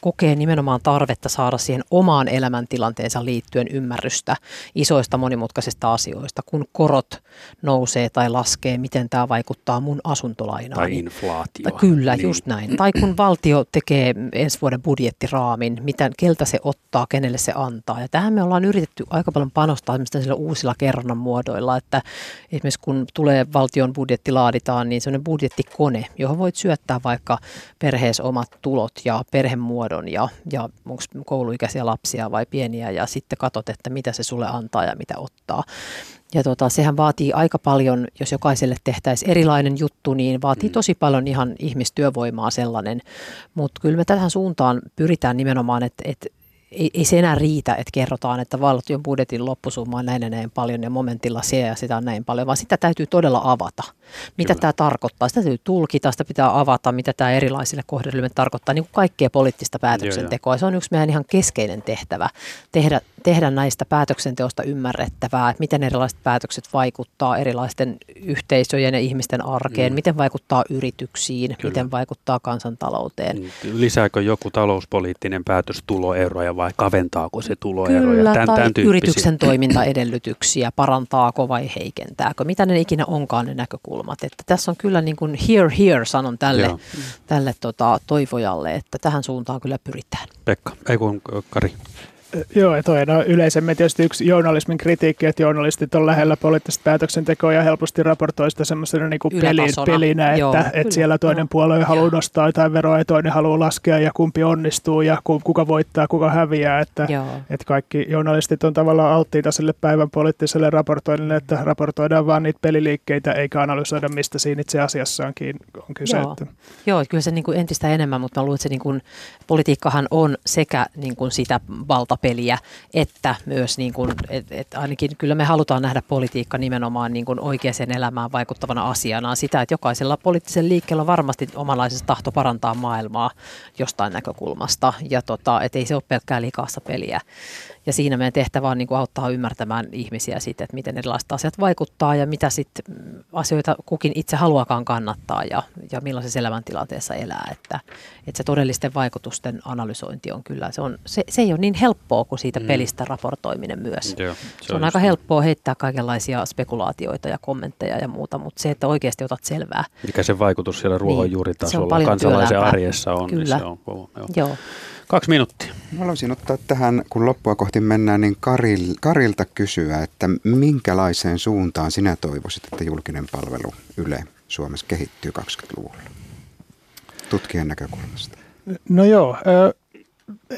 kokee nimenomaan tarvetta saada siihen omaan elämäntilanteensa liittyen ymmärrystä isoista monimutkaisista asioista, kun korot nousee tai laskee, miten tämä vaikuttaa mun asuntolainaan. Tai inflaatio. Kyllä, niin. just näin. Tai kun valtio tekee ensi vuoden budjettiraamin, miten, keltä se ottaa, kenelle se antaa. Ja tähän me ollaan yritetty aika paljon panostaa uusilla kerronnan muodoilla, että esimerkiksi kun tulee valtion budjetti laaditaan, niin se on budjettikone, johon voit syöttää vaikka perheessä omat tulot ja perhemuodon ja, ja onko kouluikäisiä lapsia vai pieniä ja sitten katsot, että mitä se sulle antaa ja mitä ottaa. Ja tota, sehän vaatii aika paljon, jos jokaiselle tehtäisiin erilainen juttu, niin vaatii mm. tosi paljon ihan ihmistyövoimaa sellainen. Mutta kyllä me tähän suuntaan pyritään nimenomaan, että, että ei, ei se enää riitä, että kerrotaan, että valtion budjetin loppusumma on näin ja näin paljon ja momentilla siellä ja sitä on näin paljon, vaan sitä täytyy todella avata. Mitä Kyllä. tämä tarkoittaa? Sitä täytyy tulkita, sitä pitää avata, mitä tämä erilaisille kohderyhmille tarkoittaa, niin kuin kaikkea poliittista päätöksentekoa. Joo, se on yksi meidän ihan keskeinen tehtävä, tehdä, tehdä näistä päätöksenteosta ymmärrettävää, että miten erilaiset päätökset vaikuttaa erilaisten yhteisöjen ja ihmisten arkeen, mm. miten vaikuttaa yrityksiin, Kyllä. miten vaikuttaa kansantalouteen. Mm. Lisääkö joku talouspoliittinen päätös tuloeroja vai kaventaako se tuloeroja? Kyllä, tämän, tai tämän yrityksen toimintaedellytyksiä, parantaako vai heikentääkö, mitä ne ikinä onkaan ne näkökulmat. Että tässä on kyllä niin kuin here, here sanon tälle, tälle tota, toivojalle, että tähän suuntaan kyllä pyritään. Pekka, ei kun Kari. Joo, ja toi no, yleisemmin tietysti yksi journalismin kritiikki, että journalistit on lähellä poliittista päätöksentekoa ja helposti raportoi sitä semmoisena niin kuin peli, pelinä, Joo, että, että siellä toinen puolue haluaa nostaa jotain veroa ja toinen haluaa laskea ja kumpi onnistuu ja kuka voittaa, kuka häviää. Että, että kaikki journalistit on tavallaan alttiita sille päivän poliittiselle raportoinnille, että raportoidaan vaan niitä peliliikkeitä eikä analysoida, mistä siinä itse asiassa onkin, on kyse. Joo, että. Joo kyllä se niin kuin entistä enemmän, mutta mä luulen, että se niin kuin, politiikkahan on sekä niin kuin sitä valta peliä, että myös niin kuin, et, et ainakin kyllä me halutaan nähdä politiikka nimenomaan niin kuin oikeaan elämään vaikuttavana asiana. Sitä, että jokaisella poliittisella liikkeellä on varmasti omanlaisesta tahto parantaa maailmaa jostain näkökulmasta ja tota, et ei se ole pelkkää likaassa peliä. Ja siinä meidän tehtävä on niin kuin auttaa ymmärtämään ihmisiä siitä, että miten erilaiset asiat vaikuttaa ja mitä sitten asioita kukin itse haluakaan kannattaa ja, ja millaisessa elämäntilanteessa elää. Että, että se todellisten vaikutusten analysointi on kyllä, se, on, se, se ei ole niin helppoa kuin siitä mm. pelistä raportoiminen myös. Joo, se, se on, aika niin. helppoa heittää kaikenlaisia spekulaatioita ja kommentteja ja muuta, mutta se, että oikeasti otat selvää. Mikä se vaikutus siellä ruohonjuuritasolla niin, kansalaisen arjessa on, kyllä. niin se on kova. Joo. joo. Kaksi minuuttia. Haluaisin ottaa tähän, kun loppua kohti mennään, niin Karil, Karilta kysyä, että minkälaiseen suuntaan sinä toivoisit, että julkinen palvelu Yle Suomessa kehittyy 20-luvulla tutkijan näkökulmasta? No joo,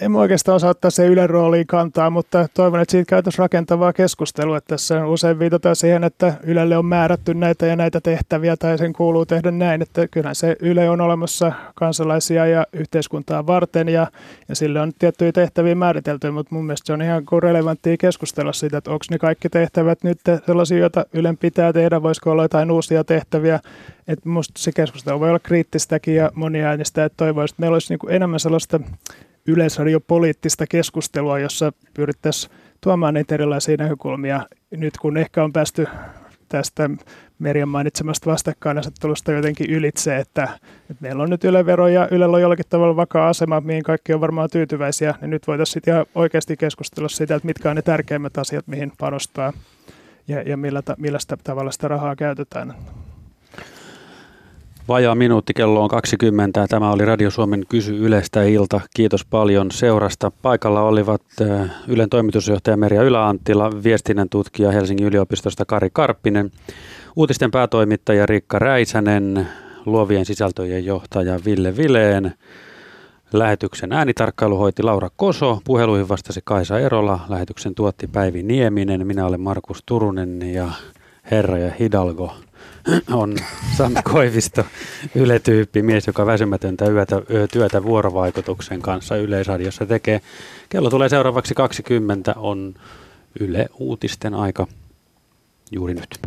en oikeastaan osaa ottaa se Ylen rooliin kantaa, mutta toivon, että siitä käytäisiin rakentavaa keskustelua. Että tässä usein viitataan siihen, että Ylelle on määrätty näitä ja näitä tehtäviä tai sen kuuluu tehdä näin. Että kyllähän se Yle on olemassa kansalaisia ja yhteiskuntaa varten ja, ja sille on tiettyjä tehtäviä määritelty, mutta mun mielestä se on ihan relevanttia keskustella siitä, että onko ne kaikki tehtävät nyt sellaisia, joita Ylen pitää tehdä, voisiko olla jotain uusia tehtäviä. Että musta se keskustelu voi olla kriittistäkin ja moniäänistä, että toivoisin, että meillä olisi niin enemmän sellaista yleisradiopoliittista keskustelua, jossa pyrittäisiin tuomaan niitä erilaisia näkökulmia. Nyt kun ehkä on päästy tästä Merjan mainitsemasta vastakkainasettelusta jotenkin ylitse, että, että meillä on nyt Yle-vero ja Ylellä on jollakin tavalla vakaa asema, mihin kaikki on varmaan tyytyväisiä, niin nyt voitaisiin sitten ihan oikeasti keskustella siitä, että mitkä on ne tärkeimmät asiat, mihin panostaa ja, ja millä, millä sitä tavalla sitä rahaa käytetään. Vajaa minuutti, kello on 20. Tämä oli Radio Suomen Kysy Ylestä ilta. Kiitos paljon seurasta. Paikalla olivat äh, Ylen toimitusjohtaja Merja Yläanttila, viestinnän tutkija Helsingin yliopistosta Kari Karppinen, uutisten päätoimittaja Riikka Räisänen, luovien sisältöjen johtaja Ville Vileen, Lähetyksen äänitarkkailu hoiti Laura Koso, puheluihin vastasi Kaisa Erola, lähetyksen tuotti Päivi Nieminen, minä olen Markus Turunen ja Herra ja Hidalgo on Sami Koivisto, Yle-tyyppi, mies, joka väsymätöntä yötä, työtä vuorovaikutuksen kanssa Yleisradiossa tekee. Kello tulee seuraavaksi 20, on Yle Uutisten aika juuri nyt.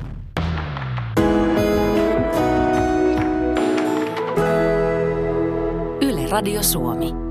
Yle Radio Suomi.